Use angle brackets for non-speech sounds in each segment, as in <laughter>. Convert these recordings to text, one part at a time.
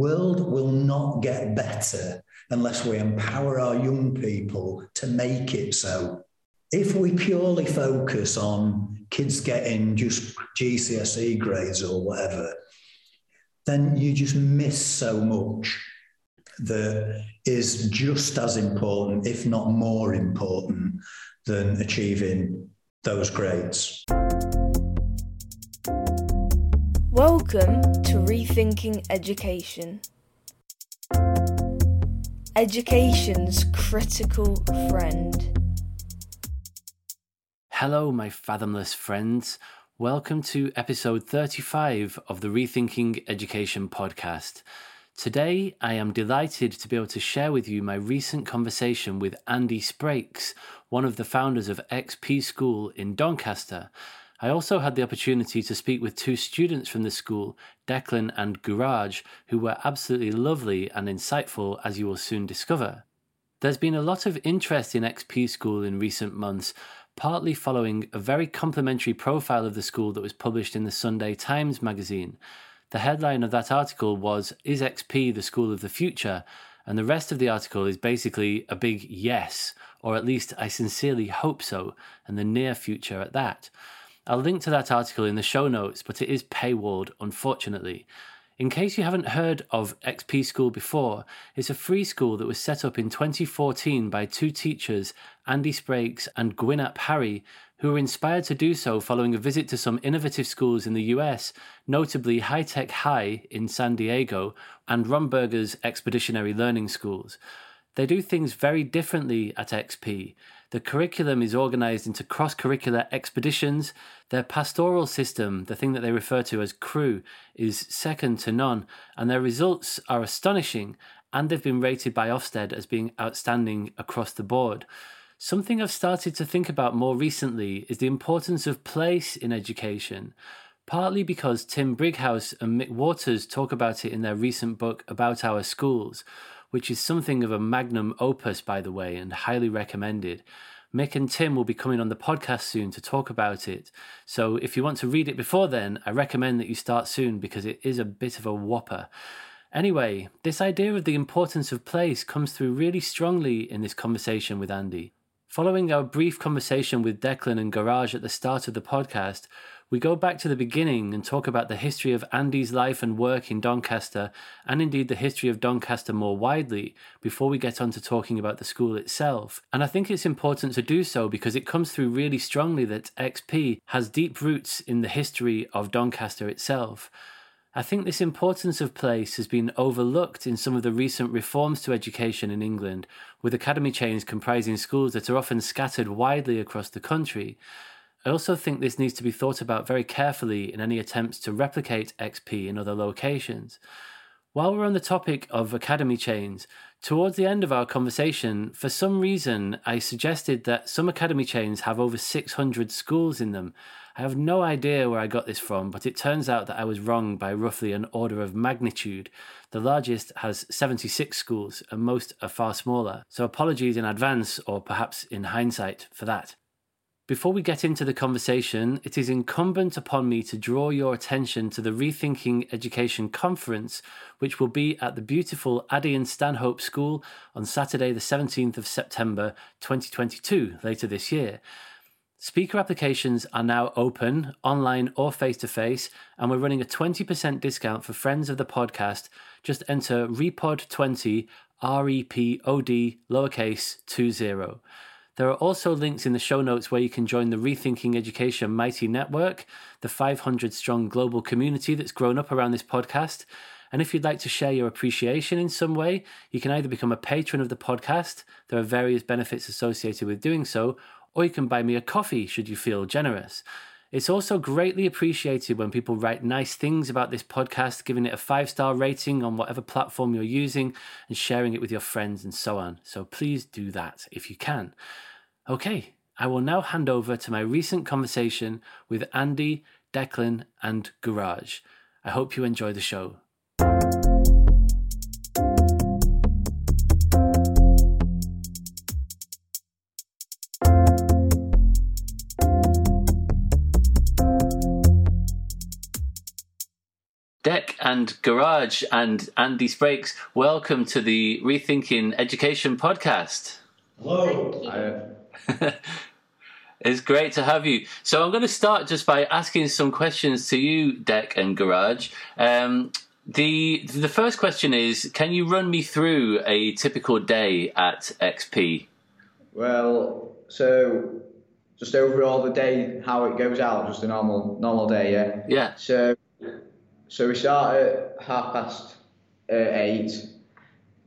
world will not get better unless we empower our young people to make it so. If we purely focus on kids getting just GCSE grades or whatever, then you just miss so much that is just as important, if not more important, than achieving those grades. Welcome to Rethinking Education. Education's critical friend. Hello, my fathomless friends. Welcome to episode 35 of the Rethinking Education podcast. Today, I am delighted to be able to share with you my recent conversation with Andy Sprakes, one of the founders of XP School in Doncaster. I also had the opportunity to speak with two students from the school, Declan and Guraj, who were absolutely lovely and insightful, as you will soon discover. There's been a lot of interest in XP School in recent months, partly following a very complimentary profile of the school that was published in the Sunday Times magazine. The headline of that article was Is XP the School of the Future? And the rest of the article is basically a big yes, or at least I sincerely hope so, and the near future at that. I'll link to that article in the show notes, but it is paywalled, unfortunately. In case you haven't heard of XP School before, it's a free school that was set up in 2014 by two teachers, Andy Sprakes and Gwyn ap Harri, who were inspired to do so following a visit to some innovative schools in the US, notably High Tech High in San Diego and Ron Berger's Expeditionary Learning Schools. They do things very differently at XP. The curriculum is organized into cross curricular expeditions. Their pastoral system, the thing that they refer to as crew, is second to none, and their results are astonishing, and they've been rated by Ofsted as being outstanding across the board. Something I've started to think about more recently is the importance of place in education, partly because Tim Brighouse and Mick Waters talk about it in their recent book About Our Schools, which is something of a magnum opus, by the way, and highly recommended. Mick and Tim will be coming on the podcast soon to talk about it. So if you want to read it before then, I recommend that you start soon because it is a bit of a whopper. Anyway, this idea of the importance of place comes through really strongly in this conversation with Andy. Following our brief conversation with Declan and Guraj at the start of the podcast, we go back to the beginning and talk about the history of Andy's life and work in Doncaster, and indeed the history of Doncaster more widely, before we get on to talking about the school itself. And I think it's important to do so because it comes through really strongly that XP has deep roots in the history of Doncaster itself. I think this importance of place has been overlooked in some of the recent reforms to education in England, with academy chains comprising schools that are often scattered widely across the country. I also think this needs to be thought about very carefully in any attempts to replicate XP in other locations. While we're on the topic of academy chains, towards the end of our conversation, for some reason, I suggested that some academy chains have over 600 schools in them, I have no idea where I got this from, but it turns out that I was wrong by roughly an order of magnitude. The largest has 76 schools, and most are far smaller, so apologies in advance, or perhaps in hindsight, for that. Before we get into the conversation, it is incumbent upon me to draw your attention to the Rethinking Education Conference, which will be at the beautiful Addey and Stanhope School on Saturday, the 17th of September 2022, later this year. Speaker applications are now open, online or face to face, and we're running a 20% discount for friends of the podcast. Just enter REPOD20, R E P O D, lowercase 20. There are also links in the show notes where you can join the Rethinking Education Mighty Network, the 500 strong global community that's grown up around this podcast. And if you'd like to share your appreciation in some way, you can either become a patron of the podcast, there are various benefits associated with doing so, or you can buy me a coffee should you feel generous. It's also greatly appreciated when people write nice things about this podcast, giving it a five star rating on whatever platform you're using and sharing it with your friends and so on. So please do that if you can. Okay, I will now hand over to my recent conversation with Andy, Declan, and Guraj. I hope you enjoy the show. Deck and Guraj and Andy Sprakes. Welcome to the Rethinking Education podcast. Hello. <laughs> It's great to have you. So I'm going to start just by asking some questions to you, Deck and Guraj. Um, the the first question is: Can you run me through a typical day at XP? Well, so just overall the day, how it goes out, just a normal normal day, yeah. Yeah. So, so we start at half past uh, eight.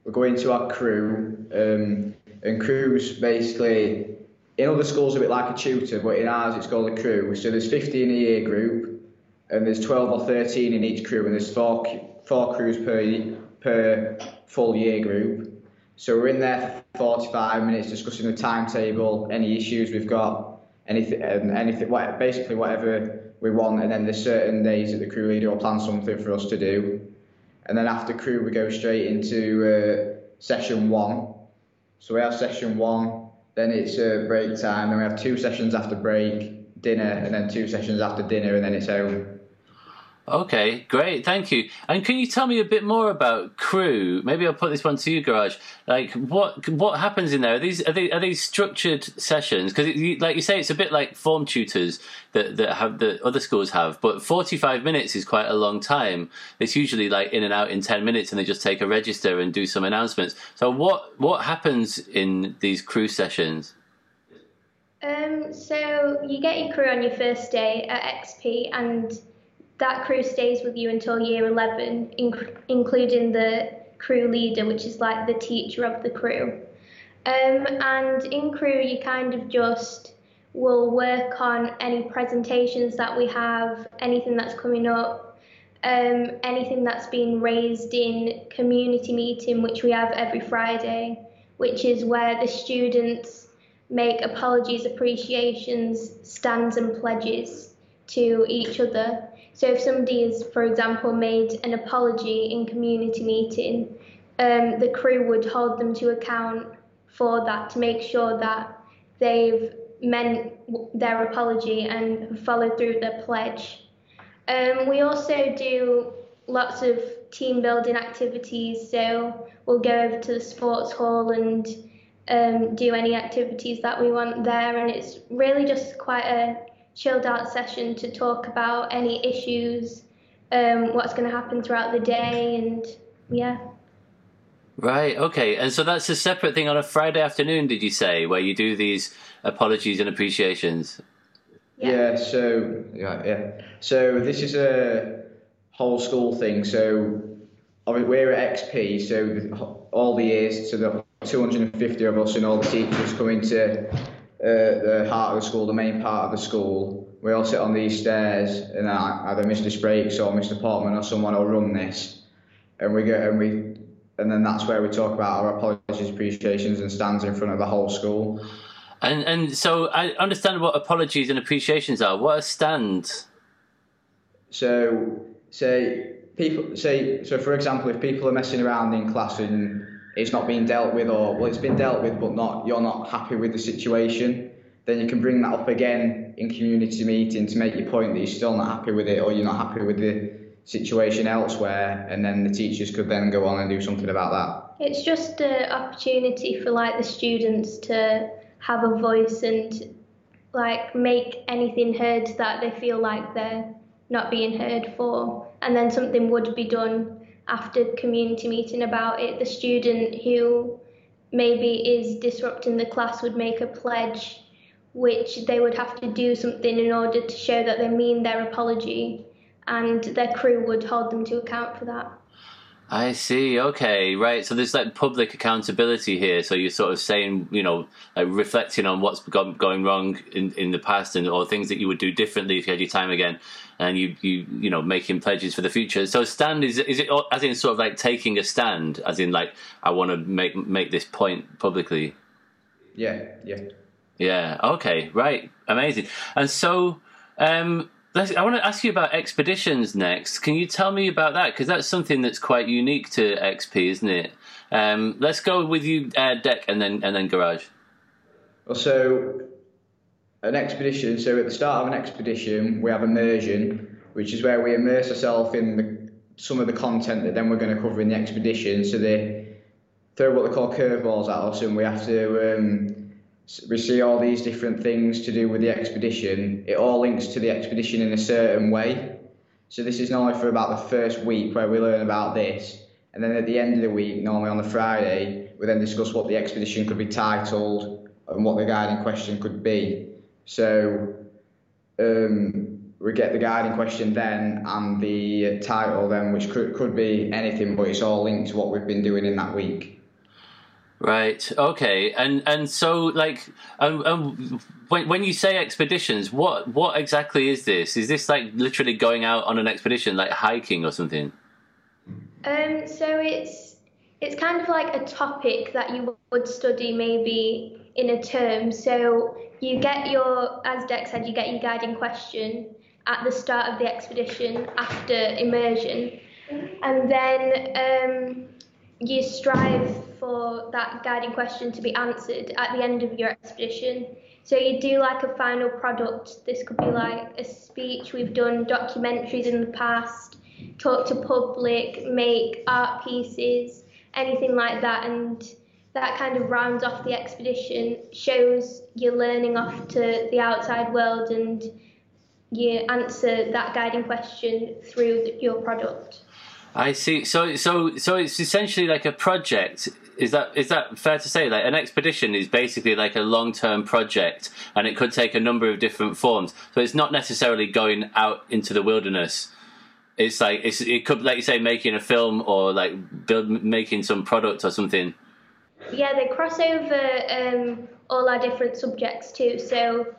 We go into our crew, um, and crews basically in other schools a bit like a tutor, but in ours it's called a crew. So there's 15 in a year group, and there's 12 or 13 in each crew, and there's four four crews per per full year group. So we're in there for 45 minutes discussing the timetable, any issues we've got, anything, um, anything, basically whatever we want. And then there's certain days that the crew leader will plan something for us to do. And then after crew, we go straight into uh, session one. So we have session one, then it's uh, break time, then we have two sessions after break, dinner, and then two sessions after dinner, and then it's home. Okay, great, thank you. And can you tell me a bit more about crew? Maybe I'll put this one to you, Guraj. Like, what what happens in there? Are these are they are these structured sessions? Because, like you say, it's a bit like form tutors that that have that other schools have. But forty five minutes is quite a long time. It's usually like in and out in ten minutes, and they just take a register and do some announcements. So, what what happens in these crew sessions? Um, so you get your crew on your first day at XP, and that crew stays with you until year 11, inc- including the crew leader, which is like the teacher of the crew. Um, and in crew, you kind of just will work on any presentations that we have, anything that's coming up, um, anything that's been raised in community meeting, which we have every Friday, which is where the students make apologies, appreciations, stands, and pledges to each other. So if somebody has, for example, made an apology in community meeting, um, the crew would hold them to account for that to make sure that they've meant their apology and followed through their pledge. Um, we also do lots of team building activities, so we'll go over to the sports hall and um, do any activities that we want there, and it's really just quite a chilled out session to talk about any issues, um, what's going to happen throughout the day, and yeah. Right. Okay. And so that's a separate thing on a Friday afternoon. Did you say where you do these apologies and appreciations? Yeah. yeah so yeah, yeah. So this is a whole school thing. So we're at XP. So all the years, so the 250 of us and all the teachers come into Uh, the heart of the school, the main part of the school. We all sit on these stairs, and either Mr. Sprakes or Mr. Portman or someone will run this, and we go and we, and then that's where we talk about our apologies, appreciations, and stands in front of the whole school. And and so I understand what apologies and appreciations are. What are stands? So say people say so for example, if people are messing around in class and it's not being dealt with or well it's been dealt with but not you're not happy with the situation then you can bring that up again in community meeting to make your point that you're still not happy with it or you're not happy with the situation elsewhere and then the teachers could then go on and do something about that. It's just an opportunity for like the students to have a voice and like make anything heard that they feel like they're not being heard for and then something would be done after community meeting about it, the student who maybe is disrupting the class would make a pledge which they would have to do something in order to show that they mean their apology and their crew would hold them to account for that. I see. Okay, right. So there's like public accountability here. So you're sort of saying, you know, like reflecting on what's gone, going wrong in, in the past and or things that you would do differently if you had your time again, and you you you know making pledges for the future. So stand is is it as in sort of like taking a stand, as in like I want to make make this point publicly. Yeah. Yeah. Yeah. Okay. Right. Amazing. And so. Um, Let's, I want to ask you about expeditions next. Can you tell me about that? Because that's something that's quite unique to XP, isn't it? Um, let's go with you, uh, Deck, and then and then Guraj. Well, so an expedition. So at the start of an expedition, we have immersion, which is where we immerse ourselves in the, some of the content that then we're going to cover in the expedition. So they throw what they call curveballs at us, and we have to. Um, we see all these different things to do with the expedition. It all links to the expedition in a certain way. So this is normally for about the first week where we learn about this, and then at the end of the week, normally on the Friday, we then discuss what the expedition could be titled and what the guiding question could be. So um, we get the guiding question then and the title then, which could, could be anything, but it's all linked to what we've been doing in that week. Right. Okay. And and so like um, um, when when you say expeditions, what what exactly is this? Is this like literally going out on an expedition, like hiking or something? Um. So it's it's kind of like a topic that you would study maybe in a term. So you get your, as Dex said, you get your guiding question at the start of the expedition after immersion, and then um, you strive for that guiding question to be answered at the end of your expedition. So you do like a final product. This could be like a speech. We've done documentaries in the past, talk to public, make art pieces, anything like that, and that kind of rounds off the expedition, shows you're learning off to the outside world, and you answer that guiding question through your product. I see. So so so it's essentially like a project. Is that is that fair to say? Like an expedition is basically like a long term project, and it could take a number of different forms. So it's not necessarily going out into the wilderness. It's like it's it could like you say making a film or like build making some product or something. Yeah, they cross over um, all our different subjects too. So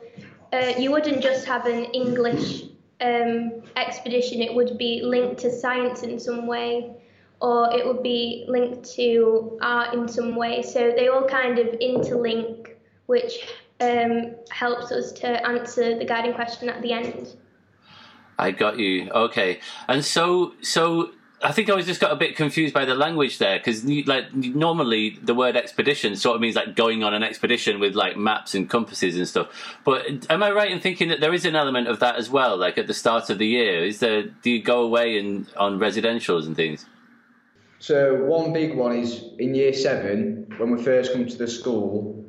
uh, you wouldn't just have an English um, expedition, it would be linked to science in some way, or it would be linked to art in some way. So they all kind of interlink, which um, helps us to answer the guiding question at the end. I got you. Okay, and so so I think I was just got a bit confused by the language there because like normally the word expedition sort of means like going on an expedition with like maps and compasses and stuff. But am I right in thinking that there is an element of that as well? Like at the start of the year, is there? Do you go away and on residentials and things? So one big one is in year seven when we first come to the school,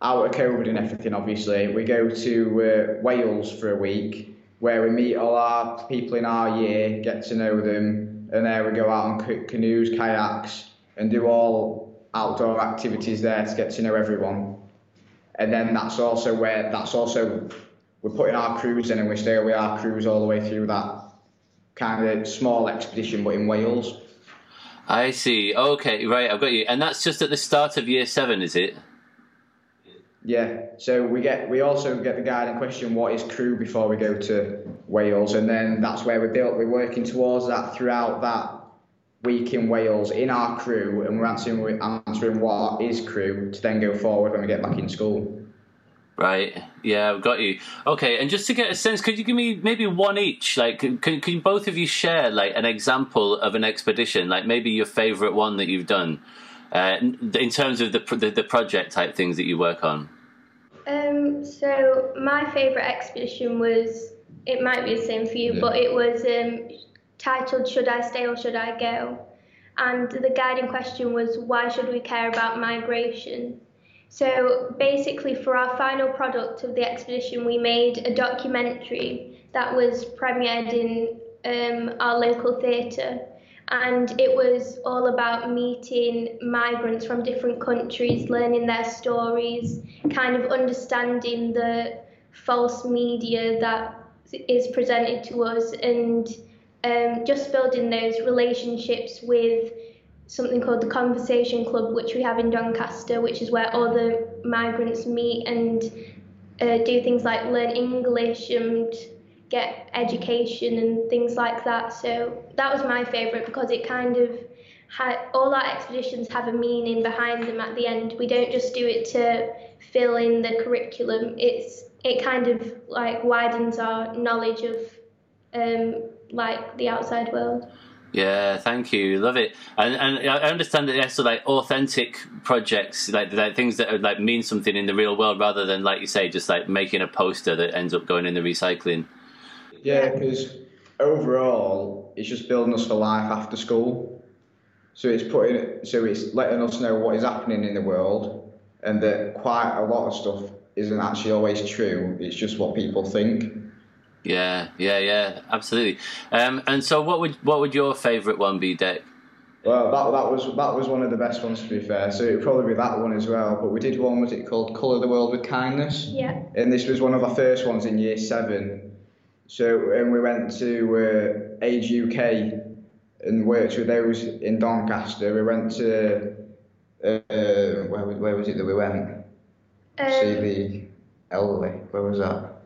out of COVID and everything. Obviously, we go to uh, Wales for a week where we meet all our people in our year, get to know them and there we go out on canoes, kayaks, and do all outdoor activities there to get to know everyone. And then that's also where that's also we're putting our crews in, and we stay with our crews all the way through that kind of small expedition, but in Wales. I see. Okay, right, I've got you. And that's just at the start of year seven, is it? Yeah. So we get we also get the guiding question, what is crew before we go to Wales, and then that's where we're built. We're working towards that throughout that week in Wales in our crew, and we're answering we're answering what is crew to then go forward when we get back in school. Right. Yeah, I've got you. Okay, and just to get a sense, could you give me maybe one each? Like, can, can both of you share like an example of an expedition? Like maybe your favourite one that you've done uh, in terms of the, the, the project type things that you work on? Um, so my favourite expedition was it might be the same for you, yeah. but it was um, titled "Should I Stay or Should I Go?" And the guiding question was, "Why should we care about migration?" So basically, for our final product of the expedition, we made a documentary that was premiered in um, our local theatre and it was all about meeting migrants from different countries, learning their stories, kind of understanding the false media that is presented to us, and um, just building those relationships with something called the Conversation Club, which we have in Doncaster, which is where all the migrants meet and uh, do things like learn English and get education and things like that. So that was my favourite because it kind of had all our expeditions have a meaning behind them at the end. We don't just do it to fill in the curriculum. It's it kind of like widens our knowledge of um, like the outside world. Yeah, thank you. Love it. And and I understand that they're like authentic projects, like like things that are, like mean something in the real world, rather than like you say, just like making a poster that ends up going in the recycling. Yeah, because overall, it's just building us for life after school. So it's putting, so it's letting us know what is happening in the world, and that quite a lot of stuff isn't actually always true. It's just what people think. Yeah, yeah, yeah, absolutely. Um, and so, what would what would your favourite one be, Dick? Well, that, that was that was one of the best ones to be fair. So it'd probably be that one as well. But we did one. Was it called Colour the World with Kindness? Yeah. And this was one of our first ones in Year Seven. So and we went to uh, Age UK and worked with those in Doncaster. We went to uh, where was- where was it that we went? See Um, the elderly. Where was that?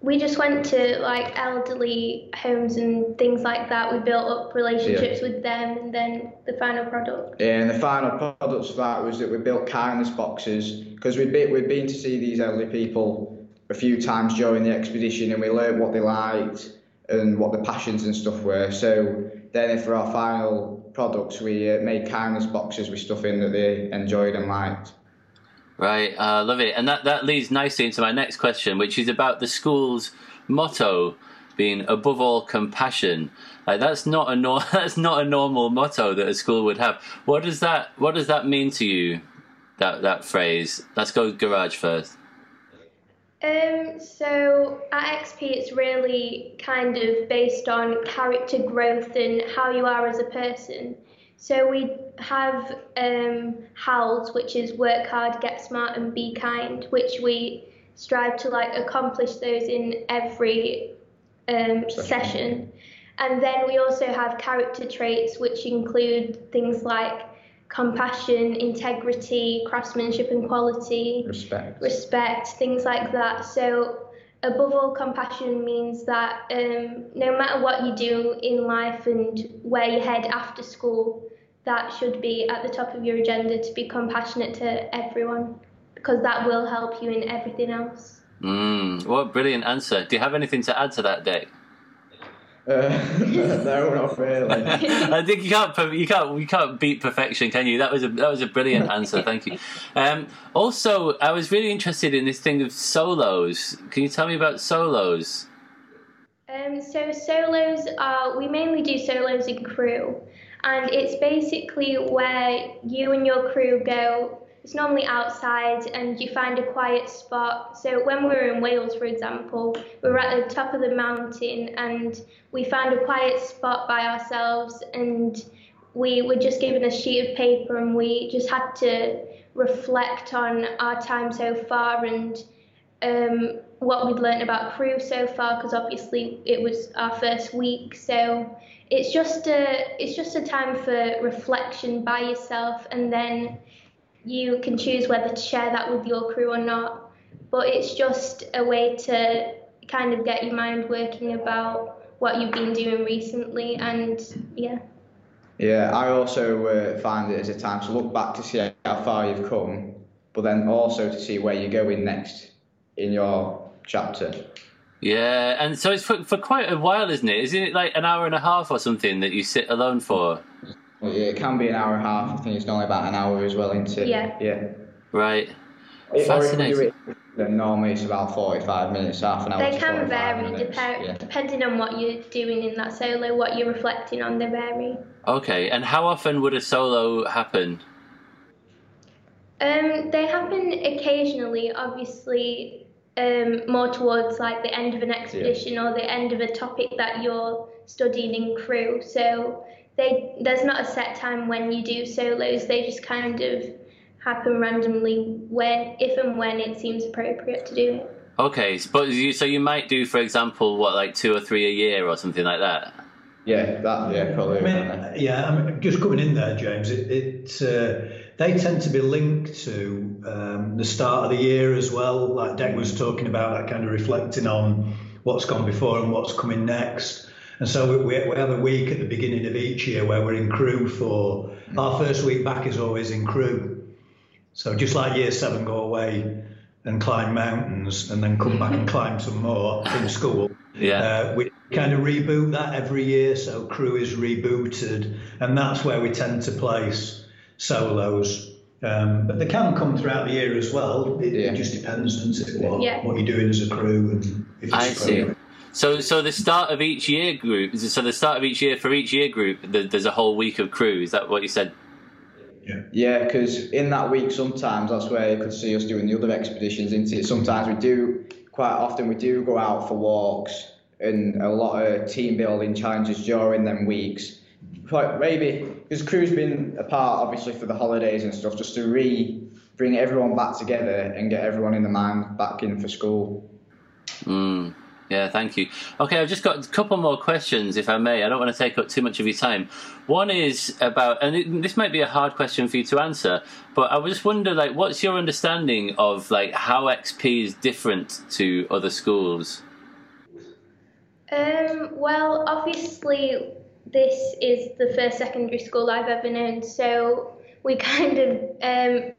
we just went to like elderly homes and things like that. We built up relationships with them, and then the final product. Yeah, And the final product of that was that we built kindness boxes because we'd been, we'd been to see these elderly people a few times during the expedition and we learned what they liked and what the passions and stuff were. So then for our final products, we uh, made kindness boxes with stuff in that they enjoyed and liked. Right, uh, love it. And that, that leads nicely into my next question, which is about the school's motto being above all compassion. Like that's not a nor- <laughs> that's not a normal motto that a school would have. What does that what does that mean to you? That that phrase. Let's go Guraj first. Um, so at XP, it's really kind of based on character growth and how you are as a person. So we have um, HOWLs, which is work hard, get smart, and be kind, which we strive to like accomplish those in every um, Session. session. And then we also have character traits, which include things like compassion, integrity, craftsmanship, and quality Respect. respect, things like that. So, above all, compassion means that um, no matter what you do in life and where you head after school, that should be at the top of your agenda to be compassionate to everyone because that will help you in everything else. Mm, what a brilliant answer. Do you have anything to add to that, Dick? Uh, <laughs> no, not really. I think you can't you can't you can't beat perfection, can you? That was a that was a brilliant answer. Thank you. Um, also, I was really interested in this thing of solos. Can you tell me about solos? Um, so solos are we mainly do solos in crew, and it's basically where you and your crew go. It's normally outside, and you find a quiet spot. So when we were in Wales, for example, we were at the top of the mountain, and we found a quiet spot by ourselves, and we were just given a sheet of paper, and we just had to reflect on our time so far and um, what we'd learned about crew so far because obviously it was our first week so it's just a it's just a time for reflection by yourself and then you can choose whether to share that with your crew or not but it's just a way to kind of get your mind working about what you've been doing recently and yeah Yeah, I also uh, find it as a time to look back to see how far you've come, but then also to see where you're going next in your chapter. Yeah, and so it's for, for quite a while, isn't it? Isn't it like an hour and a half or something that you sit alone for? Well, yeah, it can be an hour and a half. I think it's normally about an hour as well into. Yeah. Yeah. Right. Or if you do Fascinating. it, then normally it's about 45 minutes, half an hour. they to can 45 vary minutes. dep- Yeah. depending on what you're doing in that solo what you're reflecting on they vary Okay, and how often would a solo happen? Um, they happen occasionally, obviously, um, more towards like the end of an expedition or the end of a topic that you're studying in crew. So they there's not a set time when you do solos. They just kind of happen randomly when, if and when it seems appropriate to do it. Okay, but you, so you might do, for example, what like two or three a year or something like that. Yeah, that, yeah, probably. I mean, yeah, I mean, just coming in there, James, it, it uh, they tend to be linked to um, the start of the year as well. Like Deck was talking about, that kind of reflecting on what's gone before and what's coming next. And so we, we have a week at the beginning of each year where we're in crew for our first week back is always in crew. So just like year seven, go away and climb mountains and then come back and <laughs> climb some more in school. Yeah. Uh, we kind of reboot that every year, so crew is rebooted, and that's where we tend to place solos. Um, but they can come throughout the year as well. It, Yeah. it just depends, doesn't it, what, Yeah. what you're doing as a crew and if it's I see. appropriate. So, so the start of each year group. So the start of each year for each year group, there's a whole week of crew. Is that what you said? Yeah. Yeah, because in that week, sometimes that's where you could see us doing the other expeditions. Into it. Sometimes we do quite often we do go out for walks and a lot of team building challenges during them weeks. Quite maybe because crew's been a part obviously for the holidays and stuff, just to re bring everyone back together and get everyone in the mind back in for school. Mm. Yeah, thank you. Okay, I've just got a couple more questions, if I may. I don't want to take up too much of your time. One is about, and this might be a hard question for you to answer, but I just wonder, like, what's your understanding of like how XP is different to other schools? Um, well, obviously, this is the first secondary school I've ever known, so we <laughs> kind of um,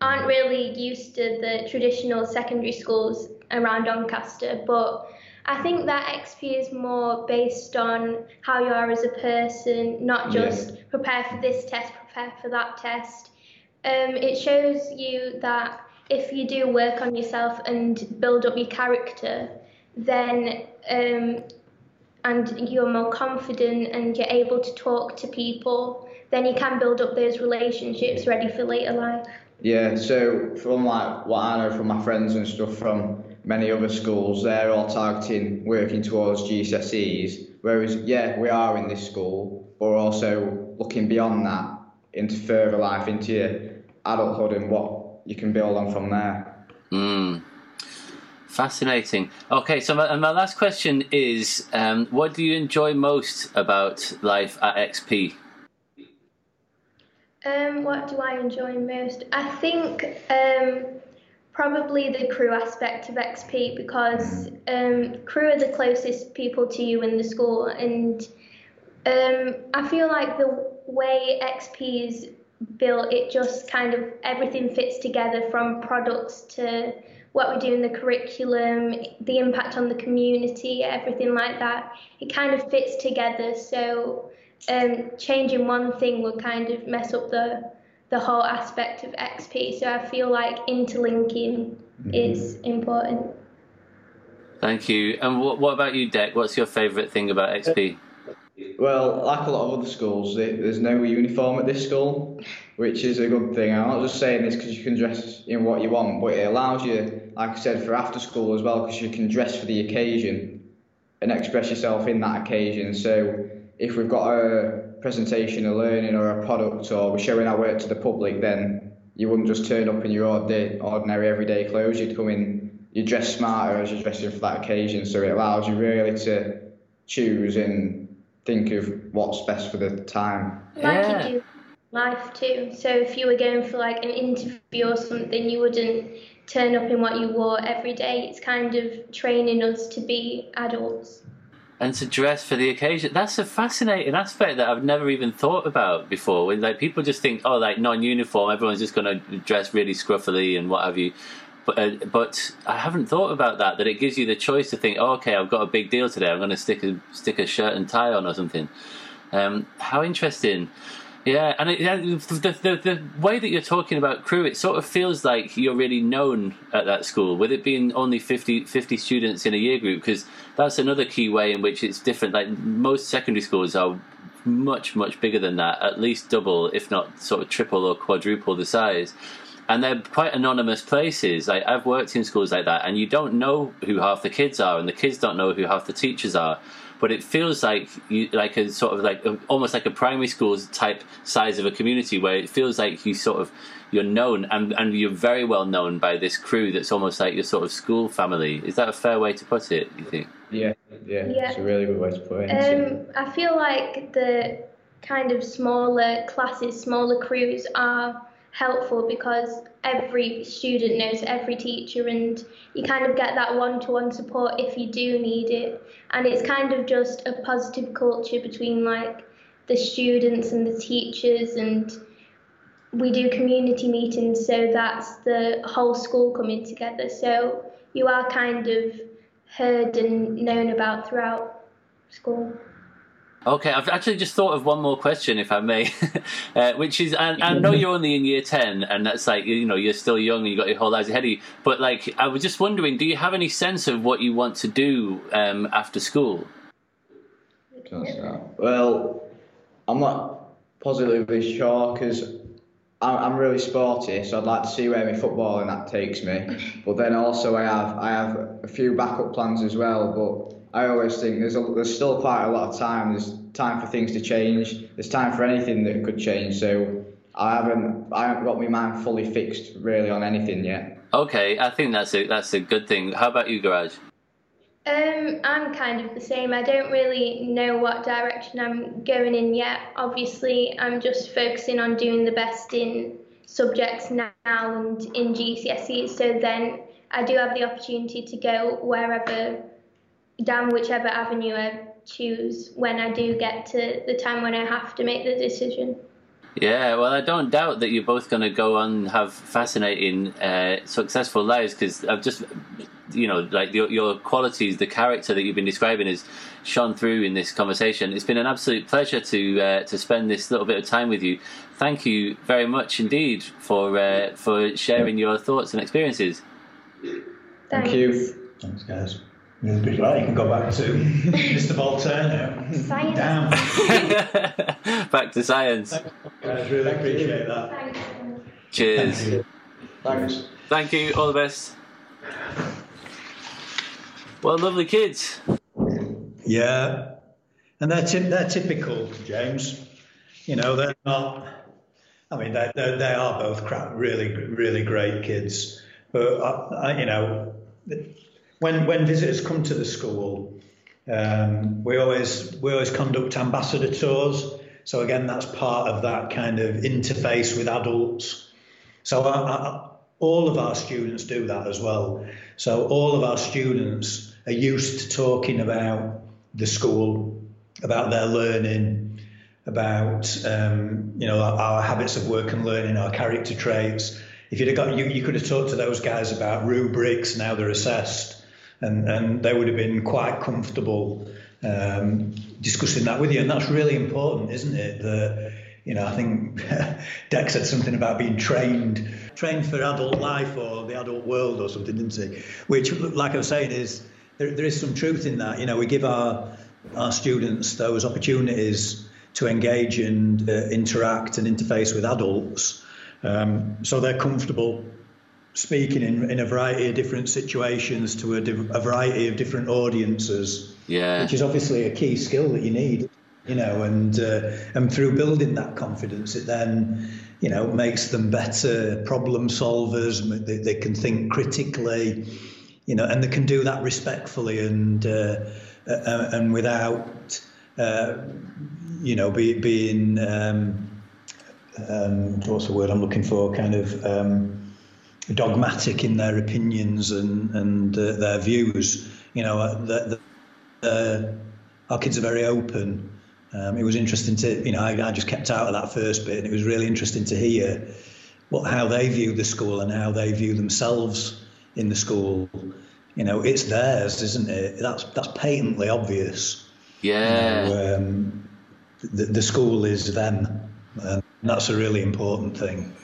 aren't really used to the traditional secondary schools around Doncaster, but I think that XP is more based on how you are as a person, not just yeah. prepare for this test, prepare for that test. Um, it shows you that if you do work on yourself and build up your character, then um, and you're more confident and you're able to talk to people, then you can build up those relationships ready for later life. Yeah, so from like what I know from my friends and stuff from many other schools, they're all targeting working towards GCSEs. Whereas, yeah, we are in this school, but we're also looking beyond that into further life, into your adulthood and what you can build on from there. Mm. Fascinating. Okay, so my, my last question is um, what do you enjoy most about life at XP? Um, what do I enjoy most? I think um, probably the crew aspect of XP because um, crew are the closest people to you in the school, and um, I feel like the way XP is built, it just kind of everything fits together from products to what we do in the curriculum, the impact on the community, everything like that. It kind of fits together. So um, changing one thing would kind of mess up the the whole aspect of XP. So I feel like interlinking mm-hmm. is important. Thank you. And what, what about you, Deck? What's your favourite thing about XP? Well, like a lot of other schools, there's no uniform at this school, which is a good thing. I'm not just saying this because you can dress in what you want, but it allows you, like I said, for after school as well, because you can dress for the occasion and express yourself in that occasion. So if we've got a presentation, a learning, or a product, or we're showing our work to the public, then you wouldn't just turn up in your ordinary everyday clothes. You'd come in, you dress smarter as you're dressing for that occasion. So it allows you really to choose and think of what's best for the time. Like yeah. you do life too. So if you were going for like an interview or something, you wouldn't turn up in what you wore every day. It's kind of training us to be adults and to dress for the occasion. That's a fascinating aspect that I've never even thought about before. When like people just think, oh, like non-uniform, everyone's just going to dress really scruffily and what have you. But uh, but I haven't thought about that. That it gives you the choice to think, oh, okay, I've got a big deal today. I'm going to stick a stick a shirt and tie on or something. Um, how interesting. Yeah, and it, the, the, the way that you're talking about crew, it sort of feels like you're really known at that school, with it being only 50, 50 students in a year group, because that's another key way in which it's different. Like most secondary schools are much, much bigger than that, at least double, if not sort of triple or quadruple the size. And they're quite anonymous places. Like I've worked in schools like that, and you don't know who half the kids are, and the kids don't know who half the teachers are but it feels like you, like a sort of like a, almost like a primary school type size of a community where it feels like you sort of you're known and, and you're very well known by this crew that's almost like your sort of school family. Is that a fair way to put it? You think? Yeah, yeah, yeah. it's a really good way to put it. Um, I feel like the kind of smaller classes, smaller crews are helpful because every student knows every teacher and you kind of get that one-to-one support if you do need it. And it's kind of just a positive culture between like the students and the teachers and we do community meetings so that's the whole school coming together. So you are kind of heard and known about throughout school Okay, I've actually just thought of one more question, if I may, <laughs> uh, which is I, know you're only in year ten, and that's like you know you're still young and you've got your whole lives ahead of you. But like, I was just wondering, do you have any sense of what you want to do um, after school? Well, I'm not positively sure because I'm really sporty, so I'd like to see where my footballing that takes me. But then also I have I have a few backup plans as well. But I always think there's a, there's still quite a lot of time. There's time for things to change. There's time for anything that could change. So I haven't I haven't got my mind fully fixed really on anything yet. Okay, I think that's a that's a good thing. How about you, Guraj? Um, I'm kind of the same. I don't really know what direction I'm going in yet. Obviously, I'm just focusing on doing the best in subjects now and in GCSE. So then I do have the opportunity to go wherever down whichever avenue I choose when I do get to the time when I have to make the decision. Yeah, well, I don't doubt that you're both going to go on and have fascinating, uh, successful lives because I've just, you know, like your, your qualities, the character that you've been describing is shone through in this conversation. It's been an absolute pleasure to uh, to spend this little bit of time with you. Thank you very much indeed for uh, for sharing your thoughts and experiences. Thank you. Thanks, guys. You'll be glad you can go back to <laughs> Mr. Voltaire Science. Down. <laughs> Back to science. Guys, really appreciate that. Thanks. Cheers. Thank you. Thanks. Thank you. All the best. Well, lovely kids. Yeah, and they're ty- they're typical, James. You know, they're not. I mean, they they they are both crap, really really great kids. But I, I, you know, when when visitors come to the school, um, we always we always conduct ambassador tours. So again, that's part of that kind of interface with adults. So I, I, all of our students do that as well. So all of our students are used to talking about the school, about their learning, about um, you know our, our, habits of work and learning, our character traits. If you'd have got you, you could have talked to those guys about rubrics and how they're assessed, and and they would have been quite comfortable um, discussing that with you. And that's really important, isn't it? That you know, I think <laughs> Dex said something about being trained, trained for adult life or the adult world or something, didn't he? Which, like I was saying, is there, there is some truth in that. You know, we give our our students those opportunities to engage and uh, interact and interface with adults, um, so they're comfortable speaking in, in a variety of different situations to a, a variety of different audiences. Yeah, which is obviously a key skill that you need. You know, and uh, and through building that confidence, it then you know makes them better problem solvers. They, they can think critically you know, and they can do that respectfully and uh, and without, uh, you know, be, being um, um, what's the word I'm looking for? Kind of um, dogmatic in their opinions and and uh, their views. You know, the, the, our kids are very open. Um, it was interesting to, you know, I, I just kept out of that first bit, and it was really interesting to hear what how they view the school and how they view themselves in the school. You know, it's theirs, isn't it? That's that's patently obvious. Yeah. You know, um, the, the school is them, and that's a really important thing.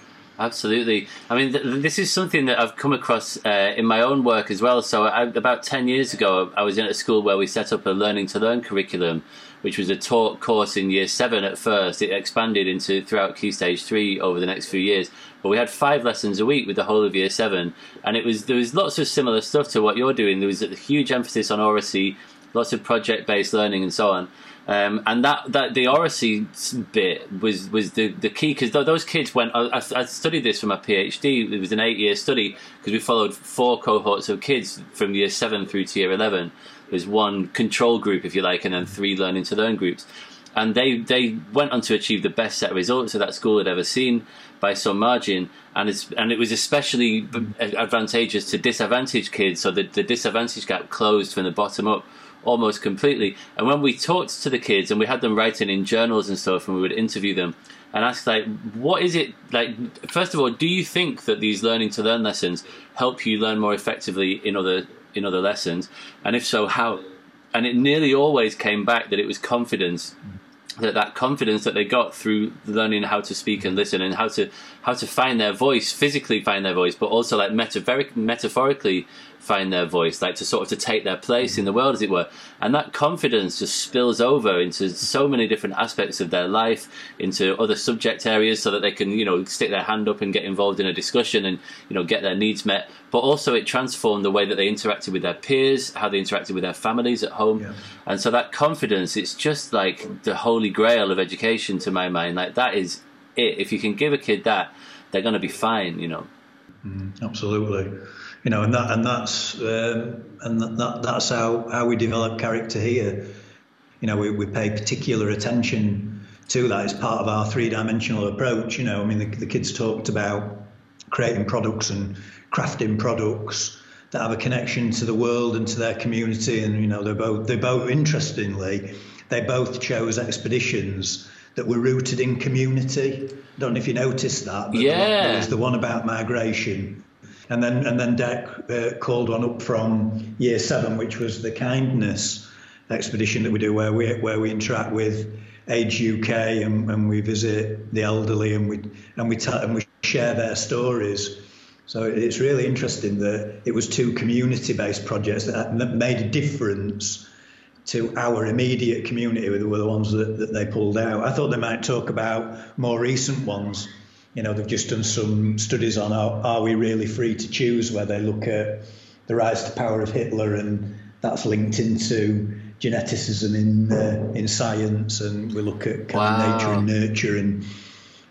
Absolutely. I mean, th- this is something that I've come across uh, in my own work as well. So, I, about 10 years ago, I was in a school where we set up a learning to learn curriculum, which was a taught course in year seven at first. It expanded into throughout Key Stage 3 over the next few years. But we had five lessons a week with the whole of year seven. And it was there was lots of similar stuff to what you're doing. There was a huge emphasis on oracy, lots of project based learning, and so on. Um, and that, that the oracy bit was was the, the key because those kids went. I, I, studied this for my PhD. It was an eight year study because we followed four cohorts of kids from year seven through to year eleven. There's one control group, if you like, and then three learning to learn groups. And they they went on to achieve the best set of results that that school had ever seen by some margin. And it's and it was especially advantageous to disadvantaged kids. So the, the disadvantage gap closed from the bottom up almost completely. And when we talked to the kids and we had them writing in journals and stuff, and we would interview them and ask like, what is it like? First of all, do you think that these learning to learn lessons help you learn more effectively in other in other lessons? And if so, how? and it nearly always came back that it was confidence that that confidence that they got through learning how to speak and listen and how to how to find their voice physically find their voice but also like metaphoric, metaphorically find their voice like to sort of to take their place in the world as it were. And that confidence just spills over into so many different aspects of their life into other subject areas so that they can you know stick their hand up and get involved in a discussion and you know get their needs met. But also it transformed the way that they interacted with their peers how they interacted with their families at home. Yeah. and so that confidence it's just like the holy grail of education to my mind. Like that is it. If you can give a kid that they're going to be fine you know? Mm, absolutely you know, and that and that's um, and that, that, that's how how we develop character here. You know, we, we pay particular attention to that as part of our three dimensional approach. You know, I mean, the, the kids talked about creating products and crafting products that have a connection to the world and to their community, and you know, they're both they both interestingly they both chose expeditions that were rooted in community. I don't know if you noticed that. But yeah. There was the one about migration and then and then Dec uh, called on up from year seven, which was the kindness expedition that we do, where we where we interact with Age UK and, and we visit the elderly and we and we ta- and we share their stories. So it's really interesting that it was two community-based projects that, that made a difference to our immediate community were the ones that, that they pulled out. I thought they might talk about more recent ones you know, they've just done some studies on are, are we really free to choose, where they look at the rise to power of Hitler, and that's linked into geneticism in uh, in science, and we look at kind wow. of nature and nurture and.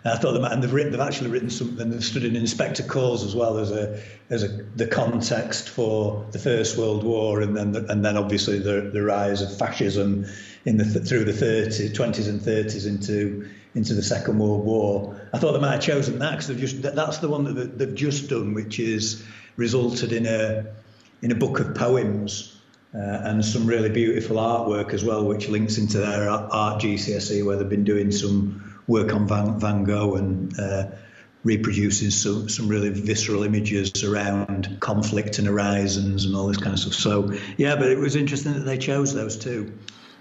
I thought they might, and they've written, they've actually written something. They've studied Inspector Calls as well as a as a the context for the First World War, and then the, and then obviously the the rise of fascism in the through the 30s, 20s and 30s into into the Second World War. I thought they might have chosen that because they've just that's the one that they've just done, which is resulted in a in a book of poems uh, and some really beautiful artwork as well, which links into their art GCSE where they've been doing some work on Van, Van Gogh and. Uh, reproducing some, some really visceral images around conflict and horizons and all this kind of stuff. So, yeah, but it was interesting that they chose those two.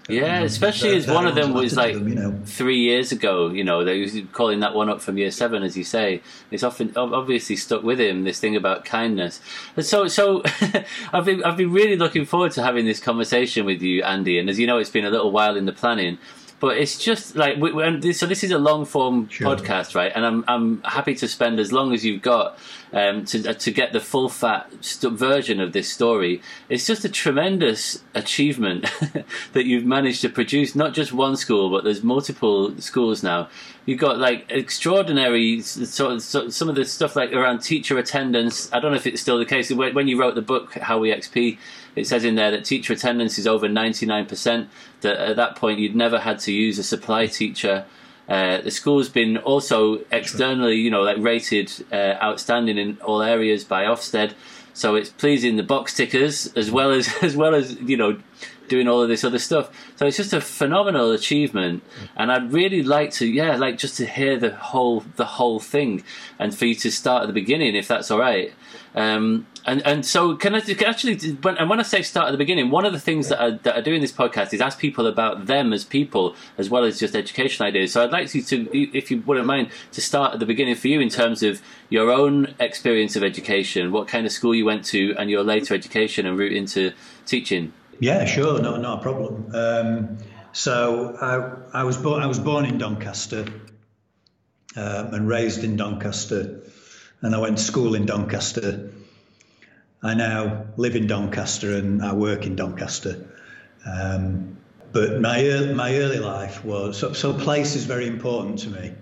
Yeah, um, especially as one of them was like them, you know. three years ago. You know, they was calling that one up from year seven, as you say. It's often obviously stuck with him. This thing about kindness. And so, so <laughs> I've been I've been really looking forward to having this conversation with you, Andy. And as you know, it's been a little while in the planning. But it's just like we, we, so. This is a long form sure. podcast, right? And I'm I'm happy to spend as long as you've got um, to uh, to get the full fat st- version of this story. It's just a tremendous achievement <laughs> that you've managed to produce. Not just one school, but there's multiple schools now. You've got like extraordinary sort of, so, some of the stuff like around teacher attendance. I don't know if it's still the case. When you wrote the book How We XP, it says in there that teacher attendance is over 99%. That at that point you'd never had to use a supply teacher. Uh, the school's been also externally, you know, like rated uh, outstanding in all areas by Ofsted. So it's pleasing the box tickers as well as <laughs> as well as you know doing all of this other stuff. So it's just a phenomenal achievement, and I'd really like to, yeah, like just to hear the whole the whole thing, and for you to start at the beginning, if that's all right. Um, and and so can I can actually when, and when I say start at the beginning, one of the things that I, that I do in this podcast is ask people about them as people as well as just education ideas. So I'd like you to, if you wouldn't mind, to start at the beginning for you in terms of your own experience of education, what kind of school you went to, and your later education and route into teaching. Yeah, sure, no, not a problem. Um, so I, I was born I was born in Doncaster um, and raised in Doncaster, and I went to school in Doncaster. I now live in Doncaster and I work in Doncaster. Um, but my early, my early life was so, so place is very important to me.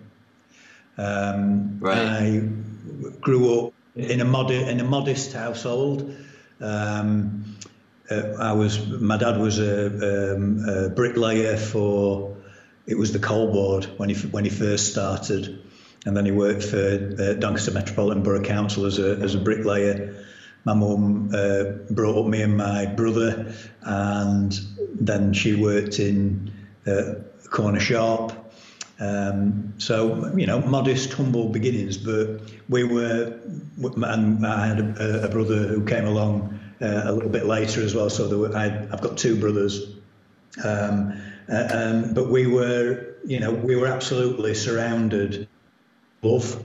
Um, right. I grew up in a modest in a modest household. Um, uh, I was my dad was a, um, a, bricklayer for it was the coal board when he when he first started, and then he worked for uh, Doncaster Metropolitan Borough Council as a as a bricklayer my mum uh, brought up me and my brother, and then she worked in a corner shop. Um, so you know, modest, humble beginnings. But we were, and I had a, a brother who came along uh, a little bit later as well. So were, I, have got two brothers, um, uh, um, but we were, you know, we were absolutely surrounded love,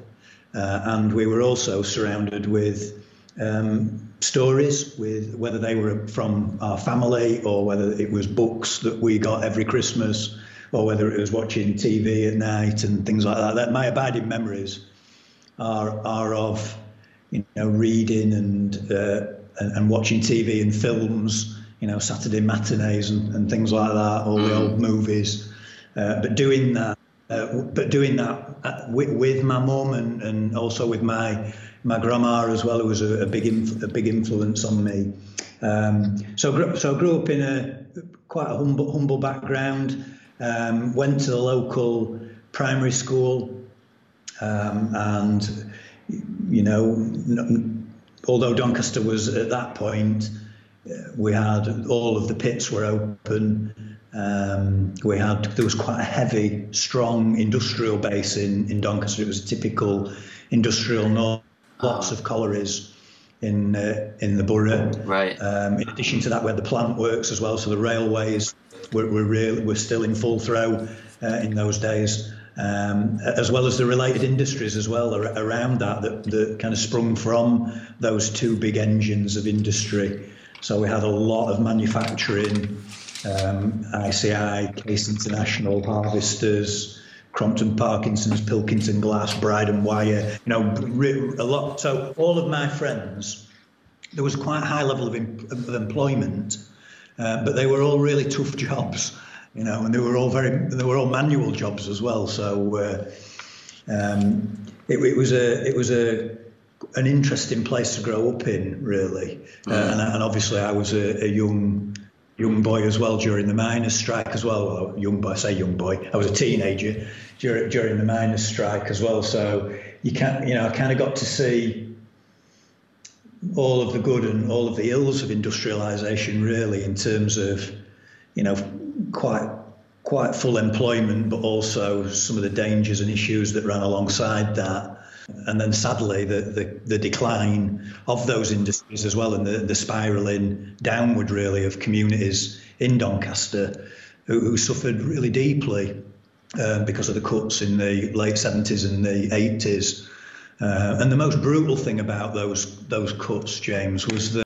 uh, and we were also surrounded with um, stories, with whether they were from our family or whether it was books that we got every Christmas, or whether it was watching TV at night and things like that. That my abiding memories are are of you know reading and uh, and, and, watching TV and films, you know Saturday matinees and, and things like that, all the mm. old movies. Uh, but doing that, uh, but doing that uh, with, with my mum and, and also with my my grandma as well, was a, a big inf- a big influence on me. Um, so so I grew up in a quite a humble humble background. Um, went to the local primary school, um, and you know, although Doncaster was at that point, we had all of the pits were open. Um, we had there was quite a heavy, strong industrial base in in Doncaster. It was a typical industrial north, lots of collieries in uh, in the borough. Right. Um, in addition to that, where the plant works as well. So the railways were, were, real, were still in full throw uh, in those days, um, as well as the related industries as well around that, that that kind of sprung from those two big engines of industry. So we had a lot of manufacturing, um, ICI, Case International, Harvesters. Crompton Parkinson's, Pilkington Glass, Bridon Wire, you know, a lot. So all of my friends, there was quite a high level of, of employment uh, but they were all really tough jobs, you know, and they were all very they were all manual jobs as well. So uh, um, it, it, was a it was a an interesting place to grow up in, really, mm. uh, and, and, obviously I was a, a, young young boy as well during the miners' strike as well. well. Young boy, I say young boy. I was a teenager during during the miners' strike as well. So you can't, you know, I kind of got to see all of the good and all of the ills of industrialization, really, in terms of, you know, quite quite full employment, but also some of the dangers and issues that ran alongside that. And then sadly, the, the, the decline of those industries as well, and the, the spiralling downward, really, of communities in Doncaster who, who suffered really deeply uh, because of the cuts in the late 70s and the 80s. Uh, and the most brutal thing about those those cuts, James, was that.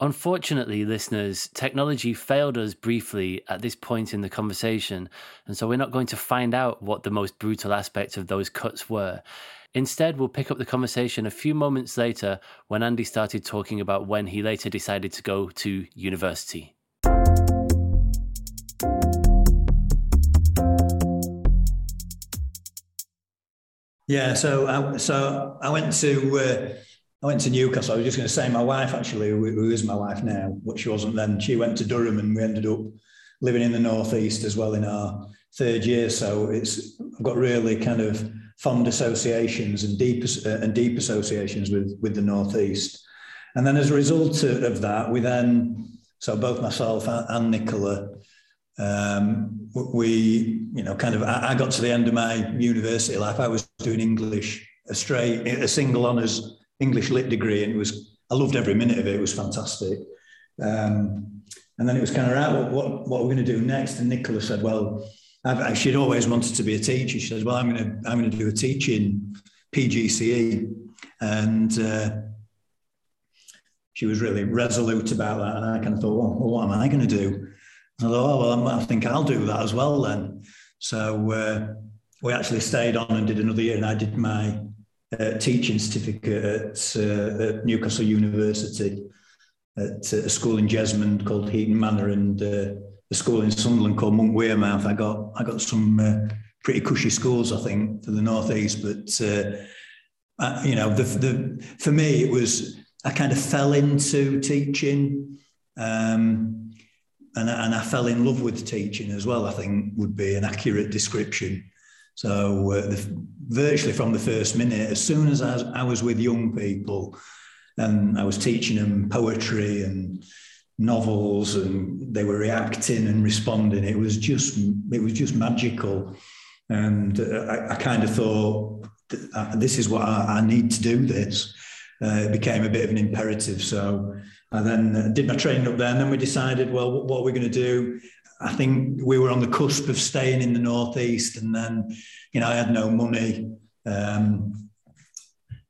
Unfortunately, listeners, technology failed us briefly at this point in the conversation, and so we're not going to find out what the most brutal aspects of those cuts were. Instead, we'll pick up the conversation a few moments later when Andy started talking about when he later decided to go to university. Yeah, so I, so I went to uh, I went to Newcastle. I was just going to say my wife actually, who, who is my wife now, but she wasn't then. She went to Durham, and we ended up living in the northeast as well in our third year. So it's I've got really kind of fond associations and deep uh, and deep associations with with the northeast. And then as a result of that, we then so both myself and Nicola um, we, you know, kind of, I, got to the end of my university life. I was doing English, a straight, a single honours English lit degree, and it was, I loved every minute of it. It was fantastic. Um, and then it was kind of right. What, what, what are we going to do next? And Nicola said, "Well, I've, she'd always wanted to be a teacher. She says, "Well, I'm going to, I'm going to do a teaching PGCE," and uh, she was really resolute about that. And I kind of thought, well, well what am I going to do? I thought, oh, well, I think I'll do that as well then. So uh, we actually stayed on and did another year, and I did my uh, teaching certificate at, uh, at, Newcastle University at a school in Jesmond called Heaton Manor and uh, a school in Sunderland called Monkwearmouth. I got I got some uh, pretty cushy schools, I think, for the northeast. But uh, I, you know, the, the for me it was I kind of fell into teaching. Um, and, and I fell in love with teaching as well, I think would be an accurate description. So, uh, the, virtually from the first minute, as soon as I I was with young people and I was teaching them poetry and novels and they were reacting and responding, it was just, it was just magical. And uh, I, I, kind of thought, uh, this is what I, I need to do this. Uh, it became a bit of an imperative. So I then uh, did my training up there, and then we decided, well, what, are we going to do? I think we were on the cusp of staying in the northeast, and then, you know, I had no money, um,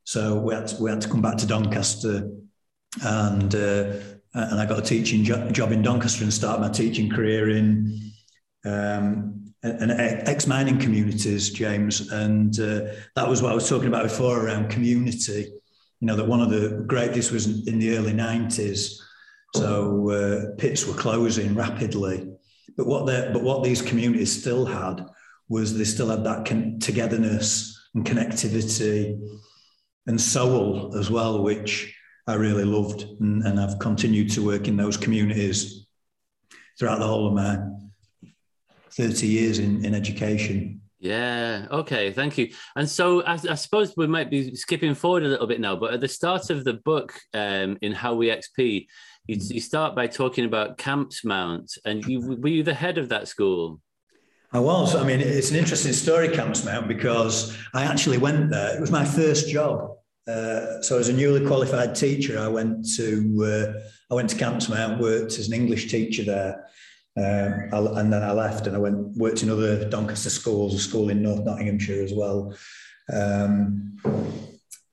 so we had to, we had to come back to Doncaster, and uh, and I got a teaching jo- job in Doncaster and started my teaching career in um, an ex mining communities, James, and uh, that was what I was talking about before around community. You know that one of the great this was in the early nineties, so uh, pits were closing rapidly, but what but what these communities still had was they still had that con- togetherness and connectivity and soul as well, which I really loved, and, and I've continued to work in those communities throughout the whole of my 30 years in, in education. Yeah. Okay. Thank you. And so I, I, suppose we might be skipping forward a little bit now, but at the start of the book, um, in How We XP, you, you, start by talking about Campsmount, and you were you the head of that school? I was. I mean, it's an interesting story, Campsmount, because I actually went there. It was my first job. Uh, so as a newly qualified teacher, I went to uh, I went to Campsmount, worked as an English teacher there, um, and then I left and I went worked in other Doncaster schools, a school in North Nottinghamshire as well. Um,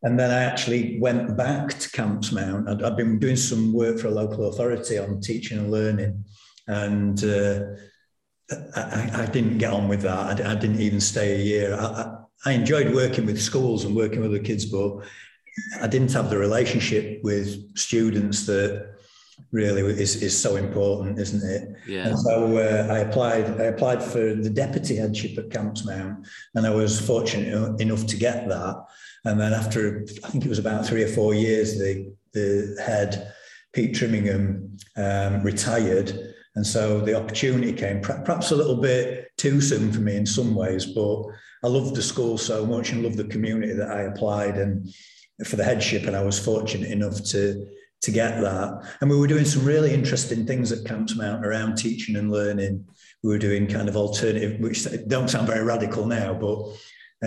and then I actually went back to Campsmount. I'd, I'd, been doing some work for a local authority on teaching and learning, and uh, I, I, didn't get on with that. I, I didn't even stay a year. I, I enjoyed working with schools and working with the kids, but I didn't have the relationship with students that really is, is so important, isn't it? Yeah. And so uh, I applied. I applied for the deputy headship at Campsmount, and I was fortunate enough to get that. And then after I think it was about three or four years, the the head Pete Trimingham um, retired, and so the opportunity came. Perhaps a little bit too soon for me in some ways, but I loved the school so much and loved the community that I applied and for the headship, and I was fortunate enough to to get that. And we were doing some really interesting things at Campsmount around teaching and learning. We were doing kind of alternative, which don't sound very radical now, but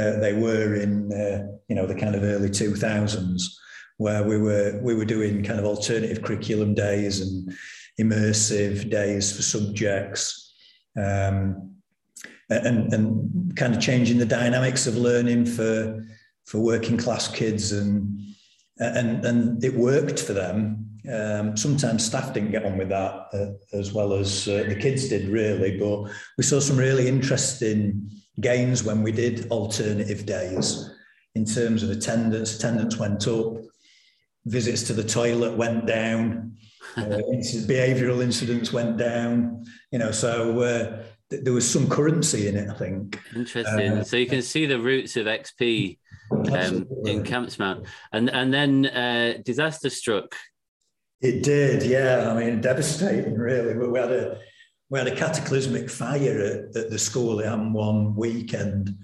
uh, they were in uh, you know the kind of early two thousands, where we were we were doing kind of alternative curriculum days and immersive days for subjects. Um, and, and kind of changing the dynamics of learning for for working class kids and and and it worked for them. Um, sometimes staff didn't get on with that uh, as well as uh, the kids did, really. But we saw some really interesting gains when we did alternative days in terms of attendance. Attendance went up, visits to the toilet went down, uh, <laughs> behavioural incidents went down. You know, so uh, there was some currency in it, I think. Interesting. Uh, so you can see the roots of XP um, in Campsmount, and and then uh, disaster struck. It did, yeah. I mean, devastating, really. We had a we had a cataclysmic fire at, at the school in one weekend.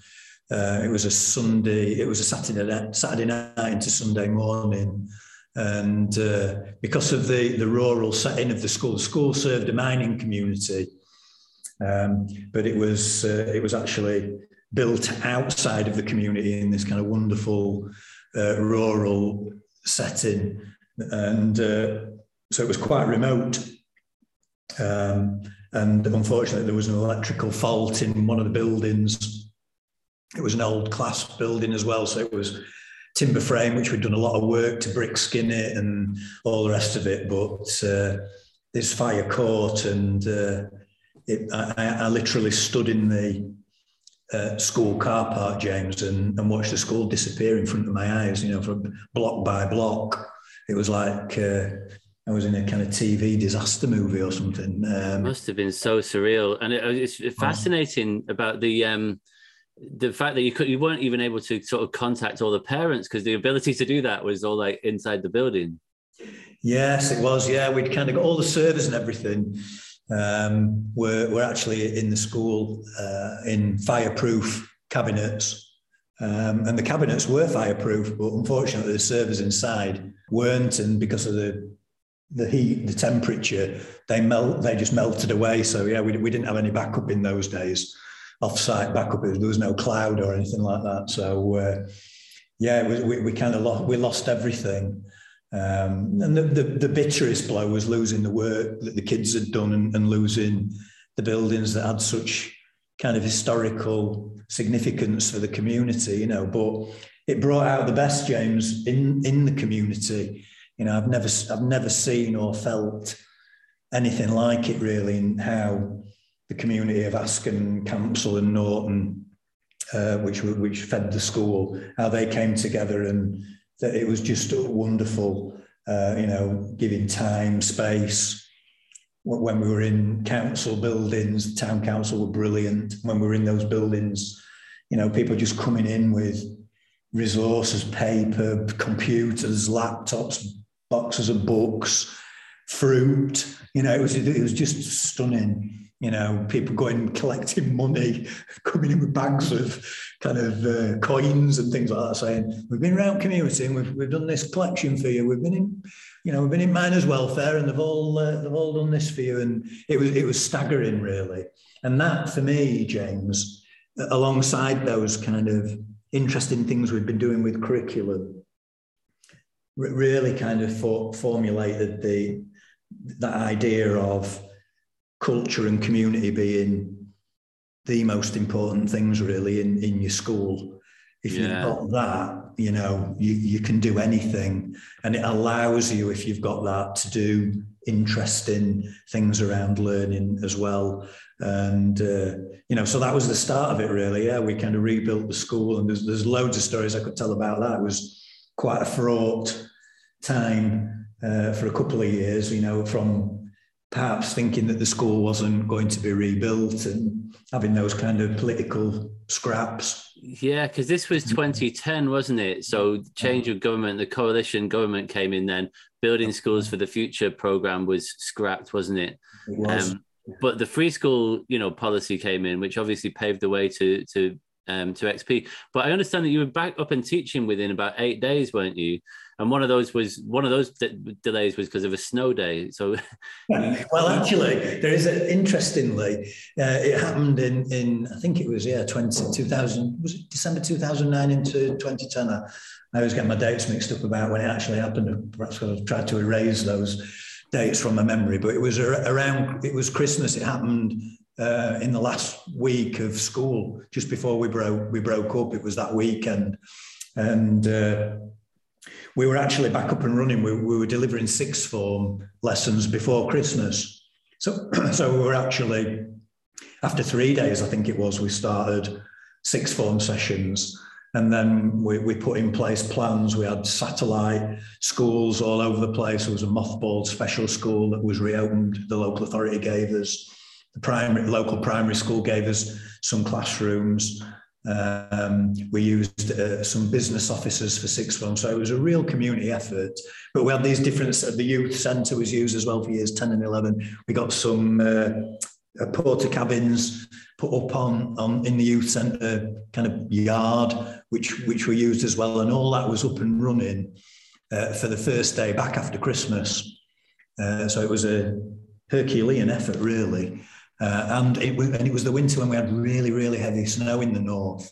Uh, it was a Sunday. It was a Saturday Saturday night into Sunday morning. And uh, because of the, the rural setting of the school, the school served a mining community um, but it was uh, it was actually built outside of the community in this kind of wonderful uh, rural setting, and uh, so it was quite remote. Um, and unfortunately, there was an electrical fault in one of the buildings. It was an old class building as well, so it was timber frame, which we'd done a lot of work to brick skin it and all the rest of it. But uh, this fire caught and uh, it, I, I, literally stood in the uh, school car park, James, and, and watched the school disappear in front of my eyes, you know, from block by block. It was like uh, I was in a kind of TV disaster movie or something. Um, Must have been so surreal. And it, it's fascinating about the. Um, the fact that you could you weren't even able to sort of contact all the parents because the ability to do that was all like inside the building yes it was yeah we'd kind of got all the servers and everything um, were, were actually in the school uh, in fireproof cabinets. Um, and the cabinets were fireproof, but unfortunately the servers inside weren't. And because of the the heat, the temperature, they melt. They just melted away. So yeah, we, we didn't have any backup in those days, off-site backup. There was no cloud or anything like that. So uh, yeah, we, we, we kind of lost everything. Um, and the, the, the, bitterest blow was losing the work that the kids had done and, and losing the buildings that had such kind of historical significance for the community, you know. But it brought out the best, James, in in the community. You know, I've never I've never seen or felt anything like it really in how the community of Askern Campsall and Norton, uh, which which fed the school, how they came together and that it was just wonderful. Uh, you know, giving time, space. When we were in council buildings, town council were brilliant. When we were in those buildings, you know, people just coming in with resources, paper, computers, laptops, boxes of books, fruit. You know, it was it was just stunning you know, people going <laughs> collecting money, coming in with bags of kind of uh, coins and things like that, saying, "We've been around community and we've, we've done this collection for you. We've been in, you know, we've been in miners' welfare and they've all uh, they've all done this for you." And it was it was staggering, really. And that for me, James, alongside those kind of interesting things we've been doing with curriculum, really kind of for, formulated the that idea of culture and community being the most important things really in, in your school. If yeah. you've got that, you know, you, you can do anything. And it allows you, if you've got that, to do interesting things around learning as well. And, uh, you know, so that was the start of it really. Yeah, we kind of rebuilt the school and there's, there's loads of stories I could tell about that. It was quite a fraught time uh, for a couple of years, you know, from perhaps thinking that the school wasn't going to be rebuilt and having those kind of political scraps. Yeah, because this was 2010, wasn't it? So change of government, the coalition government came in then. Building Schools for the Future program was scrapped, wasn't it? It was. Um, but the free school, you know, policy came in, which obviously paved the way to to um, to XP. But I understand that you were back up and teaching within about eight days, weren't you? And one of those was one of those de- delays was because of a snow day. So, <laughs> well, actually, there is a, interestingly, uh, it happened in in I think it was yeah 20, 2000 was it December two thousand nine into twenty ten. I, always get my dates mixed up about when it actually happened. Perhaps I've tried to erase those dates from my memory, but it was around it was Christmas. It happened uh, in the last week of school, just before we broke we broke up. It was that weekend, and. Uh, we were actually back up and running. We, we were delivering sixth form lessons before Christmas. So, <clears throat> so we were actually, after three days, I think it was, we started sixth form sessions. And then we, we put in place plans. We had satellite schools all over the place. There was a mothballed special school that was reopened. The local authority gave us, the primary local primary school gave us some classrooms. Um, we used uh, some business officers for sixth form, so it was a real community effort. But we had these different. The youth centre was used as well for years ten and eleven. We got some uh, uh, porter cabins put up on on in the youth centre kind of yard, which which were used as well, and all that was up and running uh, for the first day back after Christmas. Uh, so it was a Herculean effort, really. Uh, and it and it was the winter when we had really really heavy snow in the north,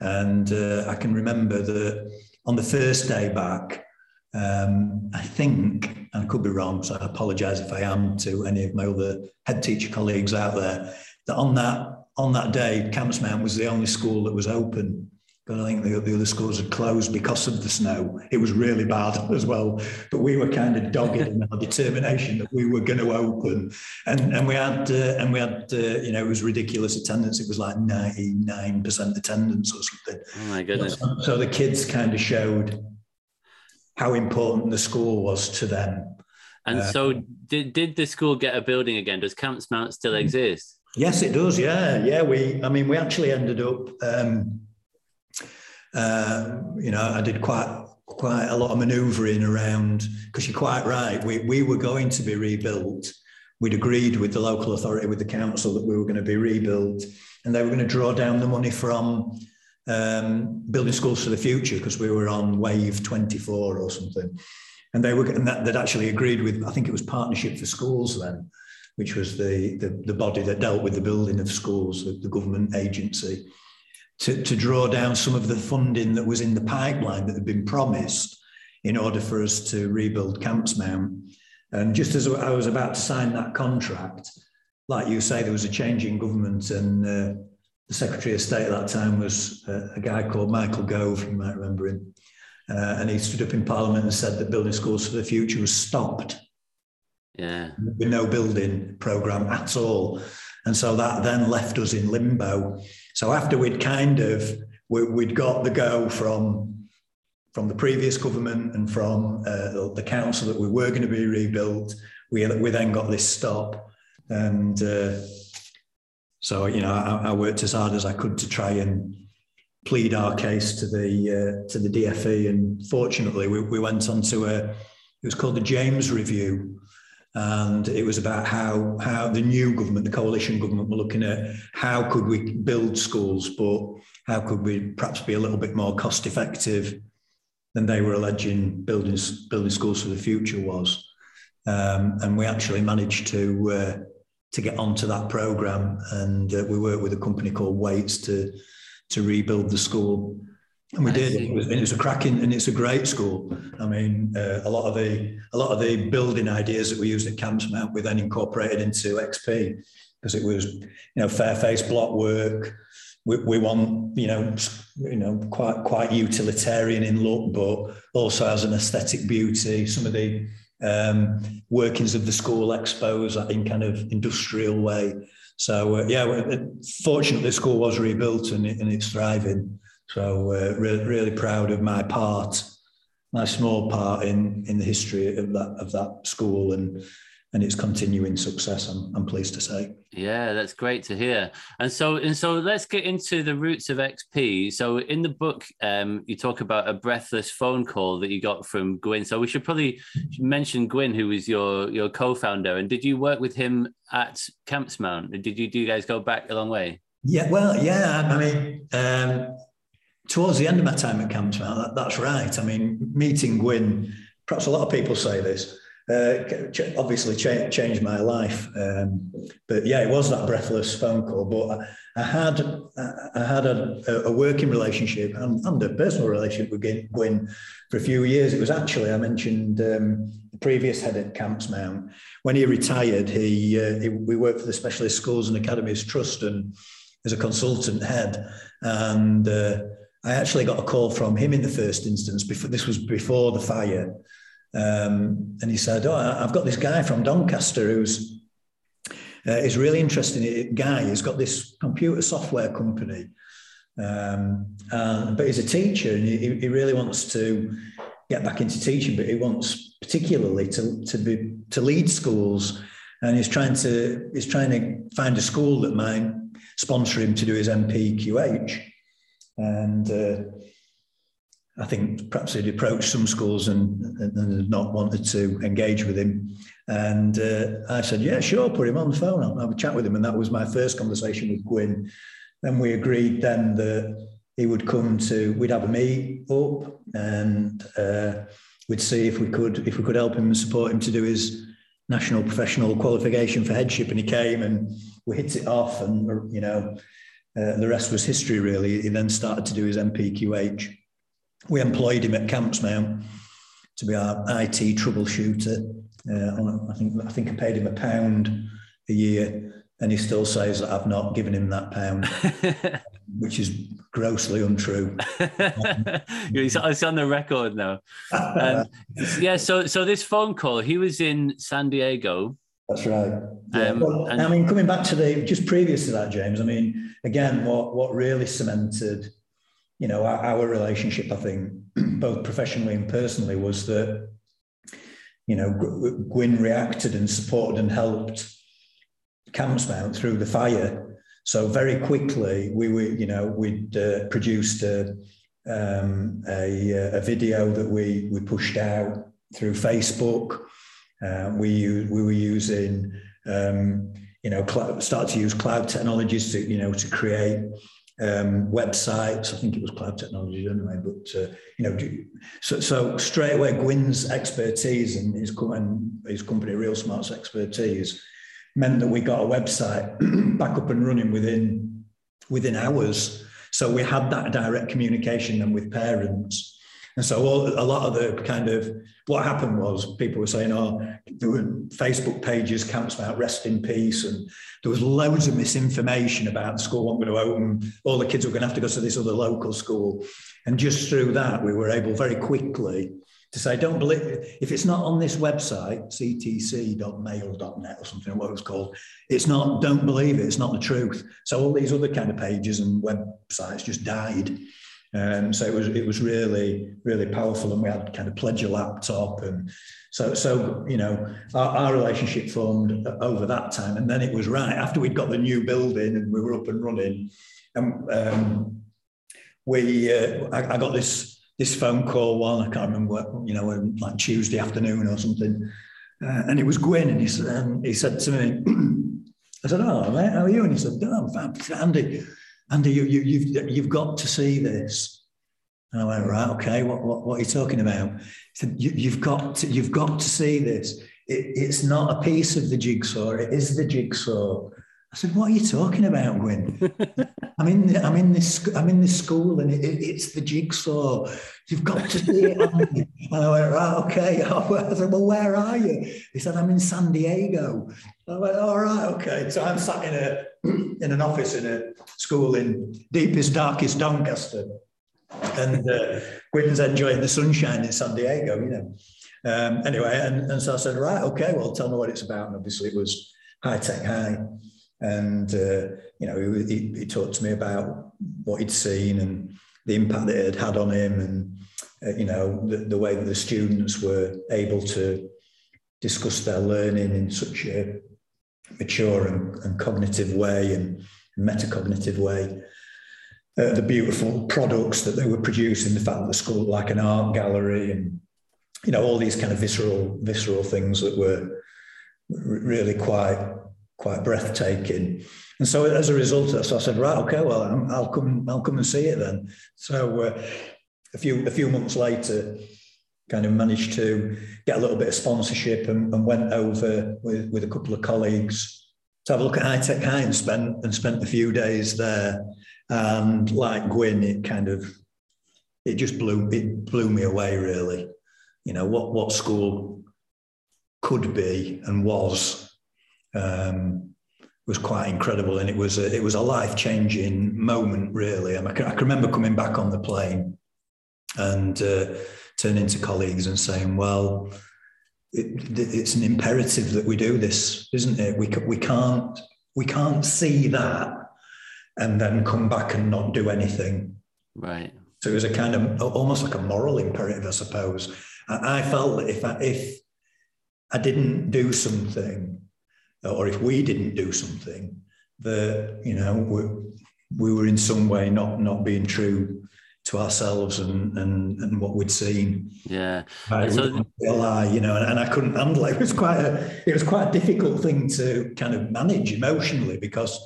and uh, I can remember that on the first day back, um, I think and I could be wrong, so I apologise if I am to any of my other head teacher colleagues out there. That on that on that day, Campsmount was the only school that was open I think the, the, other schools had closed because of the snow. It was really bad as well. But we were kind of dogged in our determination that we were going to open, and and we had uh, and we had uh, you know it was ridiculous attendance. It was like ninety nine percent attendance or something. Oh my goodness! So, so the kids kind of showed how important the school was to them. And uh, so, did did the school get a building again? Does Campsmount still mm. exist? Yes, it does. Yeah, yeah. We, I mean, we actually ended up. Um, uh, you know, I did quite quite a lot of manoeuvring around because you're quite right. We we were going to be rebuilt. We'd agreed with the local authority, with the council, that we were going to be rebuilt, and they were going to draw down the money from um, building schools for the future because we were on wave 24 or something. And they were and that they'd actually agreed with. I think it was Partnership for Schools then, which was the the, the body that dealt with the building of schools, the, the government agency to, to draw down some of the funding that was in the pipeline that had been promised in order for us to rebuild Campsmount. And just as I was about to sign that contract, like you say, there was a change in government, and uh, the Secretary of State at that time was uh, a guy called Michael Gove, you might remember him. Uh, and he stood up in Parliament and said that building schools for the future was stopped. Yeah. With no building programme at all. And so that then left us in limbo. So after we'd kind of, we, would got the go from from the previous government and from uh, the council that we were going to be rebuilt, we, we then got this stop. And uh, so, you know, I, I, worked as hard as I could to try and plead our case to the uh, to the DFE. And fortunately, we, we went on to a, it was called the James Review. And it was about how how the new government, the coalition government, were looking at how could we build schools, but how could we perhaps be a little bit more cost effective than they were alleging building building schools for the future was. Um, and we actually managed to uh, to get onto that program, and uh, we worked with a company called Wates to to rebuild the school. And we I did. It was, it was, a cracking, and it's a great school. I mean, uh, a lot of the a lot of the building ideas that we used at Campsmount, we then incorporated into XP because it was, you know, fair face block work, we, we want you know you know quite quite utilitarian in look, but also has an aesthetic beauty. Some of the um, workings of the school expose in kind of industrial way. So uh, yeah, fortunately the school was rebuilt and, it, and it's thriving. So uh, really, really proud of my part, my small part in in the history of that of that school and and its continuing success. I'm, I'm pleased to say. Yeah, that's great to hear. And so, and so, let's get into the roots of XP. So, in the book, um, you talk about a breathless phone call that you got from Gwyn. So, we should probably mention Gwyn, who was your your co-founder. And did you work with him at Campsmount? Did you do you guys go back a long way? Yeah, well, yeah. I mean, um, towards the end of my time at Campsmount, that, that's right. I mean, meeting Gwyn. Perhaps a lot of people say this uh, obviously cha- changed my life. Um, but yeah, it was that breathless phone call. But I, I had I had a, a working relationship and, and, a personal relationship with Gwyn for a few years. It was actually I mentioned um, the previous head at Campsmount when he retired. He, uh, he, we worked for the Specialist Schools and Academies Trust and as a consultant head and. Uh, I actually got a call from him in the first instance. Before this was before the fire, um, and he said, "Oh, I've got this guy from Doncaster who's uh, is really interesting guy. He's got this computer software company, um, and, but he's a teacher and he, he really wants to get back into teaching, but he wants particularly to to be to lead schools, and he's trying to he's trying to find a school that might sponsor him to do his NPQH, and." Uh, I think perhaps he'd approached some schools and, and, and not wanted to engage with him. And uh, I said, yeah, sure, put him on the phone. I'll have a chat with him. And that was my first conversation with Gwyn. Then we agreed then that he would come to, we'd have a meet up and uh, we'd see if we could, if we could help him and support him to do his national professional qualification for headship. And he came and we hit it off and, you know, uh, the rest was history really. He then started to do his NPQH. we employed him at Campsmount to be our IT troubleshooter. Uh, I think I think I paid him a pound a year, and he still says that I've not given him that pound, <laughs> which is grossly untrue. <laughs> it's on the record now. Um, <laughs> yeah. So so this phone call, he was in San Diego. That's right. Yeah. Um, well, and- I mean, coming back to the just previous to that, James. I mean, again, what what really cemented you know, our, our relationship, I think, <clears throat> both professionally and personally, was that, you know, Gwyn reacted and supported and helped Campsmount through the fire. So very quickly, we were, you know, we'd uh, produced a, um, a, a, video that we, we pushed out through Facebook. Uh, we, we were using, um, you know, cl- started to use cloud technologies to, you know, to create um, websites. I think it was cloud technologies anyway. But uh, you know, so, so straight away, Gwyn's expertise and his, and his company Realsmart's expertise meant that we got a website <clears throat> back up and running within within hours. So we had that direct communication then with parents. And so all, a lot of the kind of what happened was people were saying, oh, there were Facebook pages, Campsmount rest in peace. And there was loads of misinformation about the school wasn't going to open. All the kids were going to have to go to this other local school. And just through that, we were able very quickly to say, don't believe if it's not on this website, ctc.mail.net or something, what it was called, it's not, don't believe it, it's not the truth. So all these other kind of pages and websites just died. Um, so it was it was really really powerful, and we had kind of pledge a laptop, and so so you know our, our, relationship formed over that time, and then it was right after we'd got the new building and we were up and running, and um, we uh, I, I, got this this phone call one I can't remember what you know like Tuesday afternoon or something, uh, and it was Gwyn, and he said and he said to me, <clears throat> I said, "Oh mate, how are you?" And he said, "Oh, I'm fine, Andy." Andy, you, you, you've, you've got to see this. And I went, right, okay, what, what, what are you talking about? He said, you, have got to, you've got to see this. It, it's not a piece of the jigsaw, it is the jigsaw. I said, "What are you talking about, Gwyn? <laughs> I'm in, the, I'm in this, I'm in this school, and it, it, it's the jigsaw. You've got to see it." and I went, "Right, okay." <laughs> I said, "Well, where are you?" He said, "I'm in San Diego." I went, "All right, okay." So I'm sat in a <clears throat> in an office in a school in deepest, darkest Doncaster, and uh, Gwyn's enjoying the sunshine in San Diego, you know. Um, anyway, and, and so I said, "Right, okay, well, tell me what it's about." And obviously, it was high tech high and uh, you know he, he, talked to me about what he'd seen and the impact that it had had on him and uh, you know the, the, way that the students were able to discuss their learning in such a mature and, and cognitive way and metacognitive way uh, the beautiful products that they were producing the fact that the school like an art gallery and you know all these kind of visceral visceral things that were really quite quite breathtaking. And so as a result so I said, right, okay, well, I'll come, I'll come and see it then. So uh, a few a few months later, kind of managed to get a little bit of sponsorship and, and went over with, with a couple of colleagues to have a look at High Tech High and spent and spent a few days there. And like Gwyn, it kind of it just blew it blew me away really. You know what what school could be and was um, was quite incredible, and it was a, it was a life changing moment, really. I, can, I, can, remember coming back on the plane and uh, turning to colleagues and saying, "Well, it, it's an imperative that we do this, isn't it? We we can't we can't see that and then come back and not do anything." Right. So it was a kind of almost like a moral imperative, I suppose. I, I felt that if I, if I didn't do something or if we didn't do something, that you know we, we were in some way not not being true to ourselves and and, and what we'd seen. Yeah, so, lie, you know, and, and, I couldn't handle it. It was quite a it was quite a difficult thing to kind of manage emotionally because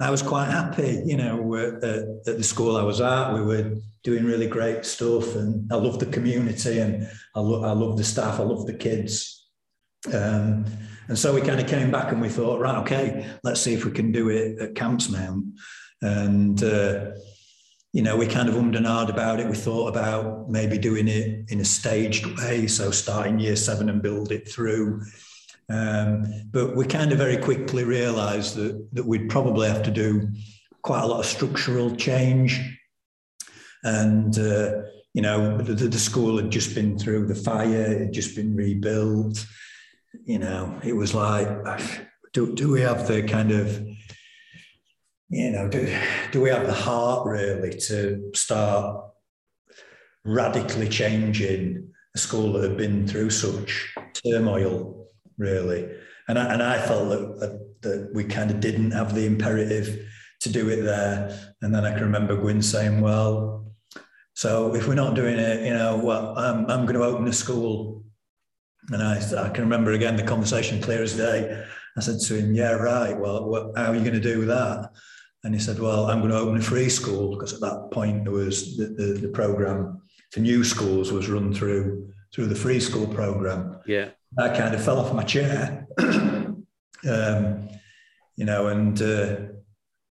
I was quite happy, you know, at, at the school I was at. We were doing really great stuff, and I loved the community, and I love I love the staff, I love the kids. Um, and so we kind of came back and we thought, right, okay, let's see if we can do it at Campsmount. And, uh, you know, we kind of ummed and ahed about it. We thought about maybe doing it in a staged way. So starting year seven and build it through. Um, but we kind of very quickly realized that, that we'd probably have to do quite a lot of structural change. And, uh, you know, the, the school had just been through the fire, it had just been rebuilt you know, it was like, do, do we have the kind of, you know, do, do we have the heart really to start radically changing a school that had been through such turmoil, really? And I, and I felt that, that, we kind of didn't have the imperative to do it there. And then I can remember Gwyn saying, well, so if we're not doing it, you know, well, I'm, I'm going to open a school and I, I can remember again the conversation clear as day. I said to him, Yeah, right. Well, what, how are you going to do that? And he said, Well, I'm going to open a free school because at that point there was the, the, the program for new schools was run through through the free school program. Yeah. I kind of fell off my chair. <clears throat> um, you know, and uh,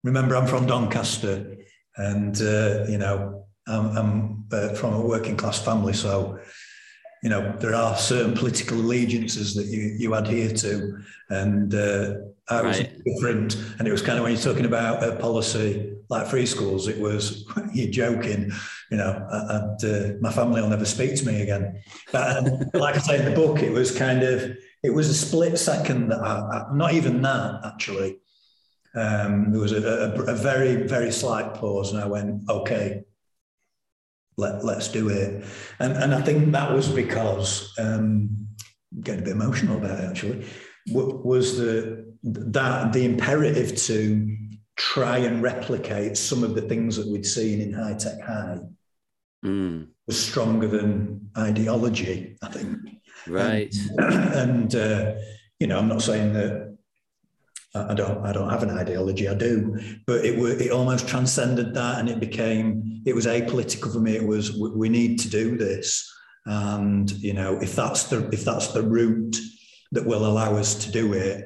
remember I'm from Doncaster and uh, you know, I'm, I'm uh, from a working class family, so you know there are certain political allegiances that you you adhere to, and uh, I was Right. different. And it was kind of when you're talking about a policy like free schools, it was <laughs> you're joking, you know. And uh, my family will never speak to me again. But um, <laughs> like I say in the book, it was kind of it was a split second that I, I, not even that actually. Um, there was a, a, a very very slight pause, and I went, okay, let, let's do it. And, and I think that was because, um, getting a bit emotional about it actually, was the, that the imperative to try and replicate some of the things that we'd seen in high tech high Mm, was stronger than ideology, I think. right. and <clears throat> uh, you know, I'm not saying that I don't I don't have an ideology. I do, but it it almost transcended that, and it became it was apolitical for me. It was we, we need to do this, and you know, if that's the if that's the route that will allow us to do it,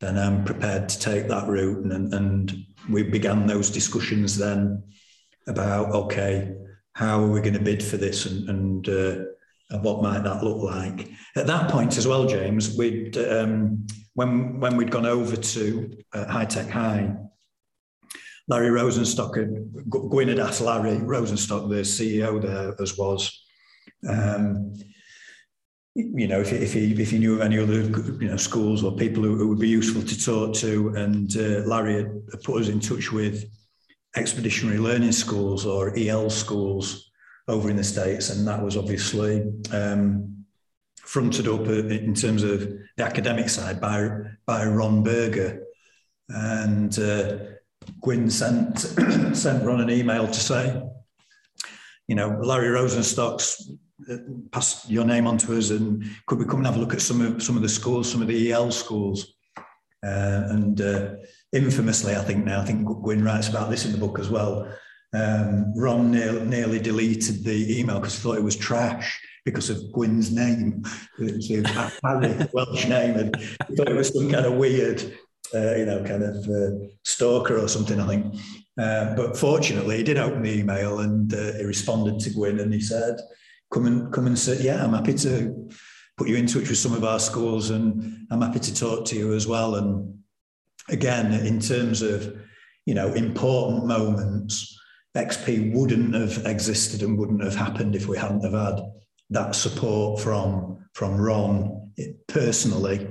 then I'm prepared to take that route. And and we began those discussions then about okay, how are we going to bid for this, and and uh, and what might that look like? At that point as well, James, we'd um, when when we'd gone over to uh, High Tech High, Larry Rosenstock had Gwyn had asked Larry Rosenstock, the CEO there, as was. Um, you know, if, if he if he knew of any other you know schools or people who, who would be useful to talk to, and uh, Larry had put us in touch with expeditionary learning schools or EL schools over in the States. And that was obviously um, fronted up in terms of the academic side by, by Ron Berger. And uh, Gwyn sent, <clears throat> sent Ron an email to say, you know, Larry Rosenstock's uh, passed your name on to us and could we come and have a look at some of some of the schools, some of the EL schools? Uh, and uh, infamously, I think now, I think Gwyn writes about this in the book as well. Um, Ron nearly, nearly deleted the email because he thought it was trash because of Gwyn's name. It was a <laughs> Welsh name, and he thought it was some kind of weird, uh, you know, kind of uh, stalker or something. I think. Uh, but fortunately, he did open the email and uh, he responded to Gwyn and he said, "Come and come and sit. Yeah, I'm happy to." Put you in touch with some of our schools, and I'm happy to talk to you as well. And again, in terms of you know important moments, XP wouldn't have existed and wouldn't have happened if we hadn't have had that support from from Ron personally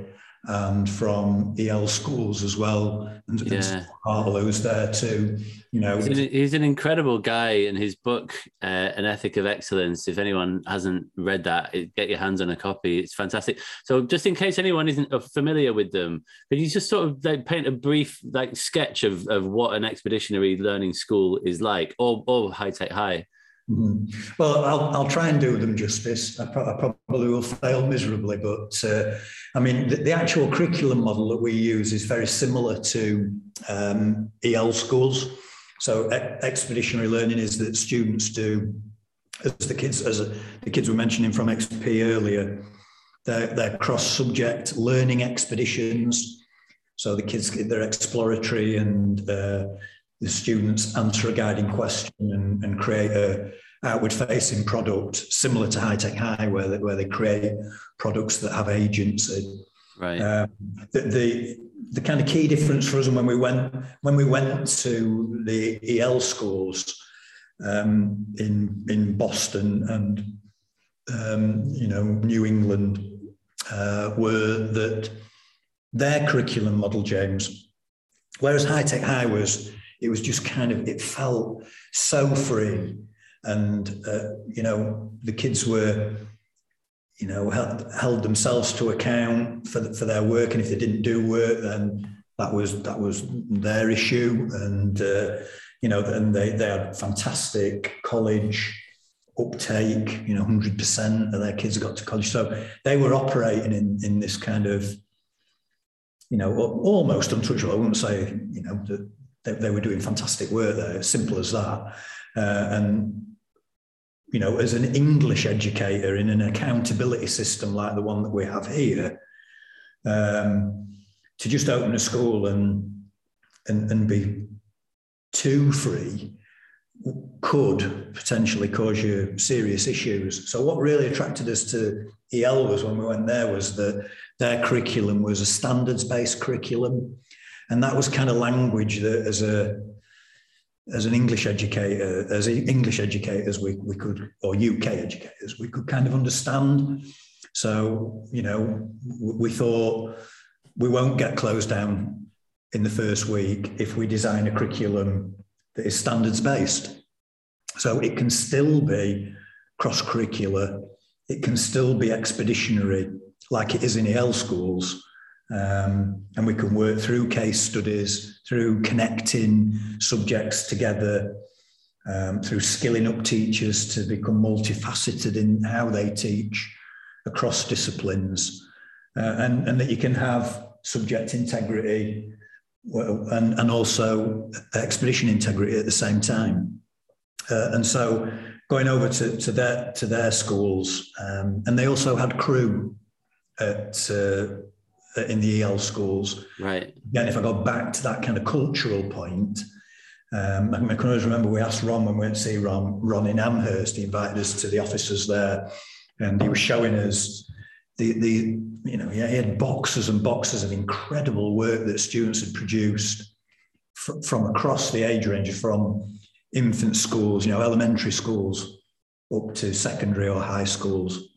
and from EL schools as well, and, Yeah. and Harlow's there too. You know, He's an, he's an incredible guy, and his book, uh, An Ethic of Excellence. If anyone hasn't read that, get your hands on a copy. It's fantastic. So, just in case anyone isn't uh, familiar with them, could you just sort of like paint a brief like sketch of, of what an expeditionary learning school is like, or or high tech high? Mhm. Well, I'll, I'll try and do them justice. I, pro- I probably will fail miserably, but uh, I mean, the, the actual curriculum model that we use is very similar to um, EL schools. So, expeditionary learning is that students do, as the kids, as the kids were mentioning from XP earlier, they're, they're cross-subject learning expeditions. So the kids, they're exploratory and uh, the students answer a guiding question and, and create a outward facing product similar to high tech high where they, where they create products that have agency Right. um, the, the the kind of key difference for us and when we went when we went to the EL schools um, in in Boston and um, you know New England uh, were that their curriculum model, James, whereas high tech high was it was just kind of it felt so free and uh, you know the kids were you know held, held themselves to account for the, for their work and if they didn't do work then that was that was their issue. And uh, you know and they they had fantastic college uptake you know 100% of their kids got to college. So they were operating in in this kind of you know almost untouchable. I wouldn't say you know that they, they were doing fantastic work there. Simple as that. Uh, and you know, as an English educator in an accountability system like the one that we have here, um, to just open a school and and, and be too free could potentially cause you serious issues. So what really attracted us to EL was when we went there was that their curriculum was a standards-based curriculum, and that was kind of language that as a as an English educator, as English educators, we, we could, or UK educators, we could kind of understand. So, you know, we thought we won't get closed down in the first week if we design a curriculum that is standards based. So it can still be cross curricular, it can still be expeditionary, like it is in EL schools. Um, and we can work through case studies, through connecting subjects together, um, through skilling up teachers to become multifaceted in how they teach across disciplines, uh, and, and that you can have subject integrity and, and also expedition integrity at the same time. Uh, and so going over to, to their to their schools, um, and they also had crew at uh, in the EL schools. Right. Again, if I go back to that kind of cultural point, um, I can always remember we asked Ron when we went to see Ron, Ron in Amherst. He invited us to the offices there, and he was showing us the the you know he had boxes and boxes of incredible work that students had produced fr- from across the age range, from infant schools, you know, elementary schools, up to secondary or high schools.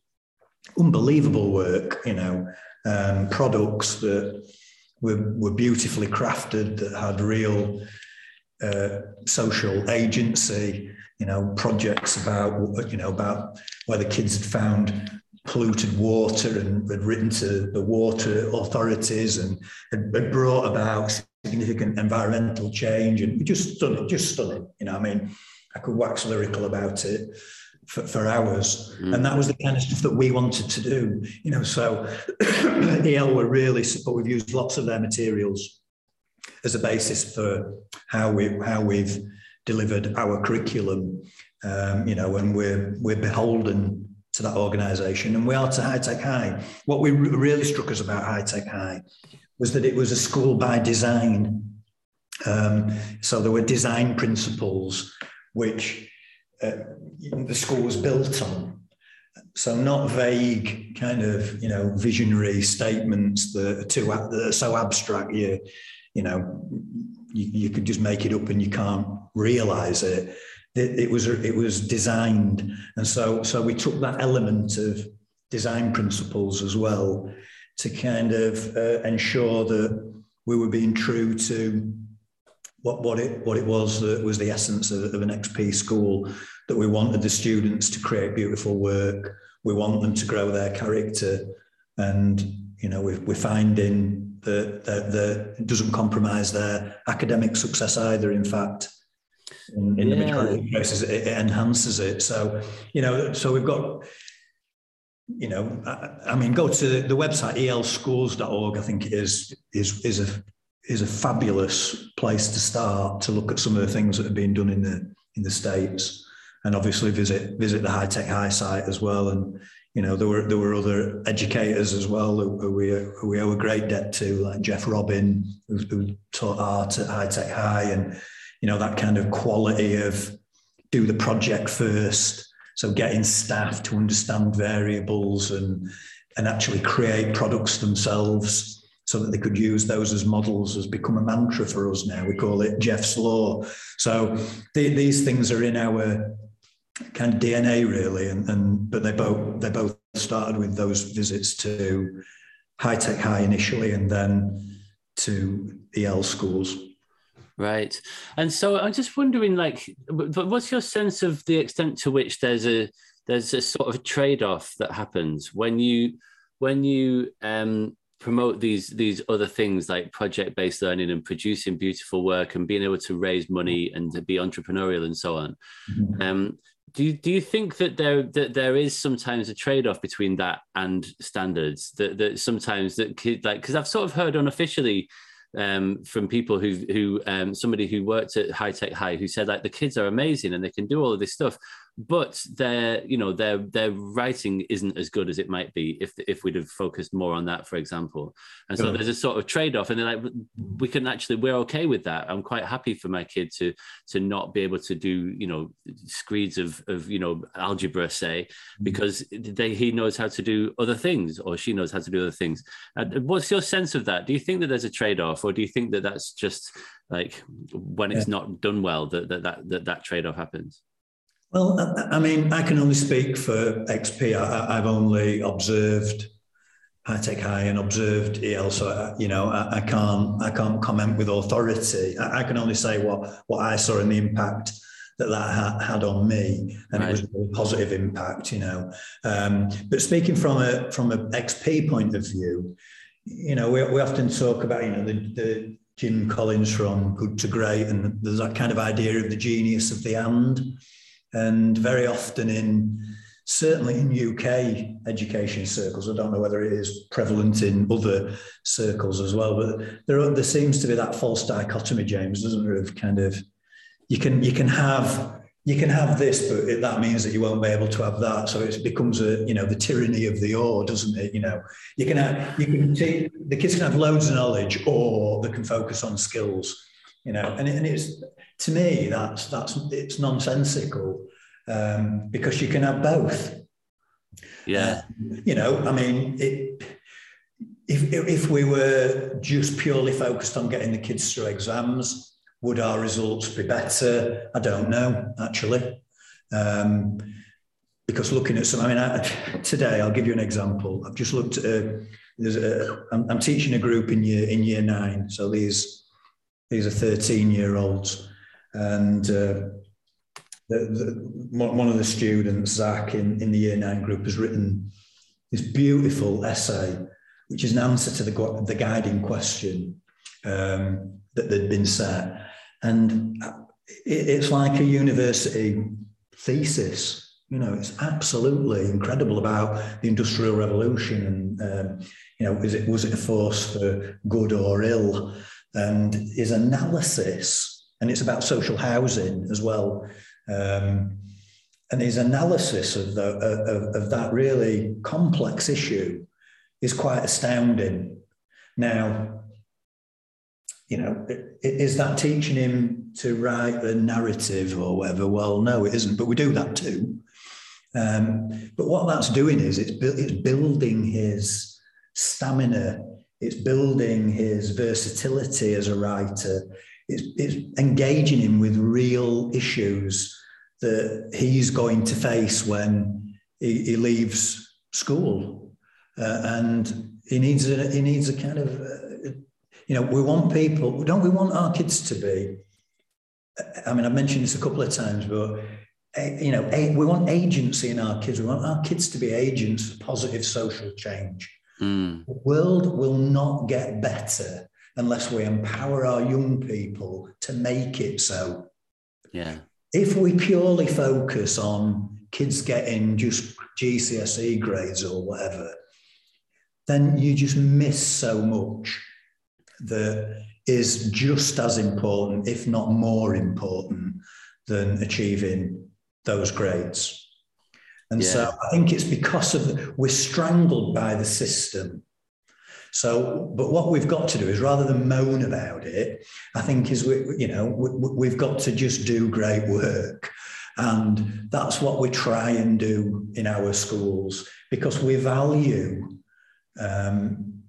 Unbelievable work, you know, um, products that were, were beautifully crafted, that had real uh, social agency, you know, projects about, you know, about where the kids had found polluted water and had written to the water authorities and had, had brought about significant environmental change and just stunning, just stunning. You know, I mean, I could wax lyrical about it for, for hours. Mm. And that was the kind of stuff that we wanted to do. You know, so <coughs> EL were really, but we've used lots of their materials as a basis for how we how we've delivered our curriculum. Um, you know, and we're we're beholden to that organisation, and we are to High Tech High. What we really struck us about High Tech High was that it was a school by design. Um, so there were design principles which uh, the school was built on. So not vague kind of you know visionary statements that are too that are so abstract you you know you, you could just make it up and you can't realize it. it. It was it was designed, and so so we took that element of design principles as well to kind of uh, ensure that we were being true to what, what it what it was that was the essence of, of, an XP school that we wanted the students to create beautiful work. We want them to grow their character, and you know we're, we're finding that, that, that it doesn't compromise their academic success either. In fact, in, in yeah. the majority of cases, it, it enhances it. So you know, so we've got you know, I, I, mean, go to the website elschools.org. I think it is is is a is a fabulous place to start to look at some of the things that have been done in the in the states, and obviously visit visit the High Tech High site as well. And you know, there were there were other educators as well who we who we owe a great debt to, like Jeff Robin, who, who taught art at High Tech High, and you know that kind of quality of do the project first so getting staff to understand variables and and actually create products themselves so that they could use those as models has become a mantra for us now. We call it Jeff's Law. So the, these things are in our kind of DNA really, and, and but they both they both started with those visits to high tech high initially, and then to EL schools. Right. And so I'm just wondering, like, what's your sense of the extent to which there's a there's a sort of trade-off that happens when you when you um, promote these these other things like project-based learning and producing beautiful work and being able to raise money and to be entrepreneurial and so on. Mm-hmm. Um, do you, do you think that there that there is sometimes a trade-off between that and standards that, that sometimes that could like because I've sort of heard unofficially um, from people who who um, somebody who worked at High Tech High who said like the kids are amazing and they can do all of this stuff, but their you know their their writing isn't as good as it might be if if we'd have focused more on that for example and so yeah. there's a sort of trade-off and they're like we can actually we're okay with that i'm quite happy for my kid to to not be able to do you know screeds of of you know algebra say mm-hmm. because they he knows how to do other things or she knows how to do other things uh, what's your sense of that do you think that there's a trade-off or do you think that that's just like when it's yeah. not done well that that that, that, that trade-off happens well, I mean, I can only speak for XP. I, have only observed High Tech High and observed EL, so I, you know, I, I, can't I can't comment with authority. I, I, can only say what what I saw and the impact that that ha- had on me, and right. it was a positive impact, you know. Um, but speaking from a from an XP point of view, you know, we, we often talk about you know the, the Jim Collins from Good to Great, and there's that kind of idea of the genius of the and. And very often in certainly in UK education circles, I don't know whether it is prevalent in other circles as well, but there, there seems to be that false dichotomy, James, doesn't there? Of kind of you can you can have you can have this, but it, that means that you won't be able to have that. So it becomes a you know the tyranny of the or, doesn't it? You know, you can have you can see the kids can have loads of knowledge, or they can focus on skills. You know, and, and it's to me, that's that's it's nonsensical um, because you can have both. Yeah, uh, you know, I mean, it, if if we were just purely focused on getting the kids through exams, would our results be better? I don't know, actually. Um, because looking at some, I mean, I, <laughs> today I'll give you an example. I've just looked at. A, there's a, I'm, I'm teaching a group in year in year nine, so these these are 13 year olds, and uh, the, the, one of the students, Zach, in, in the year nine group, has written this beautiful essay, which is an answer to the, the guiding question um, that had been set. And it, it's like a university thesis. You know, it's absolutely incredible about the Industrial Revolution and, um, you know, is it, was it a force for good or ill? And his analysis and it's about social housing as well. Um, and his analysis of, the, of, of that really complex issue is quite astounding. Now, you know, is that teaching him to write a narrative or whatever? Well, no, it isn't, but we do that too. Um, but what that's doing is it's, it's building his stamina, it's building his versatility as a writer, it's, it's engaging him with real issues that he's going to face when he, he leaves school, uh, and he needs a he needs a kind of uh, you know we want people don't we want our kids to be I mean I've mentioned this a couple of times but uh, you know we want agency in our kids. We want our kids to be agents for positive social change. Mm. the world will not get better unless we empower our young people to make it so. Yeah. If we purely focus on kids getting just GCSE grades or whatever, then you just miss so much that is just as important, if not more important, than achieving those grades. And yeah. so I think it's because of we're strangled by the system so, but what we've got to do is rather than moan about it, I think is we, you know, we, have got to just do great work. And that's what we try and do in our schools because we value, um,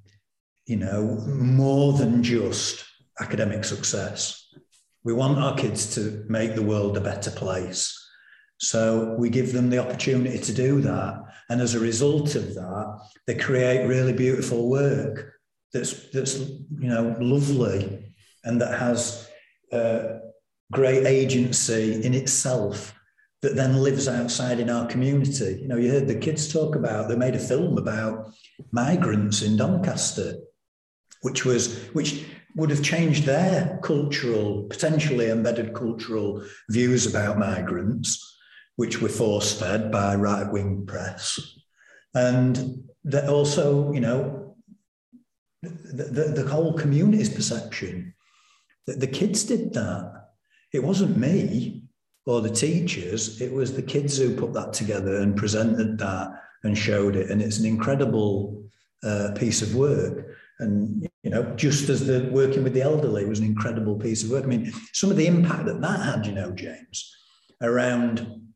you know, more than just academic success. We want our kids to make the world a better place. So we give them the opportunity to do that. And as a result of that, they create really beautiful work that's, that's you know, lovely and that has uh, great agency in itself that then lives outside in our community. You know, you heard the kids talk about, they made a film about migrants in Doncaster, which was, which would have changed their cultural, potentially embedded cultural views about migrants which were force fed by right wing press. And that also, you know, the, the, the, whole community's perception that the kids did that. It wasn't me. or the teachers. It was the kids who put that together and presented that and showed it. And it's an incredible uh, piece of work. And you know, just as the working with the elderly was an incredible piece of work. I mean, some of the impact that that had, you know, James, around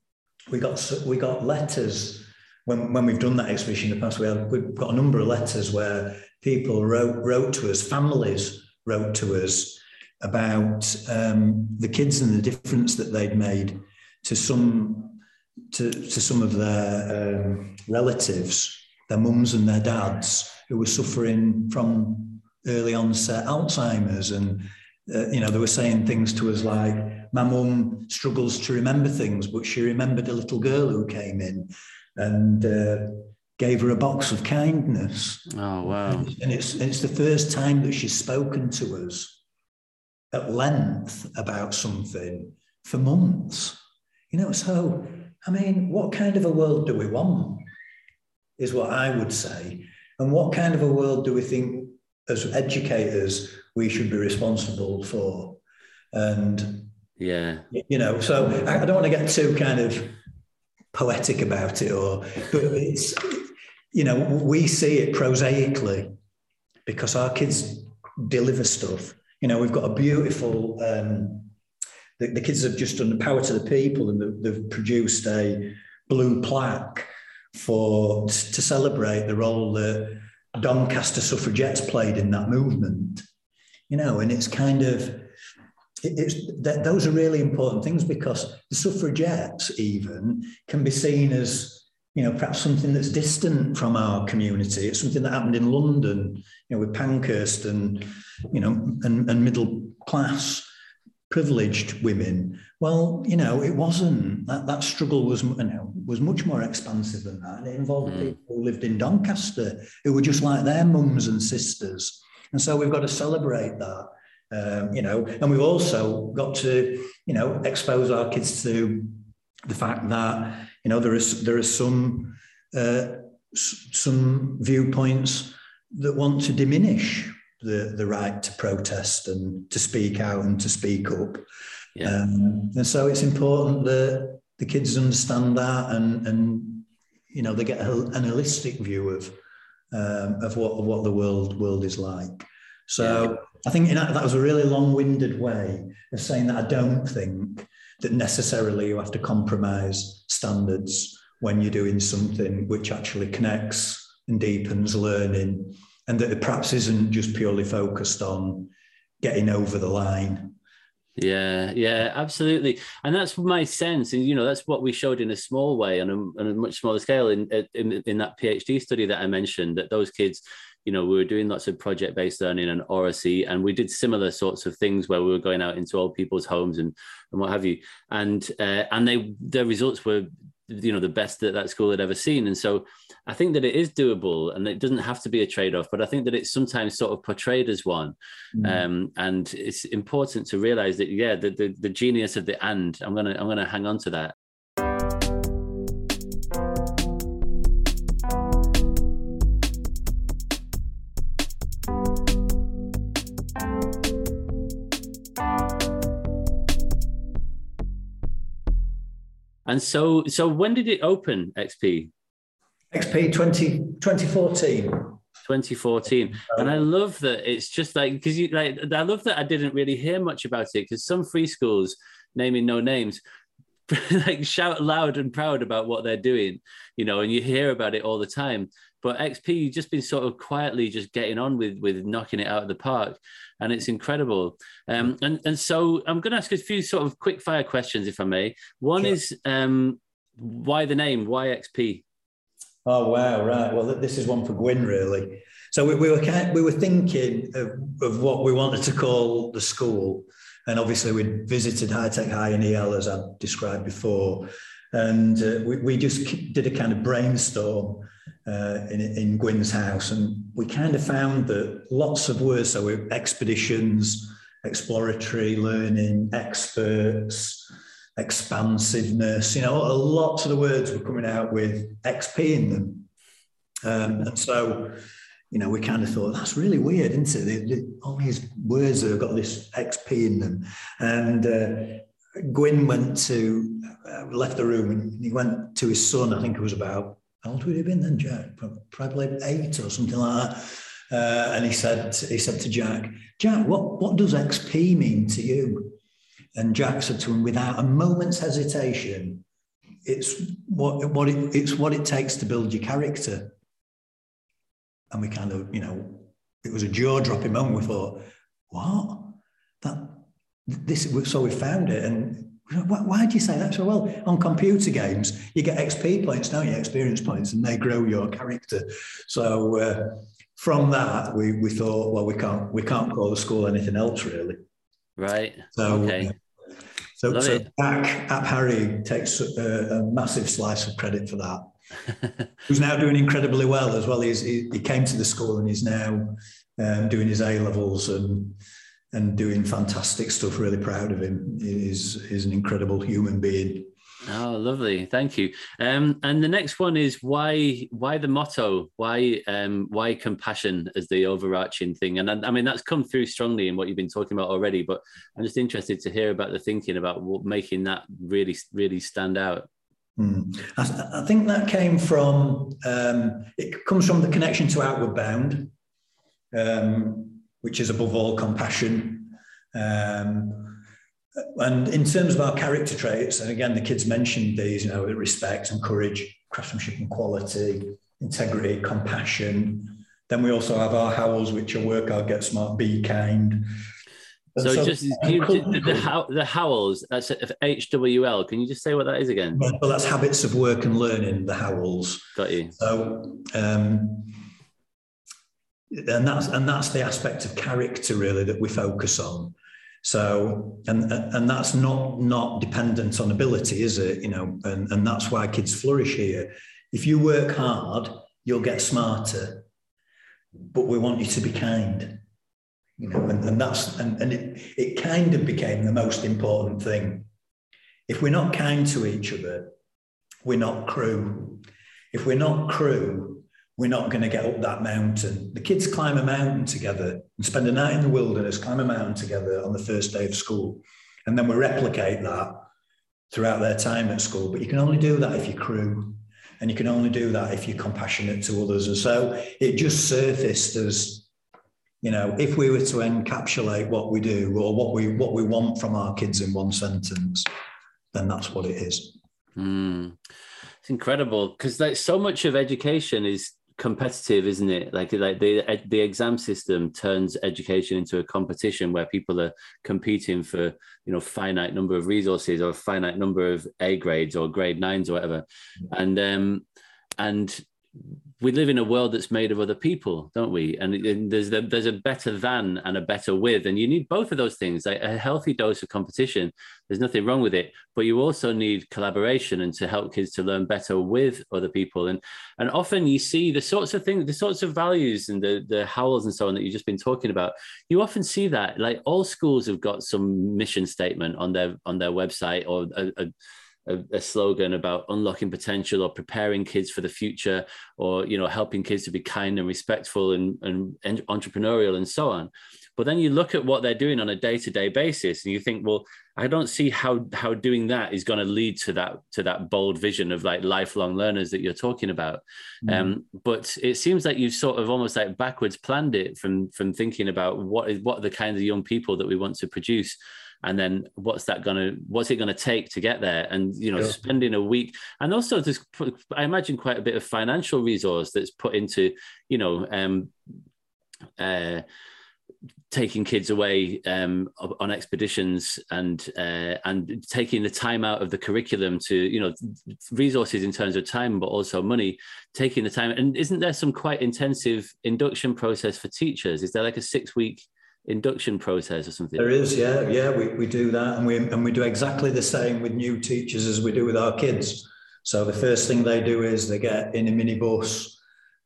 we got we got letters when, when we've done that exhibition in the past. We have, we've got a number of letters where people wrote wrote to us, families wrote to us about um, the kids and the difference that they'd made to some to, to some of their um, relatives, their mums and their dads, who were suffering from early onset Alzheimer's. And, uh, you know, they were saying things to us like, my mum struggles to remember things, but she remembered a little girl who came in and uh, gave her a box of kindness. Oh, wow. And it's, it's the first time that she's spoken to us at length about something for months. You know, so, I mean, what kind of a world do we want? Is what I would say. And what kind of a world do we think, as educators, we should be responsible for? And, yeah, you know, so I, don't want to get too kind of poetic about it, or, but it's, you know, we see it prosaically because our kids deliver stuff you know, we've got a beautiful, um, the, the, kids have just done the power to the people and they've produced a blue plaque for to celebrate the role that Doncaster suffragettes played in that movement. You know, and it's kind of, it's that those are really important things because the suffragettes even can be seen as you know, perhaps something that's distant from our community. It's something that happened in London, you know, with Pankhurst and, you know, and, and middle class privileged women. Well, you know, it wasn't. That, that struggle was, you know, was much more expansive than that. And it involved mm. people who lived in Doncaster who were just like their mums and sisters. And so we've got to celebrate that. Um, you know, and we've also got to, you know, expose our kids to the fact that you know there is there are some uh, some viewpoints that want to diminish the the right to protest and to speak out and to speak up. Yeah. Um, and so it's important that the kids understand that and and you know they get a, an holistic view of um, of what of what the world world is like. So. I think you that was a really long-winded way of saying that I don't think that necessarily you have to compromise standards when you're doing something which actually connects and deepens learning and that it perhaps isn't just purely focused on getting over the line yeah yeah absolutely and that's my sense and you know that's what we showed in a small way on a, on a much smaller scale in, in in that phd study that i mentioned that those kids you know, we were doing lots of project based learning and Oracy, and we did similar sorts of things where we were going out into old people's homes and, and what have you. And uh, and they their results were, you know, the best that that school had ever seen. And so I think that it is doable and it doesn't have to be a trade off, but I think that it's sometimes sort of portrayed as one. Mm. Um, and it's important to realize that, yeah, the, the, the genius of the and, I'm going to, I'm going to hang on to that. And so, so when did it open, XP? XP 20, 2014. 2014 and i love that it's just like because you like i love that i didn't really hear much about it because some free schools naming no names <laughs> like shout loud and proud about what they're doing you know and you hear about it all the time but xp you've just been sort of quietly just getting on with with knocking it out of the park and it's incredible. Um, and and so I'm going to ask a few sort of quick fire questions, if I may. One sure. is um, why the name? Why XP? Oh wow! Right. Well, this is one for Gwyn, really. So we, we were kind, we were thinking of, of what we wanted to call the school, and obviously we'd visited High Tech High and EL as I described before, and uh, we, we just did a kind of brainstorm uh, in, in Gwyn's house. And we kind of found that lots of words, so expeditions, exploratory learning, experts, expansiveness, you know, lots of the words were coming out with XP in them. Um, and so, you know, we kind of thought that's really weird, isn't it? All these words that have got this XP in them. And uh, Gwyn went to uh, left the room and he went to his son. I think it was about how old would he have been then, Jack? Probably eight or something like that. Uh, and he said he said to Jack, Jack, what what does XP mean to you? And Jack said to him, without a moment's hesitation, it's what what it, it's what it takes to build your character. And we kind of, you know, it was a jaw dropping moment. We thought, what? That this so we found it and why, why do you say that? So well, on computer games, you get XP points, don't you? Experience points, and they grow your character. So uh, from that, we we thought, well, we can't we can't call the school anything else really. Right. So okay. Uh, so, Love so it. App, ap Harri takes a, a massive slice of credit for that. <laughs> Who's now doing incredibly well as well. He's, he, he came to the school and he's now um, doing his A levels and and doing fantastic stuff. Really proud of him. He's he's an incredible human being. Oh, lovely! Thank you. Um, and the next one is why why the motto? Why um, why compassion as the overarching thing? And I, I, mean that's come through strongly in what you've been talking about already. But I'm just interested to hear about the thinking about what, making that really really stand out. Mm. I, I, think that came from um, it comes from the connection to Outward Bound, um, which is above all compassion. Um, and in terms of our character traits, and again, the kids mentioned these, you know, respect and courage, craftsmanship and quality, integrity, compassion. Then we also have our HOWLs, which are work hard, get smart, be kind. So, so, just you, the, the, the HOWLs, that's H W L. Can you just say what that is again? Well, that's habits of work and learning, the HOWLs. Got you. So, um, and that's and that's the aspect of character really that we focus on. So, and and that's not not dependent on ability, is it? You know, and, and that's why kids flourish here. If you work hard, you'll get smarter. But we want you to be kind. You know, and, and that's and, and it, it kind of became the most important thing. If we're not kind to each other, we're not crew. If we're not crew, we're not going to get up that mountain. The kids climb a mountain together and spend a night in the wilderness, climb a mountain together on the first day of school. And then we replicate that throughout their time at school. But you can only do that if you're crew. And you can only do that if you're compassionate to others. And so it just surfaced as, you know, if we were to encapsulate what we do or what we what we want from our kids in one sentence, then that's what it is. Mm. It's incredible because like so much of education is competitive, isn't it? Like like the the exam system turns education into a competition where people are competing for you know finite number of resources or a finite number of A grades or grade nines or whatever, and um and we live in a world that's made of other people, don't we? And, and there's the, there's a better than and a better with, and you need both of those things. Like a healthy dose of competition, there's nothing wrong with it, but you also need collaboration and to help kids to learn better with other people. And and often you see the sorts of things, the sorts of values and the the HOWLs and so on that you've just been talking about. You often see that. Like all schools have got some mission statement on their on their website or a, a a, a, slogan about unlocking potential or preparing kids for the future or you know helping kids to be kind and respectful and, and, and entrepreneurial and so on. But then you look at what they're doing on a day-to-day basis and you think well i don't see how how doing that is going to lead to that to that bold vision of like lifelong learners that you're talking about. Mm. um, but it seems like you've sort of almost like backwards planned it from from thinking about what is what are the kinds of young people that we want to produce and then what's that gonna what's it gonna take to get there? And you know yeah. spending a week and also there's i imagine quite a bit of financial resource that's put into you know um uh taking kids away um, on expeditions and uh, and taking the time out of the curriculum to you know resources in terms of time but also money taking the time. And isn't there some quite intensive induction process for teachers? Is there like a six week induction process or something? There is, yeah, yeah. We, we do that, and we and we do exactly the same with new teachers as we do with our kids. So the first thing they do is they get in a minibus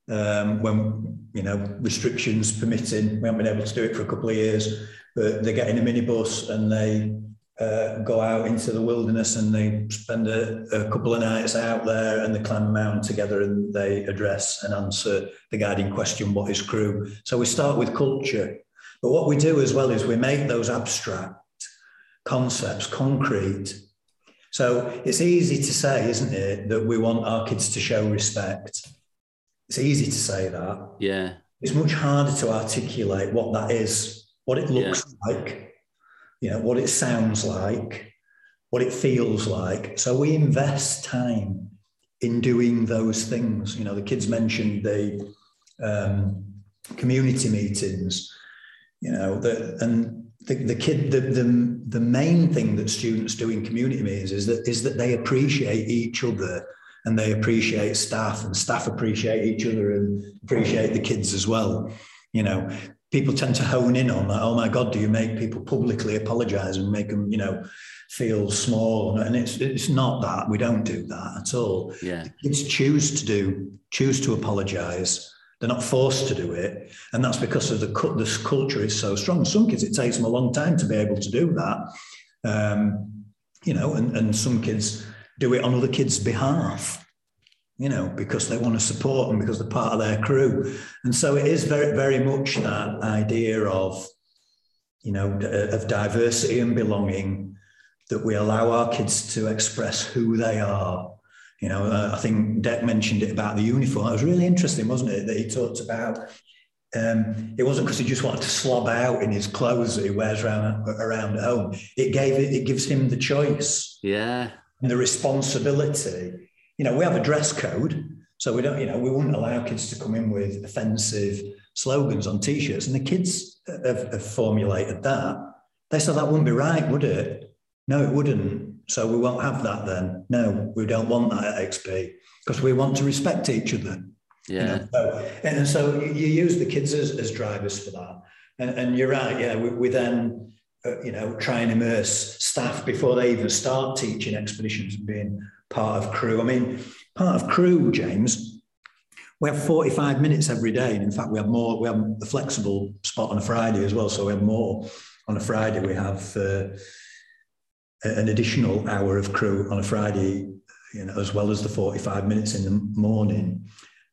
um, when you know restrictions permitting. We haven't been able to do it for a couple of years, but they get in a minibus and they uh, go out into the wilderness and they spend a, a, couple of nights out there and they climb a mountain together and they address and answer the guiding question, what is crew? So we start with culture but what we do as well is we make those abstract concepts concrete. So it's easy to say, isn't it, that we want our kids to show respect. It's easy to say that. Yeah. It's much harder to articulate what that is, what it looks yeah. like, you know, what it sounds like, what it feels like. So we invest time in doing those things. You know, the kids mentioned the um, community meetings, you know, the, and the, the kid, the, the, the main thing that students do in community meetings is that, is that they appreciate each other and they appreciate staff and staff appreciate each other and appreciate the kids as well. You know, people tend to hone in on that. Oh my God, do you make people publicly apologize and make them, you know, feel small? And it's it's not that. We don't do that at all. Yeah. The kids choose to do, choose to apologize they're not forced to do it. And that's because of the, cut. this culture is so strong. Some kids, it takes them a long time to be able to do that. Um, you know, and, and some kids do it on other kids' behalf, you know, because they want to support them because they're part of their crew. And so it is very, very much that idea of, you know, of diversity and belonging that we allow our kids to express who they are you know, uh, I think Deck mentioned it about the uniform. It was really interesting, wasn't it? That he talked about um, it wasn't because he just wanted to slob out in his clothes that he wears around around at home. It gave it, it gives him the choice. Yeah. And the responsibility. You know, we have a dress code. So we don't, you know, we wouldn't allow kids to come in with offensive slogans on t-shirts. And the kids have, have formulated that. They said that wouldn't be right, would it? No, it wouldn't. So we won't have that then. No, we don't want that at XP because we want to respect each other. Yeah. You know? so, and so you use the kids as, as drivers for that. And, and you're right. Yeah. We, we then, uh, you know, try and immerse staff before they even start teaching expeditions and being part of crew. I mean, part of crew, James, we have 45 minutes every day. And in fact, we have more, we have a flexible spot on a Friday as well. So we have more on a Friday. We have, uh, an additional hour of crew on a Friday, you know, as well as the 45 minutes in the morning.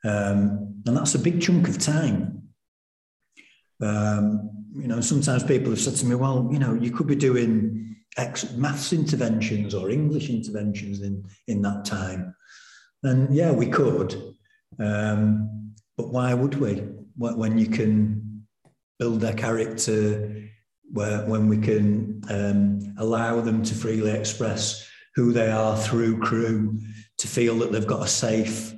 Um, and that's a big chunk of time. Um, you know, sometimes people have said to me, well, you know, you could be doing X maths interventions or English interventions in, in that time. And yeah, we could. Um, but why would we? When you can build their character where when we can um, allow them to freely express who they are through crew, to feel that they've got a safe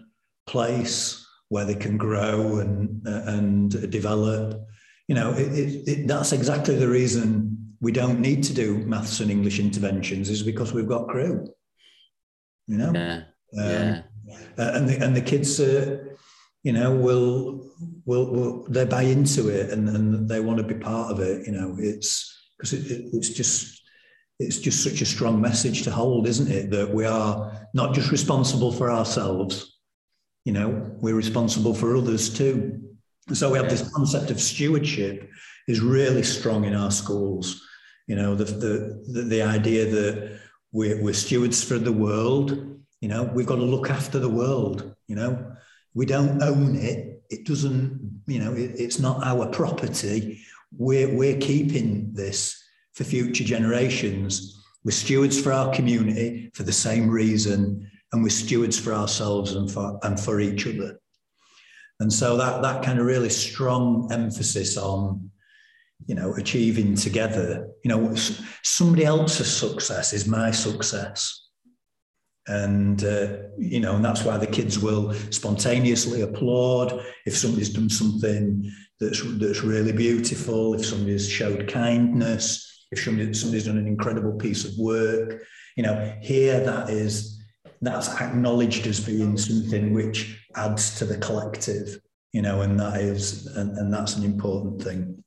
place where they can grow and uh, and develop. You know, it, it, it, that's exactly the reason we don't need to do maths and English interventions is because we've got crew. You know, yeah, um, yeah. Uh, and the and the kids, uh, you know, will will, will they buy into it and, and they want to be part of it. You know, it's because it, it, it's just it's just such a strong message to hold, isn't it? That we are not just responsible for ourselves. You know, we're responsible for others too. And so we have this concept of stewardship is really strong in our schools. You know, the the the, the idea that we're, we're stewards for the world. You know, we've got to look after the world. You know, we don't own it it doesn't, you know, it, it's not our property. We're, we're keeping this for future generations. We're stewards for our community for the same reason, and we're stewards for ourselves and for, and for each other. And so that, that kind of really strong emphasis on, you know, achieving together, you know, somebody else's success is my success and uh, you know and that's why the kids will spontaneously applaud. If somebody's done something that's that's really beautiful if somebody's showed kindness if somebody, somebody's done an incredible piece of work you know here that is that's acknowledged as being something which adds to the collective you know and that is and, and that's an important thing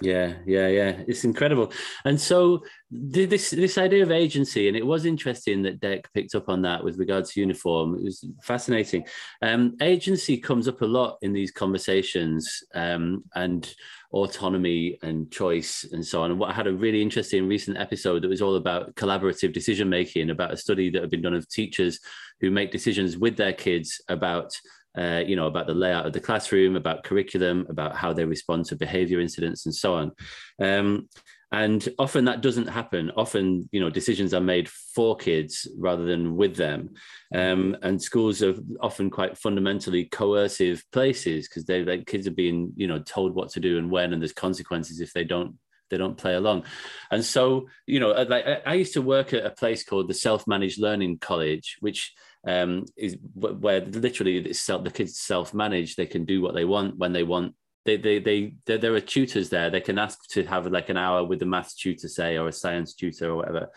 yeah, yeah, yeah. It's incredible. And so this this idea of agency, and it was interesting that Deck picked up on that with regards to uniform. It was fascinating. Um, agency comes up a lot in these conversations, um, and autonomy and choice and so on. And what I had a really interesting recent episode that was all about collaborative decision making, about a study that had been done of teachers who make decisions with their kids about uh, you know, about the layout of the classroom, about curriculum, about how they respond to behavior incidents, and so on. Um, and often that doesn't happen. Often you know decisions are made for kids rather than with them. Um, and schools are often quite fundamentally coercive places because they like kids are being you know told what to do and when and there's consequences if they don't they don't play along. And so you know like i used to work at a place called the self-managed learning college which um, is where literally it's self, the kids self-manage they can do what they want when they want they, they, they, there are tutors there. They can ask to have like an hour with a math tutor, say, or a science tutor or whatever.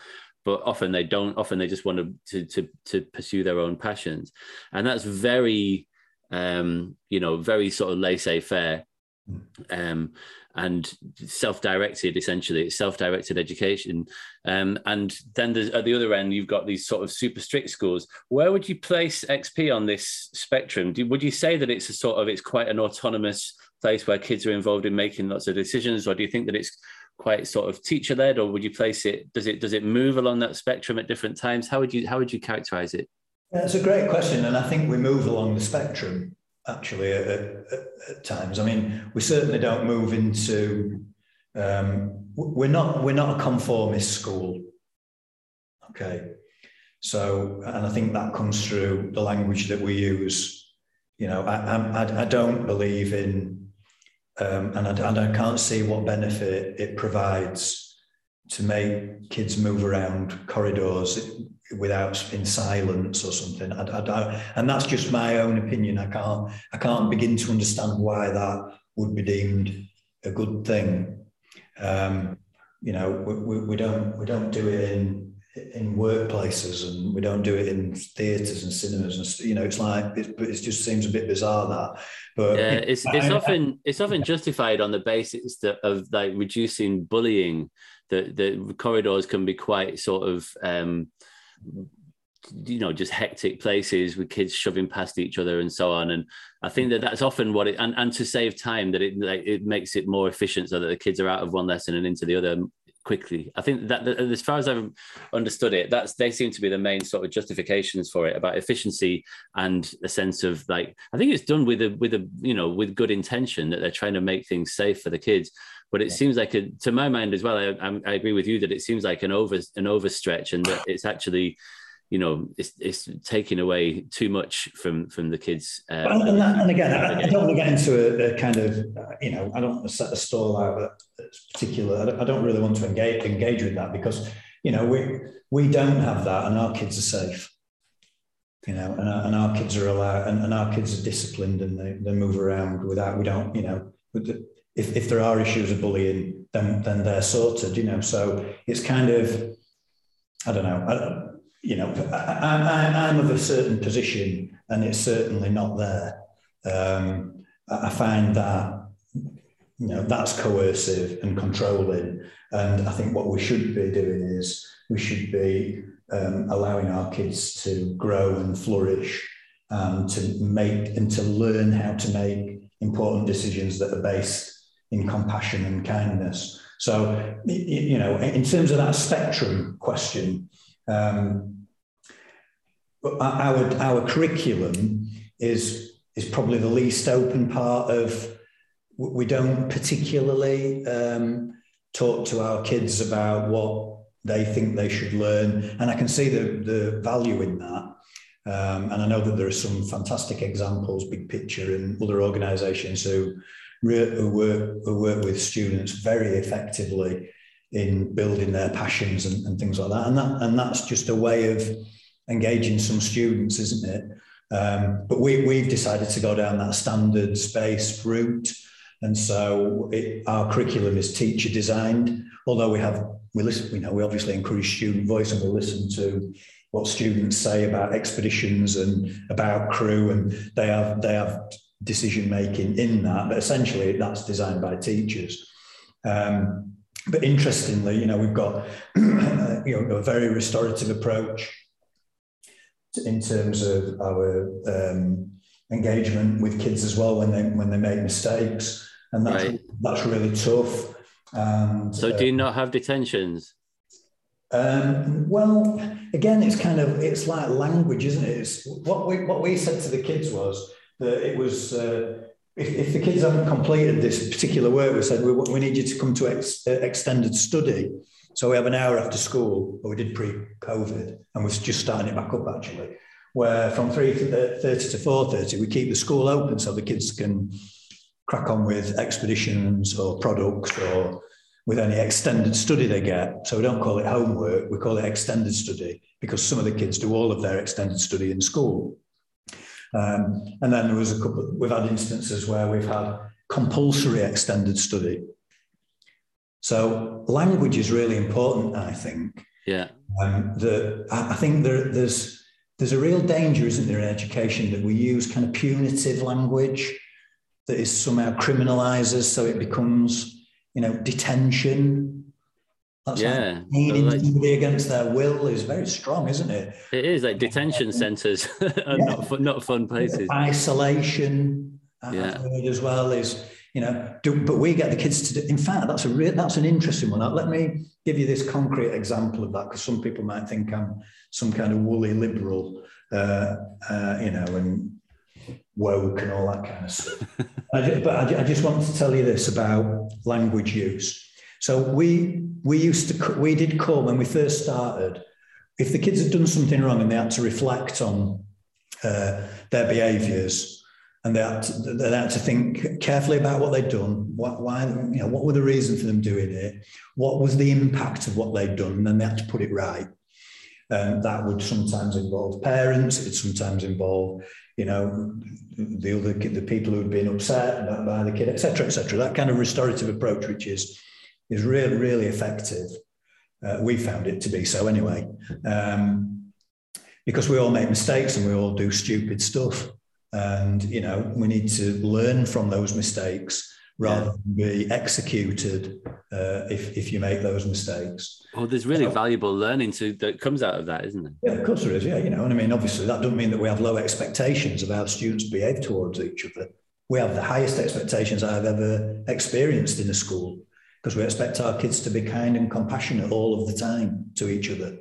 But often they don't. Often they just want to to to pursue their own passions, and that's very, um, you know, very sort of laissez-faire, um, and self-directed. Essentially, it's self-directed education. Um, and then there's, at the other end, you've got these sort of super strict schools. Where would you place XP on this spectrum? Do, would you say that it's a sort of it's quite an autonomous place where kids are involved in making lots of decisions, or do you think that it's quite sort of teacher led, or would you place it? Does it does it move along that spectrum at different times? How would you how would you characterize it? That's a great question, and I think we move along the spectrum actually at, at, at times. I mean, we certainly don't move into. Um, we're not we're not a conformist school. Okay, so and I think that comes through the language that we use. You know, I I, I don't believe in um, and, I, and I can't see what benefit it provides to make kids move around corridors without in silence or something. I, I, and that's just my own opinion. I can't I can't begin to understand why that would be deemed a good thing. Um, you know, we, we, we, don't we don't do it in in workplaces and we don't do it in theatres and cinemas and you know it's like it, it just seems a bit bizarre that but yeah <laughs> it's it's often it's often justified on the basis that of like reducing bullying that the corridors can be quite sort of um you know just hectic places with kids shoving past each other and so on and i think that that's often what it and, and to save time that it like, it makes it more efficient so that the kids are out of one lesson and into the other quickly. I think that, that, as far as I've understood it, that's they seem to be the main sort of justifications for it about efficiency and a sense of like I think it's done with a with a you know with good intention that they're trying to make things safe for the kids. But it yeah. seems like a, to my mind as well. I, I agree with you that it seems like an over an overstretch and that it's actually you know it's, it's taking away too much from from the kids uh, and, that, and, again I, I, don't want to get into a, a kind of uh, you know i don't want to set a stall out that's particular I don't, I don't really want to engage engage with that because you know we we don't have that and our kids are safe you know and our, and our kids are allowed and, and our kids are disciplined and they, they move around without we don't you know if, if there are issues of bullying then then they're sorted you know so it's kind of I don't know. I, you know, I, am of a certain position and it's certainly not there. Um, I find that, you know, that's coercive and controlling. And I think what we should be doing is we should be um, allowing our kids to grow and flourish and to make and to learn how to make important decisions that are based in compassion and kindness. So, you know, in terms of that spectrum question, um, our our curriculum is is probably the least open part of. We don't particularly um, talk to our kids about what they think they should learn, and I can see the the value in that. Um, and I know that there are some fantastic examples, big picture, in other organisations who, who work who work with students very effectively in building their passions and, and things like that. And that and that's just a way of engaging some students, isn't it? Um, but we, we've decided to go down that standards-based route. And so it, our curriculum is teacher designed, although we have, we listen, you know, we obviously encourage student voice and we listen to what students say about expeditions and about crew and they have, they have decision making in that, but essentially that's designed by teachers. Um, but interestingly, you know, we've got <clears throat> you know, a very restorative approach in terms of our um, engagement with kids as well when they when they make mistakes, and that's right. that's really tough. And, so, do you uh, not have detentions? Um, well, again, it's kind of it's like language, isn't it? It's what we what we said to the kids was that it was uh, if, if the kids haven't completed this particular work, we said we, we need you to come to ex, uh, extended study. So we have an hour after school, or we did pre-COVID, and we're just starting it back up actually. Where from three thirty to four thirty, we keep the school open so the kids can crack on with expeditions or products or with any extended study they get. So we don't call it homework, we call it extended study because some of the kids do all of their extended study in school. Um, and then there was a couple, we've had instances where we've had compulsory extended study. So language is really important, I think. Yeah. Um, the, I think there, there's, there's a real danger, isn't there, in education that we use kind of punitive language that is somehow criminalizes, so it becomes, you know, detention, that's yeah, like meaning like, somebody against their will is very strong, isn't it? It is like detention centres <laughs> are yeah. not fun, not fun places. Isolation, yeah. as well is you know. Do, but we get the kids to do. In fact, that's a real, that's an interesting one. Let me give you this concrete example of that because some people might think I'm some kind of woolly liberal, uh, uh, you know, and woke and all that kind of stuff. <laughs> I, but I, I just want to tell you this about language use. So we we used to we did call when we first started. If the kids had done something wrong and they had to reflect on uh, their behaviours and they had, to, they had to think carefully about what they'd done, what, why, you know, what were the reasons for them doing it, what was the impact of what they'd done, and then they had to put it right. Um, that would sometimes involve parents. It sometimes involve, you know, the other the people who had been upset by the kid, etc., etc. That kind of restorative approach, which is is really, really effective. Uh, we found it to be so anyway, um, because we all make mistakes and we all do stupid stuff. And, you know, we need to learn from those mistakes rather than be executed uh, if, if you make those mistakes. Well, there's really so, valuable learning to that comes out of that, isn't there? Yeah, of course there is. Yeah, you know, and I mean, obviously that doesn't mean that we have low expectations of how students behave towards each other. We have the highest expectations I've ever experienced in a school because we expect our kids to be kind and compassionate all of the time to each other.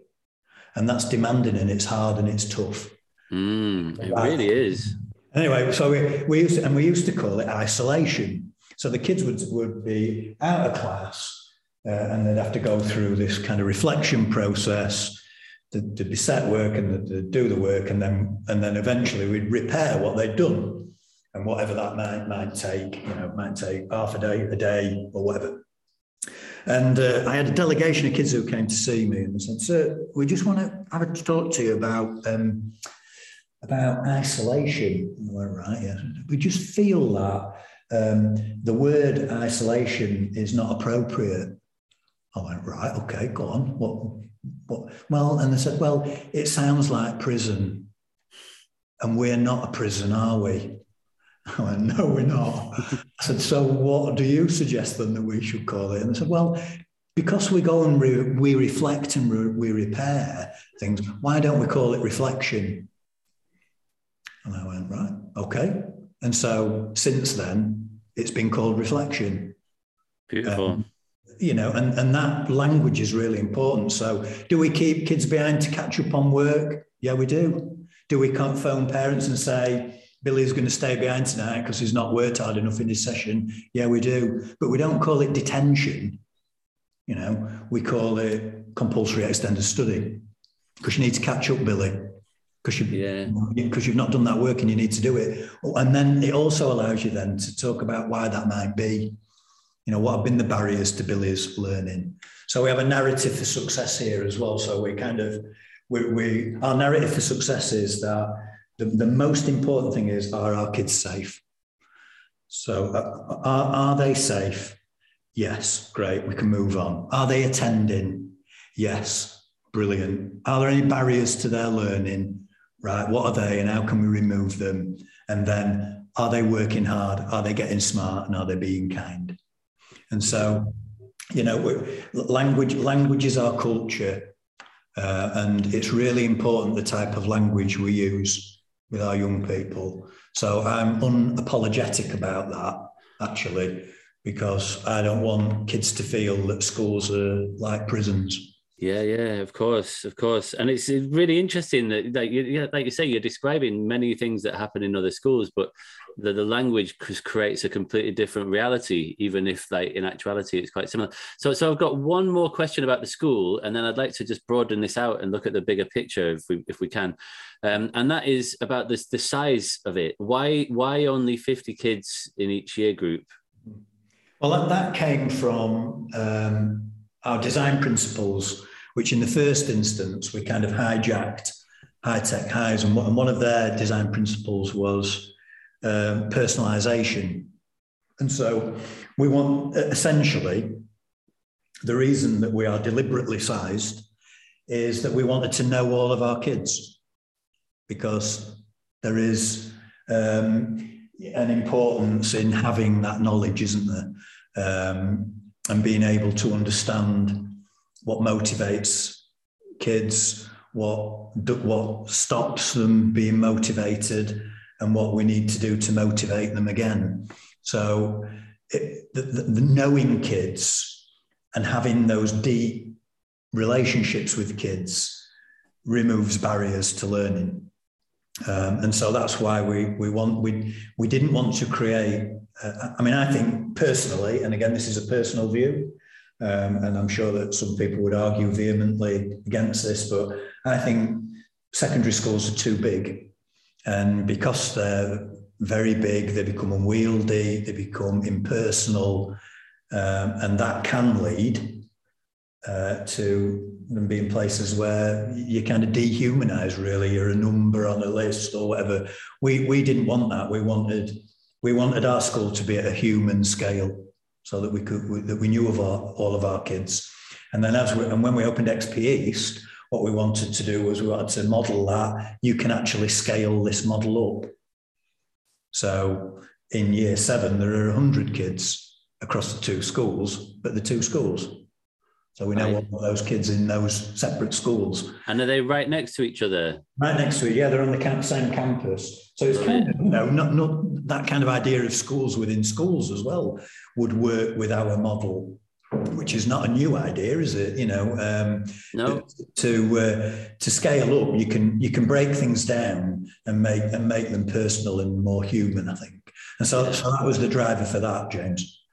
And that's demanding and it's hard and it's tough. Mm, it really is. Anyway, so we, we used to, and we used to call it isolation. So the kids would, would be out of class uh, and they'd have to go through this kind of reflection process to, to be set work and to do the work. And then, and then eventually we'd repair what they'd done and whatever that might, might take, you know, might take half a day, a day or whatever. And uh, I had a delegation of kids who came to see me and they said, Sir, we just want to have a talk to you about um, about isolation. I went, right, yeah. We just feel that um, the word isolation is not appropriate. I went, right, okay, go on. What, what? Well, and they said, well, it sounds like prison. And we're not a prison, are we? <laughs> I went, no, we're not. <laughs> I said, so what do you suggest then that we should call it? And they said, well, because we go and re- we reflect and re- we repair things, why don't we call it reflection? And I went, right, okay. And so since then, it's been called reflection. Beautiful. Um, you know, and, and that language is really important. So, do we keep kids behind to catch up on work? Yeah, we do. Do we phone parents and say, Billy's going to stay behind tonight because he's not worked hard enough in his session. Yeah, we do. But we don't call it detention. You know, we call it compulsory extended study because you need to catch up, Billy, because you've, yeah. because you've not done that work and you need to do it. Oh, and then it also allows you then to talk about why that might be. You know, what have been the barriers to Billy's learning? So we have a narrative for success here as well. So we kind of, we, we our narrative for success is that the, the most important thing is are our kids safe? So uh, are, are they safe? Yes, great, we can move on. Are they attending? Yes, brilliant. Are there any barriers to their learning? Right, what are they and how can we remove them? And then are they working hard? Are they getting smart? And are they being kind? And so, you know, language language is our culture, uh, and it's really important the type of language we use with our young people. So I'm unapologetic about that, actually, because I don't want kids to feel that schools are like prisons. Yeah, yeah, of course, of course, and it's really interesting that, like you, like you say, you're describing many things that happen in other schools, but the, the language creates a completely different reality, even if like in actuality it's quite similar. So, so I've got one more question about the school, and then I'd like to just broaden this out and look at the bigger picture if we if we can, um, and that is about this the size of it. Why why only fifty kids in each year group? Well, that, that came from um, our design principles, which in the first instance we kind of hijacked High Tech High's, and one of their design principles was um, personalization. And so we want essentially the reason that we are deliberately sized is that we wanted to know all of our kids because there is um, an importance in having that knowledge, isn't there? Um, and being able to understand what motivates kids, what what stops them being motivated, and what we need to do to motivate them again. So, it, the, the, the knowing kids and having those deep relationships with kids removes barriers to learning. Um, and so that's why we we want we we didn't want to create. Uh, I mean, I think personally, and again, this is a personal view, um, and I'm sure that some people would argue vehemently against this, but I think secondary schools are too big. And because they're very big, they become unwieldy, they become impersonal, um, and that can lead uh, to them being places where you kind of dehumanize. Really, you're a number on a list or whatever. We we didn't want that. We wanted we wanted our school to be at a human scale, so that we could we, that we knew of our, all of our kids. And then as we, and when we opened XP East, what we wanted to do was we wanted to model that you can actually scale this model up. So in year seven, there are 100 kids across the two schools, but the two schools. So we know right. all those kids in those separate schools. And are they right next to each other? Right next to it, yeah. They're on the camp, same campus. So it's kind of, you know, not, not that kind of idea of schools within schools as well would work with our model which is not a new idea, is it? You know, um, no. To uh, to scale up, you can you can break things down and make and make them personal and more human. I think, and so, so that was the driver for that, James.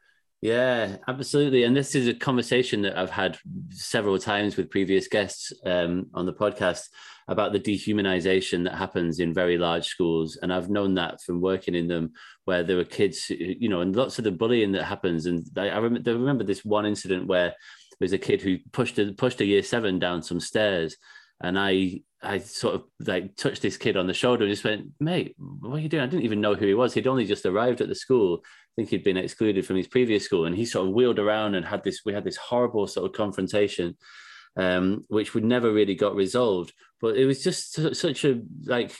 Yeah, absolutely. And this is a conversation that I've had several times with previous guests um, on the podcast about the dehumanization that happens in very large schools. And I've known that from working in them, where there are kids, you know, and lots of the bullying that happens. And I, I remember, remember this one incident where there was a kid who pushed a, pushed a year seven down some stairs. And I I sort of like touched this kid on the shoulder and just went, mate, what are you doing? I didn't even know who he was. He'd only just arrived at the school. Think he'd been excluded from his previous school. And he sort of wheeled around and had this, we had this horrible sort of confrontation, um, which would never really got resolved. But it was just such a like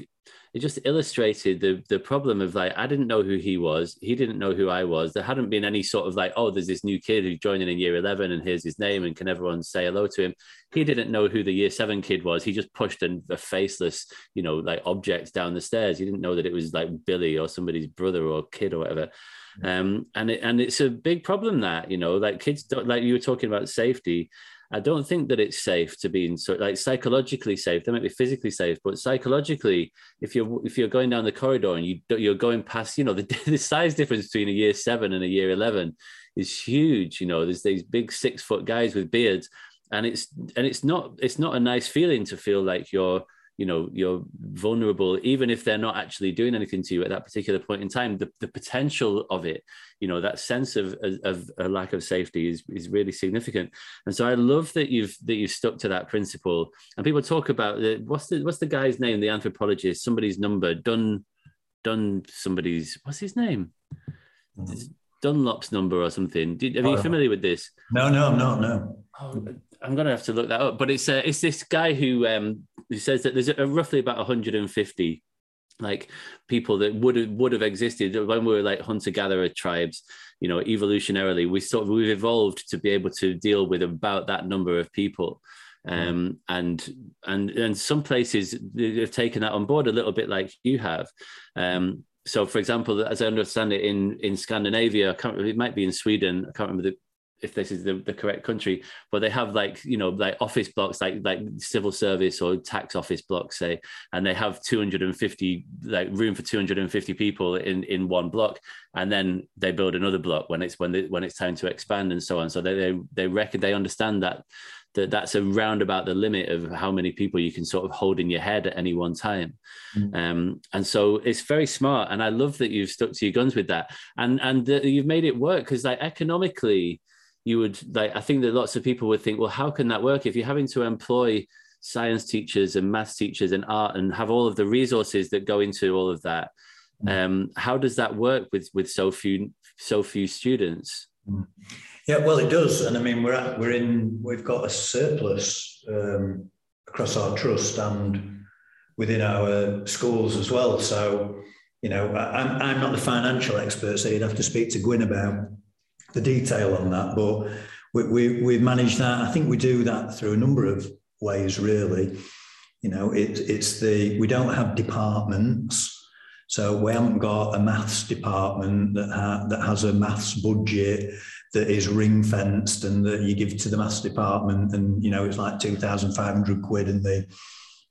it just illustrated the the problem of like I didn't know who he was, he didn't know who I was. There hadn't been any sort of like, oh, there's this new kid who's joining in year eleven, and here's his name, and can everyone say hello to him? He didn't know who the year seven kid was. He just pushed a, a faceless, you know, like object down the stairs. He didn't know that it was like Billy or somebody's brother or kid or whatever. Um, and it, and it's a big problem that you know, like kids don't like you were talking about safety I don't think that it's safe to be in so like psychologically safe. They might be physically safe, but psychologically, if you're if you're going down the corridor and you you're going past, you know, <laughs> the, the size difference between a year seven and a year eleven is huge. You know, there's these big six foot guys with beards, and it's and it's not it's not a nice feeling to feel like you're you know you're vulnerable even if they're not actually doing anything to you at that particular point in time the, the potential of it you know that sense of, of, a lack of safety is, is really significant. And so i love that you've that you've stuck to that principle. And people talk about the, what's the what's the guy's name the anthropologist somebody's number done done somebody's what's his name? Mm-hmm. Dunbar's number or something. Did, are you oh, familiar with this? No no i'm no. Oh, I'm gonna have to look that up, but it's uh, it's this guy who um, who says that there's a, roughly about 150 like people that would have would have existed when we were like hunter gatherer tribes you know evolutionarily. We sort of we've evolved to be able to deal with about that number of people. Um, and and and some places have taken that on board a little bit like you have. Um, so for example as i understand it in in scandinavia I can't, it might be in sweden i can't remember the if this is the, the correct country, but they have like you know like office blocks like like civil service or tax office blocks say, and they have 250 like room for 250 people in in one block, and then they build another block when it's when they, when it's time to expand and so on. So they they they reckon they understand that that that's around about the limit of how many people you can sort of hold in your head at any one time. Mm. Um, and so it's very smart. And I love that you've stuck to your guns with that. And and the, you've made it work because like economically, you would like I think that lots of people would think, well, how can that work if you're having to employ science teachers and math teachers and art and have all of the resources that go into all of that? Mm. Um, how does that work with with so few so few students? Mm. Yeah, well, it does, and I mean, we're at, we're in we've got a surplus um, across our trust and within our schools as well. So, you know, I'm I'm not the financial expert, so you'd have to speak to Gwyn about the detail on that. But we, we we've managed that. I think we do that through a number of ways, really. You know, it, it's the we don't have departments. So we haven't got a maths department that, ha- that has a maths budget that is ring fenced and that you give to the maths department and you know it's like 2500 quid and they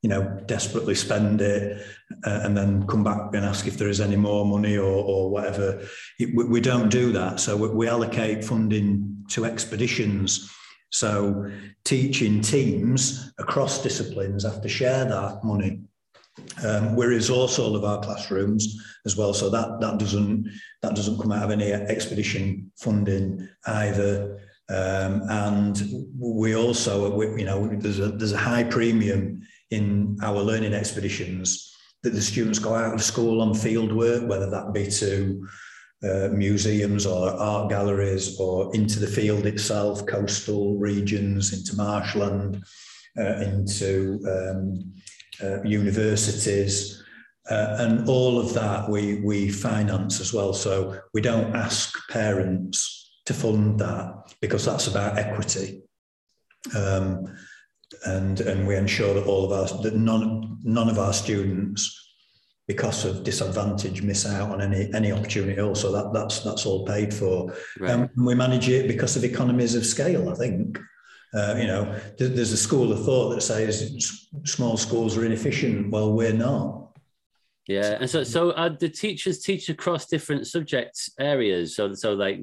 you know desperately spend it uh, and then come back and ask if there is any more money or, or whatever. It, we, we, don't do that. So we, we allocate funding to expeditions. So teaching teams across disciplines have to share that money. Um, we resource all of our classrooms as well, so that that doesn't that doesn't come out of any expedition funding either. Um, and we also, we, you know, there's a there's a high premium in our learning expeditions that the students go out of school on field work, whether that be to uh, museums or art galleries or into the field itself, coastal regions, into marshland, uh, into um, uh, universities, uh, and all of that we we finance as well. So we don't ask parents to fund that because that's about equity. Um, and and we ensure that all of our that none none of our students because of disadvantage miss out on any any opportunity also that that's that's all paid for right. um, we manage it because of economies of scale i think uh, you know, there's a school of thought that says small schools are inefficient. Well, we're not. Yeah, and so so uh, the teachers teach across different subject areas. So so like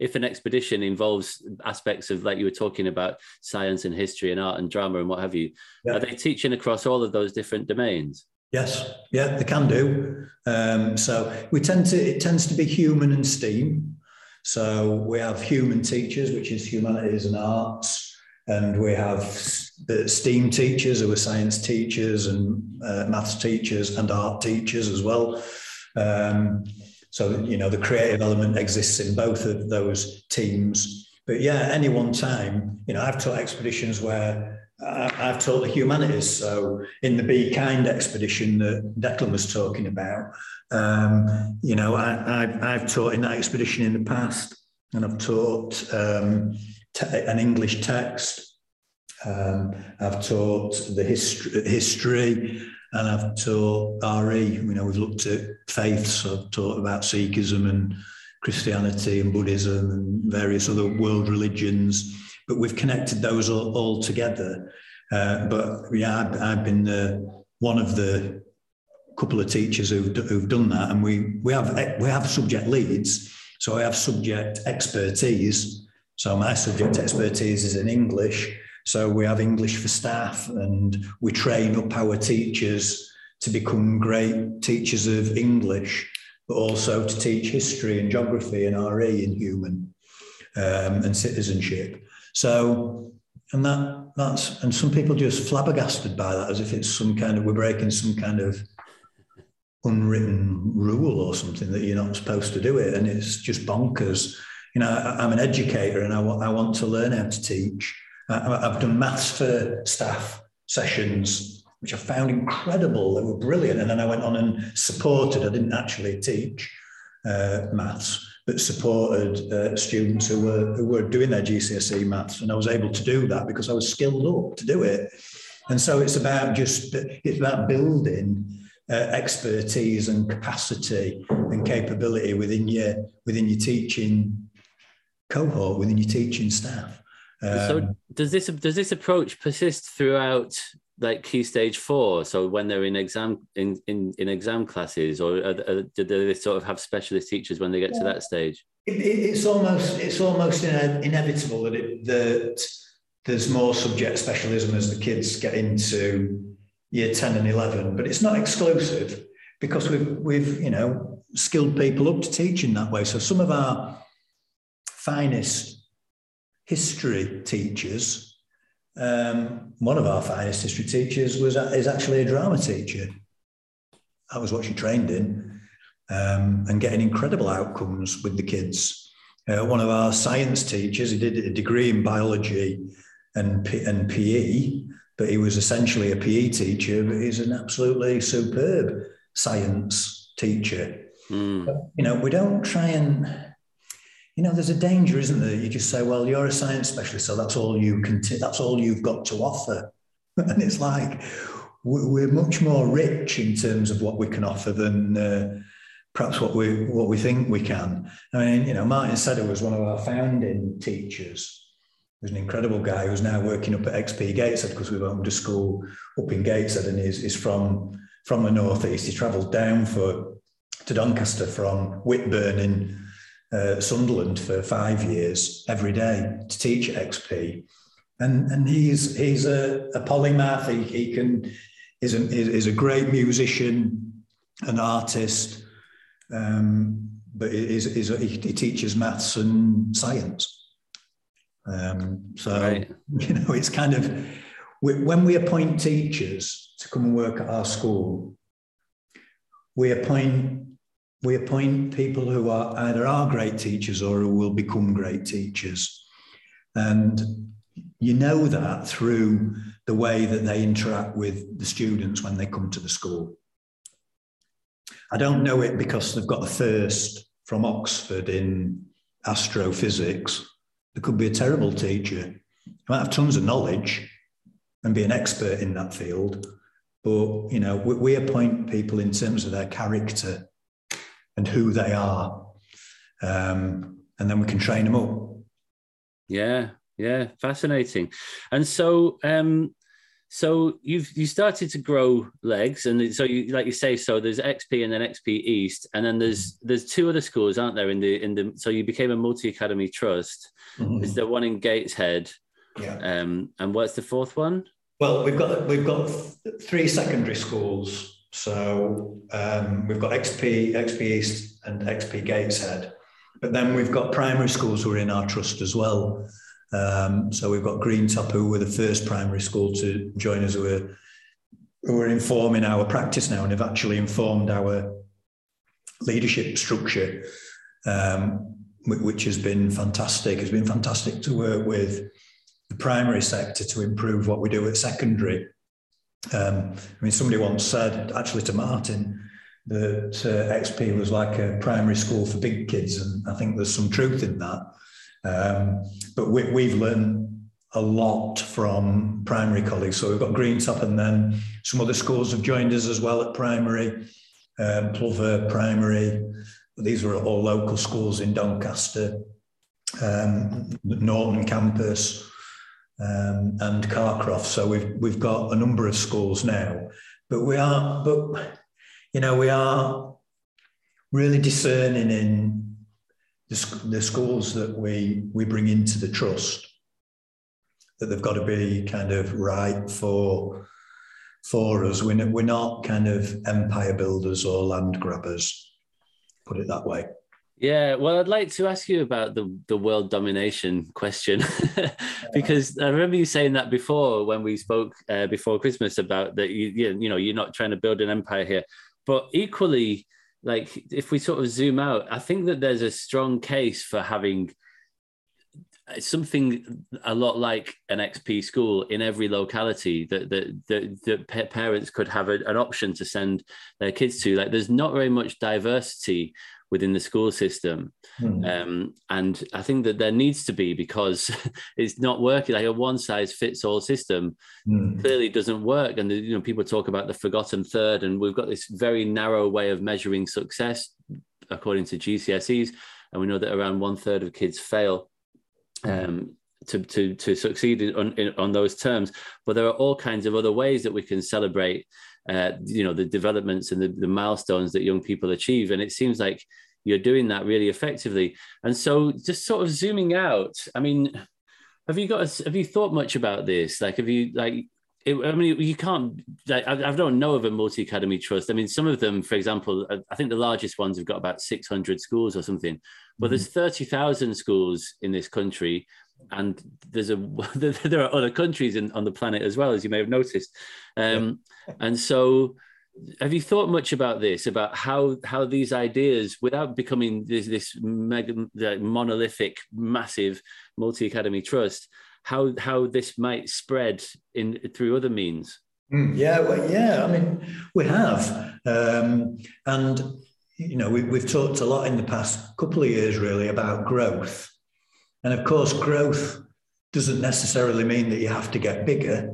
if an expedition involves aspects of like you were talking about science and history and art and drama and what have you, yeah. are they teaching across all of those different domains? Yes, yeah, they can do. Um, so we tend to it tends to be human and STEAM. So we have human teachers, which is humanities and arts and we have the STEAM teachers who are science teachers and uh, maths teachers and art teachers as well. Um, so you know the creative element exists in both of those teams. But yeah, any one time, you know, I've taught expeditions where I've taught the humanities. So in the Be Kind expedition that Declan was talking about, um, you know, I, have taught in that expedition in the past, and I've taught. Um, te- an English text. Um, I've taught the history, history, and I've taught RE. You know, we've looked at faiths. I've taught about Sikhism and Christianity and Buddhism and various other world religions. But we've connected those all, all together. Uh, but yeah, I've, I've been the, one of the couple of teachers who've, who've done that, and we we have we have subject leads. So I have subject expertise, so my subject expertise is in English. So we have English for staff and we train up our teachers to become great teachers of English, but also to teach history and geography and RE in human um, and citizenship. So, and that that's and some people just flabbergasted by that as if it's some kind of we're breaking some kind of unwritten rule or something that you're not supposed to do it, and it's just bonkers you know, I, am an educator and I, I want to learn how to teach. I, I've done maths for staff sessions, which I found incredible. They were brilliant. And then I went on and supported, I didn't actually teach uh, maths, but supported uh, students who were, who were doing their GCSE maths. And I was able to do that because I was skilled up to do it. And so it's about just, it's about building uh, expertise and capacity and capability within your, within your teaching cohort within your teaching staff. So Um, does this does this approach persist throughout like key stage four? So when they're in exam in in, in exam classes, or are, are, do they sort of have specialist teachers when they get to that stage? it, it, it's almost it's almost ine- inevitable that it, that there's more subject specialism as the kids get into year 10 and 11 but it's not exclusive because we've we've you know skilled people up to teaching that way so some of our finest history teachers um, one of our finest history teachers was is actually a drama teacher that was what she trained in um, and getting incredible outcomes with the kids. Uh, one of our science teachers, he did a degree in biology and, P- and PE, but he was essentially a PE teacher, but he's an absolutely superb science teacher. Mm. You know, we don't try and, you know, there's a danger, isn't there? You just say, well, you're a science specialist, so that's all you can, t- that's all you've got to offer. <laughs> and it's like, we- we're much more rich in terms of what we can offer than, uh, perhaps what we what we think we can. I mean, you know, Martin Sedder was one of our founding teachers. He was an incredible guy who's now working up at XP Gateshead because we opened a school up in Gateshead and he's, he's from from the northeast. He travelled down for to Doncaster from Whitburn in uh, Sunderland for five years every day to teach XP. And, and he's he's a, a polymath. He, he can is a, is a great musician, an artist, um, but is, is, he, he teaches maths and science. Um, so Right. <laughs> you know, it's kind of we, when we appoint teachers to come and work at our school, we appoint we appoint people who are either are great teachers or who will become great teachers, and you know that through the way that they interact with the students when they come to the school. I don't know it because they've got a first from Oxford in astrophysics. They could be a terrible teacher. They might have tons of knowledge and be an expert in that field. But, you know, we, we appoint people in terms of their character and who they are. Um, and then we can train them up. Yeah, yeah, fascinating. And so, um, so you've you started to grow legs, and so you like you say, so there's XP and then XP East, and then there's there's two other schools, aren't there? In the in the so you became a multi academy trust. Is there one in Gateshead? Yeah. Um, and what's the fourth one? Well, we've got we've got three secondary schools. So um, we've got XP, XP East, and XP Gateshead. But then we've got primary schools who are in our trust as well. Um, so we've got Greentop, who were the first primary school to join us, who are, who are informing our practice now and have actually informed our leadership structure, um, which has been fantastic. It's been fantastic to work with the primary sector to improve what we do at secondary. Um, I mean, somebody once said, actually to Martin, that uh, XP was like a primary school for big kids, and I think there's some truth in that. Um, but we, we've learned a lot from primary colleagues. So we've got Greentop, and then some other schools have joined us as well at primary, um, Plover Primary. These are all local schools in Doncaster, um, Norton campus um, and Carcroft. So we've we've got a number of schools now, but we are, but you know, we are really discerning in the, the schools that we we bring into the trust that they've got to be kind of right for for us. We're we're not kind of empire builders or land grabbers. Put it that way. Yeah, well, I'd like to ask you about the the world domination question <laughs> because I remember you saying that before when we spoke uh, before Christmas about that you you know you're not trying to build an empire here, but equally like if we sort of zoom out, I think that there's a strong case for having something a lot like an XP school in every locality that that that, that pa- parents could have a, an option to send their kids to. Like, there's not very much diversity within the school system, Hmm. um, and I think that there needs to be because <laughs> it's not working. Like a one size fits all system Hmm. clearly doesn't work, and you know people talk about the forgotten third, and we've got this very narrow way of measuring success according to GCSEs, and we know that around one third of kids fail um, to to to succeed in, on in, on those terms. But there are all kinds of other ways that we can celebrate, uh, you know, the developments and the, the milestones that young people achieve. And it seems like you're doing that really effectively. And so, just sort of zooming out, I mean, have you got a, have you thought much about this? Like, have you like it, I mean, you can't. I, I, don't know of a multi academy trust. I mean, some of them, for example, I think the largest ones have got about six hundred schools or something. But mm-hmm. there's thirty thousand schools in this country, and there's a <laughs> there are other countries in, on the planet as well, as you may have noticed. Um, yeah. and so, have you thought much about this? About how how these ideas, without becoming this this mega, monolithic, massive multi academy trust, how how this might spread in through other means? Mm, yeah, well, yeah. I mean, we have, um, and you know, we, we've talked a lot in the past couple of years, really, about growth and of course, growth doesn't necessarily mean that you have to get bigger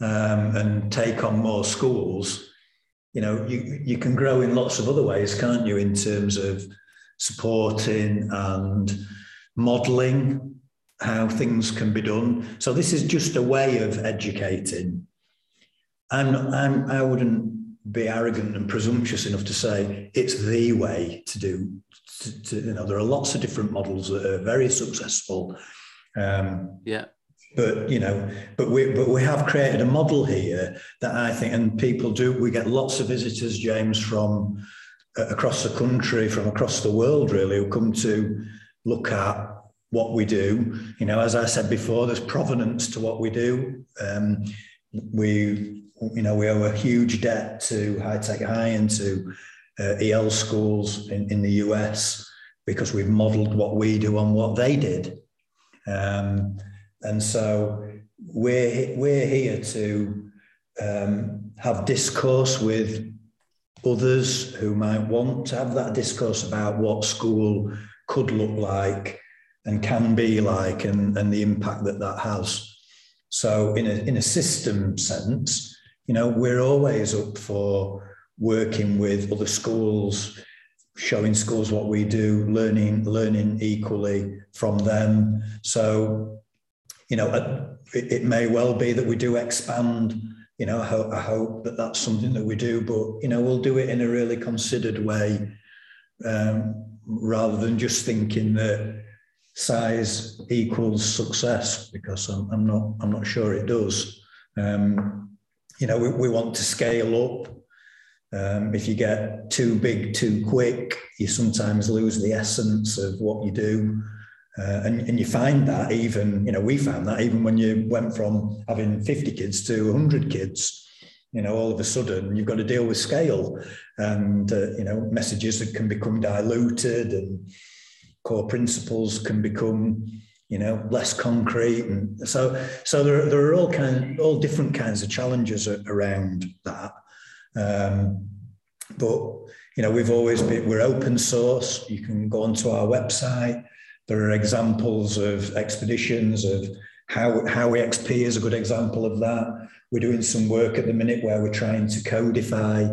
um, and take on more schools. You know, you, you can grow in lots of other ways, can't you, in terms of supporting and modeling how things can be done. So this is just a way of educating. I'm, I'm, I wouldn't be arrogant and presumptuous enough to say it's the way to do to, to, you know, there are lots of different models that are very successful. Um, yeah. But you know, but we but we have created a model here that I think, and people do. We get lots of visitors, James, from uh, across the country, from across the world, really, who come to look at what we do. You know, as I said before, there's provenance to what we do. Um, we, you know, we owe a huge debt to High Tech High and to uh, EL schools in, in the US because we've modeled what we do on what they did. Um, and so we're, we're here to um, have discourse with others who might want to have that discourse about what school could look like and can be like and, and the impact that that has. So in a, in a system sense, you know, we're always up for working with other schools, showing schools what we do, learning learning equally from them. So, you know, it, it may well be that we do expand. You know, I hope, I hope that that's something that we do, but you know, we'll do it in a really considered way, um, rather than just thinking that size equals success, because I'm, I'm not I'm not sure it does. Um, you know, we, we want to scale up um, if you get too big too quick, you sometimes lose the essence of what you do. Uh, and, and you find that even, you know, we found that even when you went from having 50 kids to 100 kids, you know, all of a sudden you've got to deal with scale and, uh, you know, messages that can become diluted and core principles can become, you know, less concrete. And so, so there, there are all kind, all different kinds of challenges around that. Um, but you know, we've always been we're open source. You can go onto our website. There are examples of expeditions of how how EXP is a good example of that. We're doing some work at the minute where we're trying to codify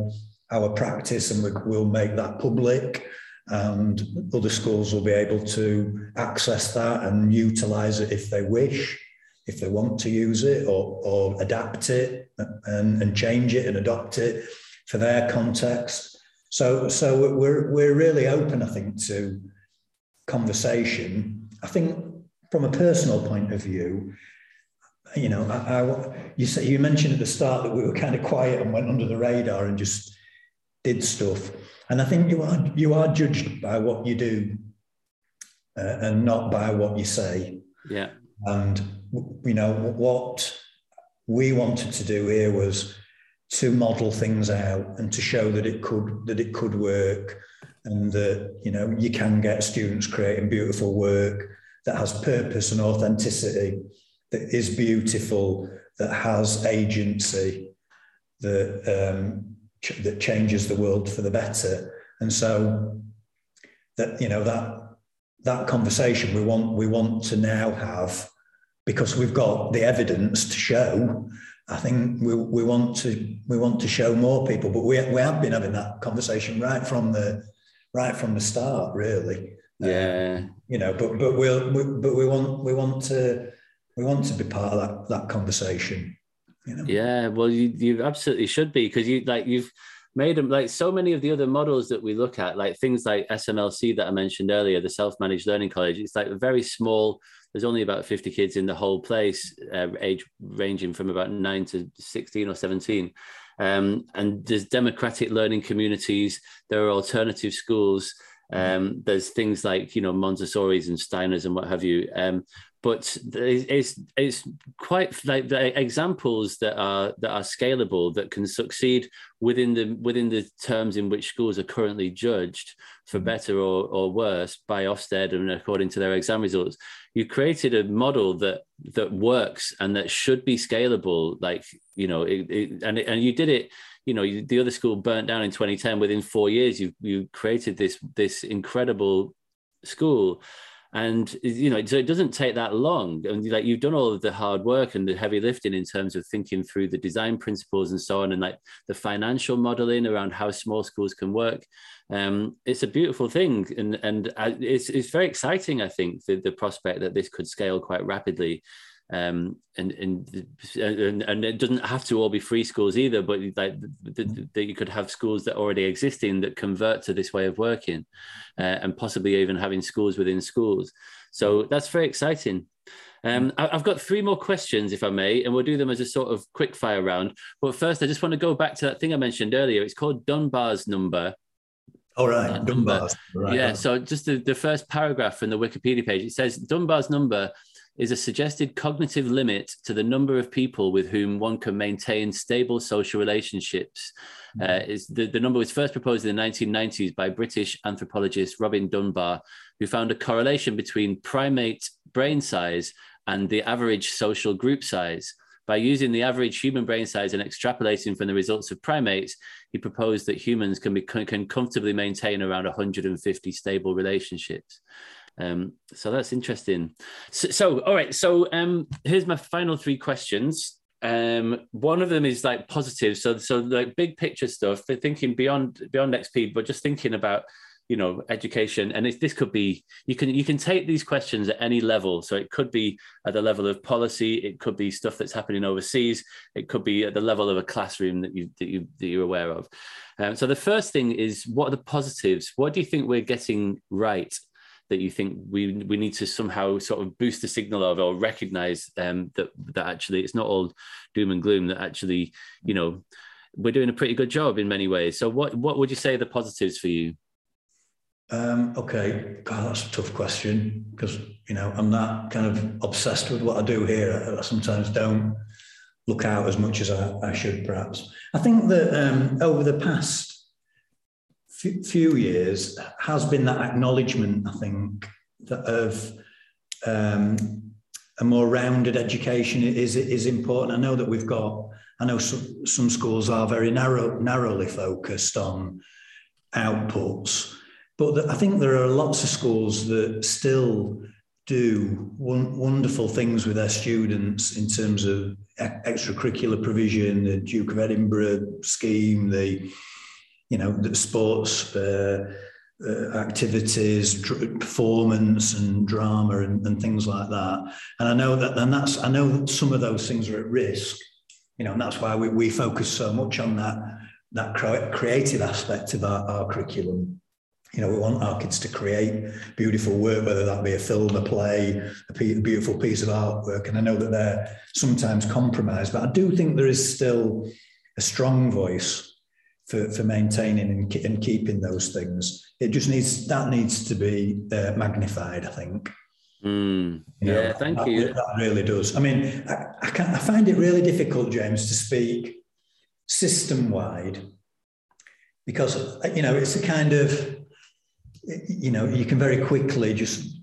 our practice, and we, we'll make that public. And other schools will be able to access that and utilize it if they wish if they want to use it or, or adapt it and, and change it and adopt it for their context. So, so we're, we're really open, I think, to conversation. I think from a personal point of view, you know, I, I, you say you mentioned at the start that we were kind of quiet and went under the radar and just did stuff. And I think you are you are judged by what you do uh, and not by what you say. Yeah. And you know what we wanted to do here was to model things out and to show that it could that it could work and that you know you can get students creating beautiful work that has purpose and authenticity that is beautiful that has agency that um, ch- that changes the world for the better. And so that you know that that conversation we want we want to now have because we've got the evidence to show. I think we, we want to we want to show more people, but we, we have been having that conversation right from the right from the start, really. Yeah. Um, you know, but but we'll we, but we want we want to we want to be part of that that conversation. You know. Yeah. Well, you you absolutely should be because you like you've made them like so many of the other models that we look at, like things like SMLC that I mentioned earlier, the self-managed learning college. It's like a very small. There's only about 50 kids in the whole place, uh, age ranging from about nine to 16 or 17. Um, and there's democratic learning communities. There are alternative schools. Um, there's things like you know Montessori's and Steiners and what have you. Um, but it's it's quite like the examples that are that are scalable that can succeed within the within the terms in which schools are currently judged for mm. better or, or worse by Ofsted and according to their exam results. You created a model that that works and that should be scalable. Like you know, it, it, and and you did it. You know, the other school burnt down in 2010. Within four years, you you created this this incredible school and you know so it doesn't take that long. And like you've done all of the hard work and the heavy lifting in terms of thinking through the design principles and so on and like the financial modeling around how small schools can work. Um, it's a beautiful thing and and it's, it's very exciting i think the, the prospect that this could scale quite rapidly um, and, and and it doesn't have to all be free schools either, but like that you could have schools that already existing that convert to this way of working, uh, and possibly even having schools within schools. So that's very exciting. Um, I've got three more questions, if I may, and we'll do them as a sort of quick fire round. But first, I just want to go back to that thing I mentioned earlier. It's called Dunbar's number. All right, Dunbar's. Right. Yeah, so just the, the first paragraph from the Wikipedia page, it says Dunbar's number is a suggested cognitive limit to the number of people with whom one can maintain stable social relationships. Mm-hmm. Uh, is the, the number was first proposed in the 1990s by British anthropologist Robin Dunbar, who found a correlation between primate brain size and the average social group size. By using the average human brain size and extrapolating from the results of primates, he proposed that humans can, be, can comfortably maintain around 150 stable relationships. Um, so that's interesting. So, so, all right. So um, here's my final three questions. Um, one of them is like positive. So, so like big picture stuff. They're thinking beyond beyond XP, but just thinking about you know education and it, this could be you can you can take these questions at any level so it could be at the level of policy it could be stuff that's happening overseas it could be at the level of a classroom that you that, you, that you're aware of um, so the first thing is what are the positives what do you think we're getting right that you think we we need to somehow sort of boost the signal of or recognize um, that that actually it's not all doom and gloom that actually you know we're doing a pretty good job in many ways. So what what would you say the positives for you? Um, okay. God, that's a tough question because you know i'm not kind of obsessed with what i do here. I sometimes don't look out as much as i, I should perhaps. I think that um, over the past few years has been that acknowledgement, I think, that of um, a more rounded education is is important. I know that we've got. I know some, some schools are very narrow, narrowly focused on outputs, but the, I think there are lots of schools that still do wonderful things with their students in terms of extracurricular provision, the Duke of Edinburgh scheme, the you know, sports uh, uh, activities, dr- performance, and drama, and, and, things like that. And I know that, and that's I know that some of those things are at risk. You know, and that's why we, we focus so much on that that creative aspect of our, our curriculum. You know, we want our kids to create beautiful work, whether that be a film, a play, a beautiful piece of artwork. And I know that they're sometimes compromised, but I do think there is still a strong voice for, for maintaining and, and keeping those things. It just needs that needs to be uh, magnified. I think. Mm, yeah, know, thank that, you. That really does. I mean, I, I, can, I find it really difficult, James, to speak system wide because you know it's a kind of you know you can very quickly just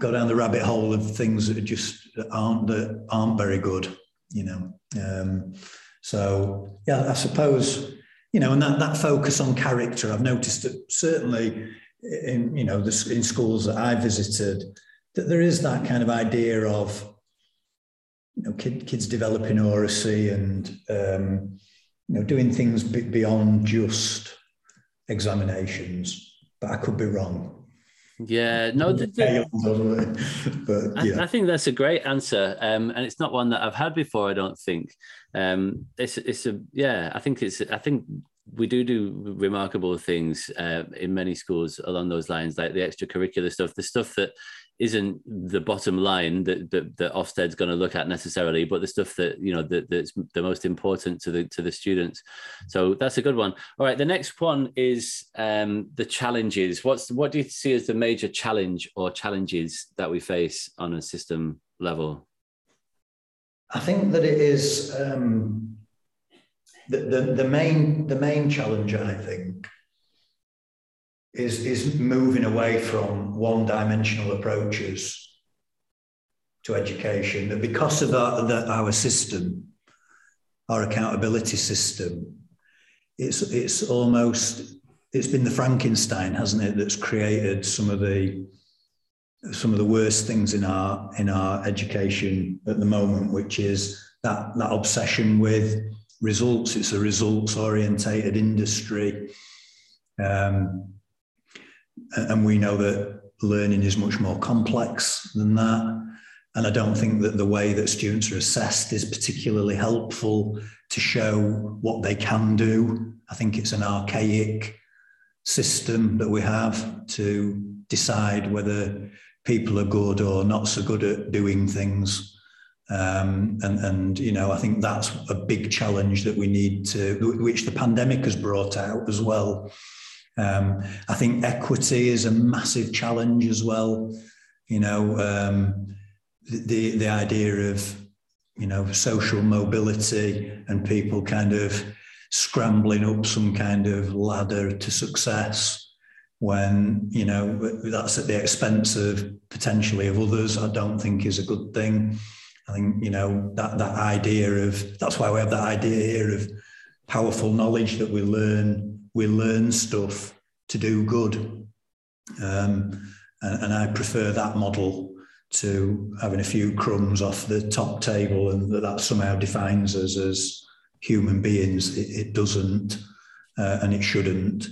go down the rabbit hole of things that just aren't that aren't very good. You know, um, so yeah, I suppose you know, and that, that focus on character, I've noticed that certainly in, you know, the, in schools that I visited, that there is that kind of idea of, you know, kid, kids developing oracy and, um, you know, doing things beyond just examinations, but I could be wrong. Yeah, no, the, the, <laughs> but yeah. I, I, think that's a great answer, um, and it's not one that I've had before. I don't think um, it's it's a yeah. I think it's I think we do do remarkable things uh, in many schools along those lines, like the extracurricular stuff, the stuff that isn't the bottom line that that, that Ofsted's going to look at necessarily, but the stuff that you know that, that's the most important to the to the students. So that's a good one. All right, the next one is um, the challenges. What's what do you see as the major challenge or challenges that we face on a system level? I think that it is um, the, the the main the main challenge. I think is, is moving away from one dimensional approaches to education. That because of our, that our system, our accountability system, it's, it's almost, it's been the Frankenstein, hasn't it, that's created some of the some of the worst things in our in our education at the moment, which is that that obsession with results. It's a results orientated industry. Um, and we know that learning is much more complex than that. And I don't think that the way that students are assessed is particularly helpful to show what they can do. I think it's an archaic system that we have to decide whether people are good or not so good at doing things. Um, and, and, you know, I think that's a big challenge that we need to, which the pandemic has brought out as well. Um, I think equity is a massive challenge as well. You know, um, the the idea of you know social mobility and people kind of scrambling up some kind of ladder to success when you know that's at the expense of potentially of others i don't think is a good thing i think you know that that idea of that's why we have that idea here of powerful knowledge that we learn we learn stuff to do good. Um, and, and, I prefer that model to having a few crumbs off the top table and that, that somehow defines us as human beings. It, it doesn't, uh, and it shouldn't.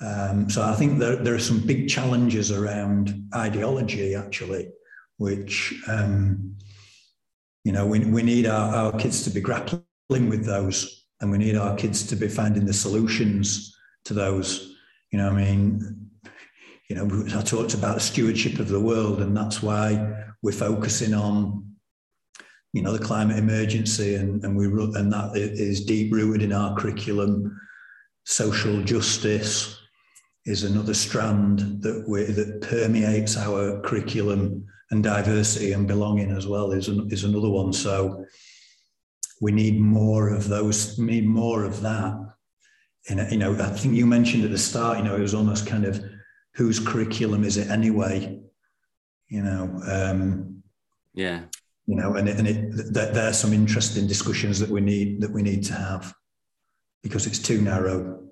Um, so I think there, there are some big challenges around ideology, actually, which, um, you know, we, we need our, our kids to be grappling with those and we need our kids to be finding the solutions to those. You know, I mean, you know, I talked about stewardship of the world, and that's why we're focusing on, you know, the climate emergency, and and we and that is deep rooted in our curriculum. Social justice is another strand that we that permeates our curriculum, and diversity and belonging as well is an, is another one. So we need more of those, need more of that. And, you know, I think you mentioned at the start, you know, it was almost kind of whose curriculum is it anyway? You know, um, yeah, you know, and, it, and it, there, there are some interesting discussions that we need that we need to have because it's too narrow.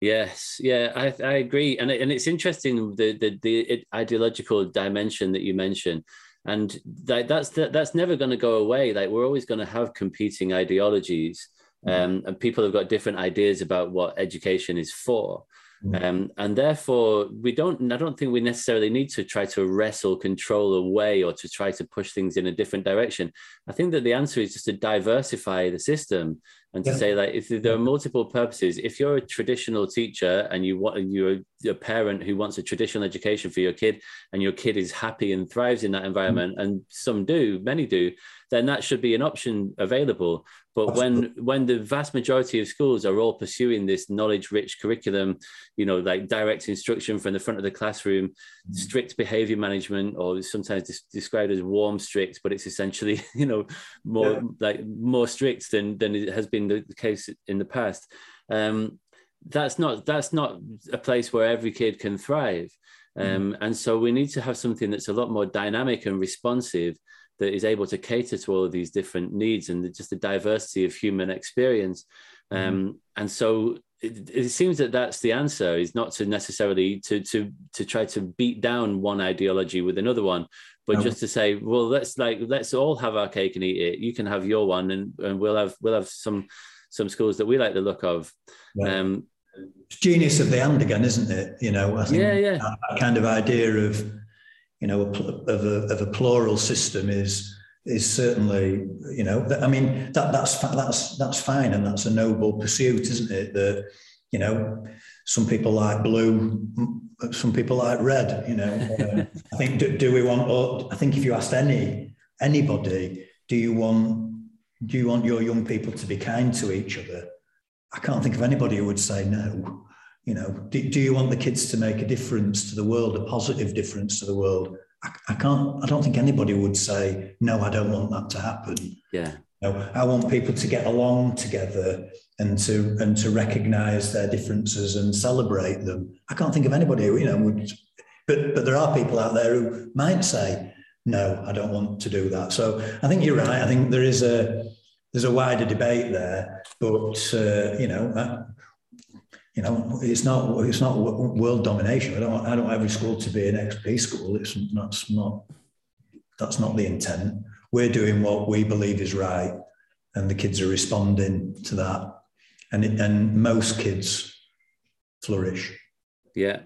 Yes, yeah, I, I agree, and it, and it's interesting the the the ideological dimension that you mentioned and that, that's that's never going to go away like we're always going to have competing ideologies mm. um, and people have got different ideas about what education is for. Um, and therefore we don't i don't think we necessarily need to try to wrestle control away or to try to push things in a different direction i think that the answer is just to diversify the system and to yeah. say that if there are multiple purposes if you're a traditional teacher and you want you're a parent who wants a traditional education for your kid and your kid is happy and thrives in that environment mm-hmm. and some do many do then that should be an option available but Absolutely. when when the vast majority of schools are all pursuing this knowledge rich curriculum you know like direct instruction from the front of the classroom mm-hmm. strict behavior management or sometimes described as warm strict but it's essentially <laughs> you know more yeah. like more strict than than it has been been the, case in the past. Um, that's not that's not a place where every kid can thrive, mm-hmm. um, mm. and so we need to have something that's a lot more dynamic and responsive that is able to cater to all of these different needs and just the diversity of human experience. Mm. Um, and so it, it, seems that that's the answer is not to necessarily to to to try to beat down one ideology with another one but no. just to say well let's like let's all have our cake and eat it you can have your one and, and we'll have we'll have some some schools that we like the look of yeah. um it's genius of the hand again, isn't it? You know, I think Yeah, yeah. that, that kind of idea of, you know, of a, of a plural system is is certainly, you know, I mean, that that's that's that's fine, and that's a noble pursuit, isn't it? That you know, some people like blue, some people like red. You know, <laughs> I think do, do we want? Or I think if you asked any anybody, do you want do you want your young people to be kind to each other? I can't think of anybody who would say no. You know, do, do you want the kids to make a difference to the world, a positive difference to the world? I, I can't. I don't think anybody would say no. I don't want that to happen. Yeah. You know, I want people to get along together and to and to recognise their differences and celebrate them. I can't think of anybody who you know would. But but there are people out there who might say no. I don't want to do that. So I think you're right. I think there is a there's a wider debate there, but uh, you know. Uh, you know, it's not it's not world domination. I don't want, I don't want every school to be an XP school. It's that's not that's not the intent. We're doing what we believe is right, and the kids are responding to that. And it, and most kids flourish. Yeah.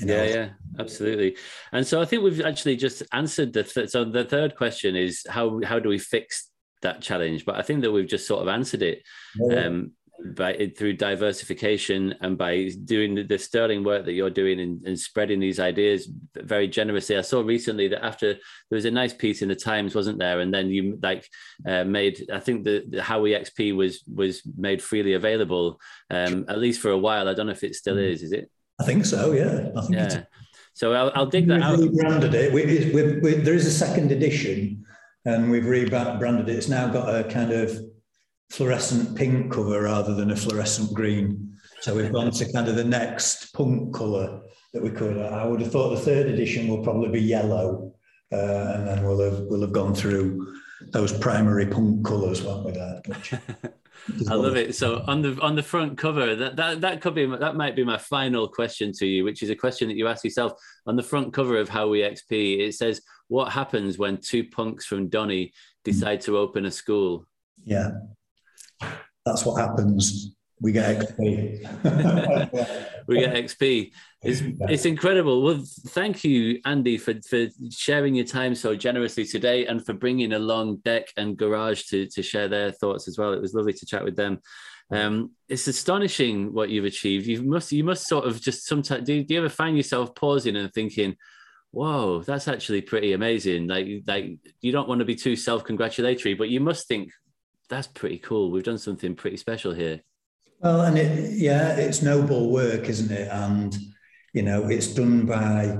You know? Yeah, yeah, absolutely. And so I think we've actually just answered the th- so the third question is how how do we fix that challenge? But I think that we've just sort of answered it Yeah. um, by through diversification and by doing the, the sterling work that you're doing and, and spreading these ideas very generously. I saw recently that after there was a nice piece in the Times, wasn't there? And then you like uh, made I think the, the How We XP was was made freely available um, at least for a while. I don't know if it still is. Is it? I think so. Yeah, I think Yeah. So I'll, I'll dig that We've out. rebranded it. We, we, we, there is a second edition, and we've rebranded it. It's now got a kind of fluorescent pink cover rather than a fluorescent green. So we've gone to kind of the next punk colour that we could. I would have thought the third edition will probably be yellow, uh, and then we'll have we'll have gone through those primary punk colours, won't we? <laughs> Which- I love it. So on the on the front cover, that that that could be that might be my final question to you, which is a question that you ask yourself on the front cover of How We XP. It says, "What happens when two punks from Donny decide to open a school?" Yeah, that's what happens. We get XP. <laughs> We get XP. It's it's incredible. Well, thank you, Andy, for for sharing your time so generously today, and for bringing along Deck and Guraj to to share their thoughts as well. It was lovely to chat with them. Um, it's astonishing what you've achieved. You must you must sort of just sometimes do, do you ever find yourself pausing and thinking, "Whoa, that's actually pretty amazing." Like like you don't want to be too self congratulatory, but you must think that's pretty cool. We've done something pretty special here. Well, and it, yeah, it's noble work, isn't it? And you know, it's done by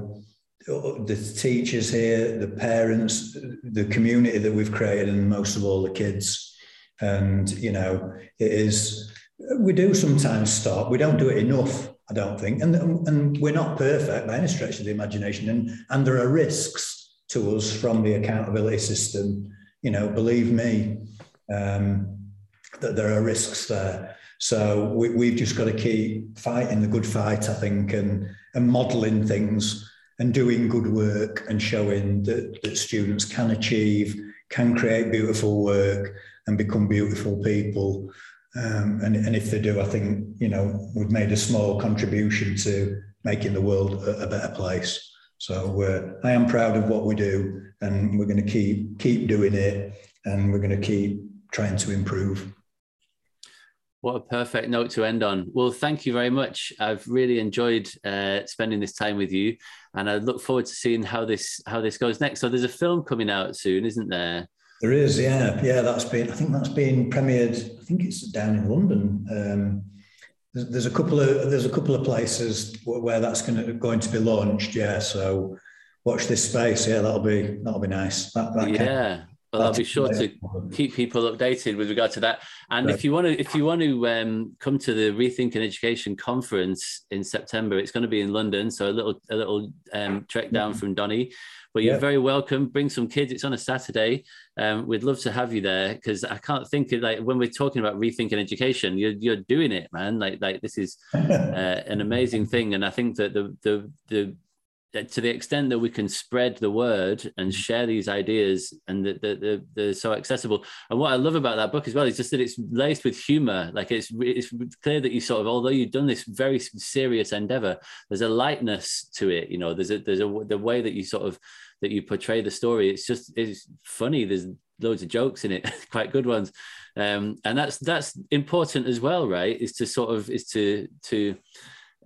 the teachers here, the parents, the community that we've created, and most of all the kids. And you know, it is. We do sometimes stop. We don't do it enough, I don't think, and and we're not perfect by any stretch of the imagination. And and there are risks to us from the accountability system. You know, believe me, um, that there are risks there. So we, we've just got to keep fighting the good fight, I think, and and modelling things and doing good work and showing that, that students can achieve, can create beautiful work and become beautiful people. Um, and, and if they do, I think, you know, we've made a small contribution to making the world a, a better place. So uh, I am proud of what we do and we're going to keep keep doing it and we're going to keep trying to improve. What a perfect note to end on. Well, thank you very much. I've really enjoyed uh, spending this time with you, and I look forward to seeing how this how this goes next. So, there's a film coming out soon, isn't there? There is, yeah, yeah. That's been. I think that's been premiered. I think it's down in London. Um, there's, there's a couple of there's a couple of places where that's going to going to be launched. Yeah, so watch this space. Yeah, that'll be that'll be nice. That, that yeah. Well, I'll be sure to keep people updated with regard to that. And right. if you want to, if you want to um, come to the Rethinking Education conference in September, it's going to be in London, so a little a little um, trek down from Donny. But you're yeah. very welcome. Bring some kids. It's on a Saturday. Um, we'd love to have you there because I can't think of like when we're talking about rethinking education, you're you're doing it, man. Like like this is <laughs> uh, an amazing thing, and I think that the the the to the extent that we can spread the word and share these ideas and that they're, they're, so accessible. And what i love about that book as well is just that it's laced with humor. Like it's it's clear that you sort of although you've done this very serious endeavor there's a lightness to it you know there's a there's a the way that you sort of that you portray the story. It's just it's funny. There's loads of jokes in it <laughs> quite good ones. Um, and that's that's important as well right? Is to sort of is to to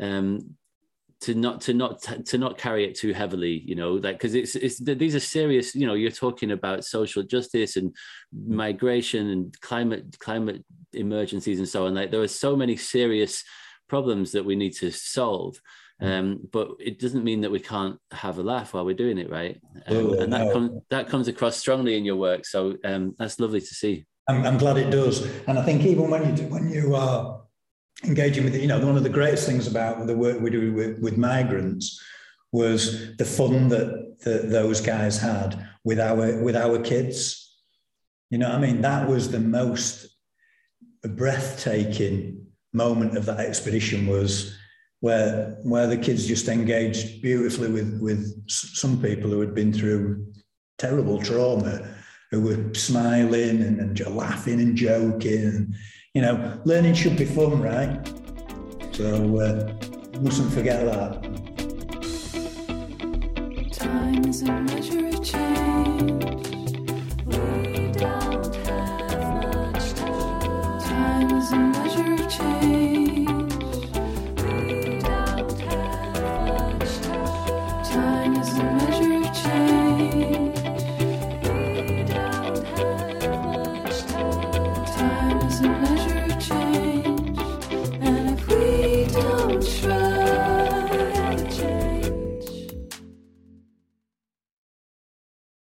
um, to not to not to not carry it too heavily you know like because it's it's these are serious you know you're talking about social justice and migration and climate climate emergencies and so on. Like there are so many serious problems that we need to solve. Mm. um, but it doesn't mean that we can't have a laugh while we're doing it right? Um, oh, and that no. comes that comes across strongly in your work. So um, that's lovely to see. I'm, I'm glad it does. And i think even when you when you are engaging with, you know, one of the greatest things about the work we do with, with migrants was the fun that, that those guys had with our with our kids. You know, I mean, that was the most breathtaking moment of that expedition was where where the kids just engaged beautifully with with some people who had been through terrible trauma, who were smiling and, and laughing and joking. And, you know, learning should be fun, right? So uh, mustn't forget that. Time is a measure of change. We don't have much time. Time is a measure of change.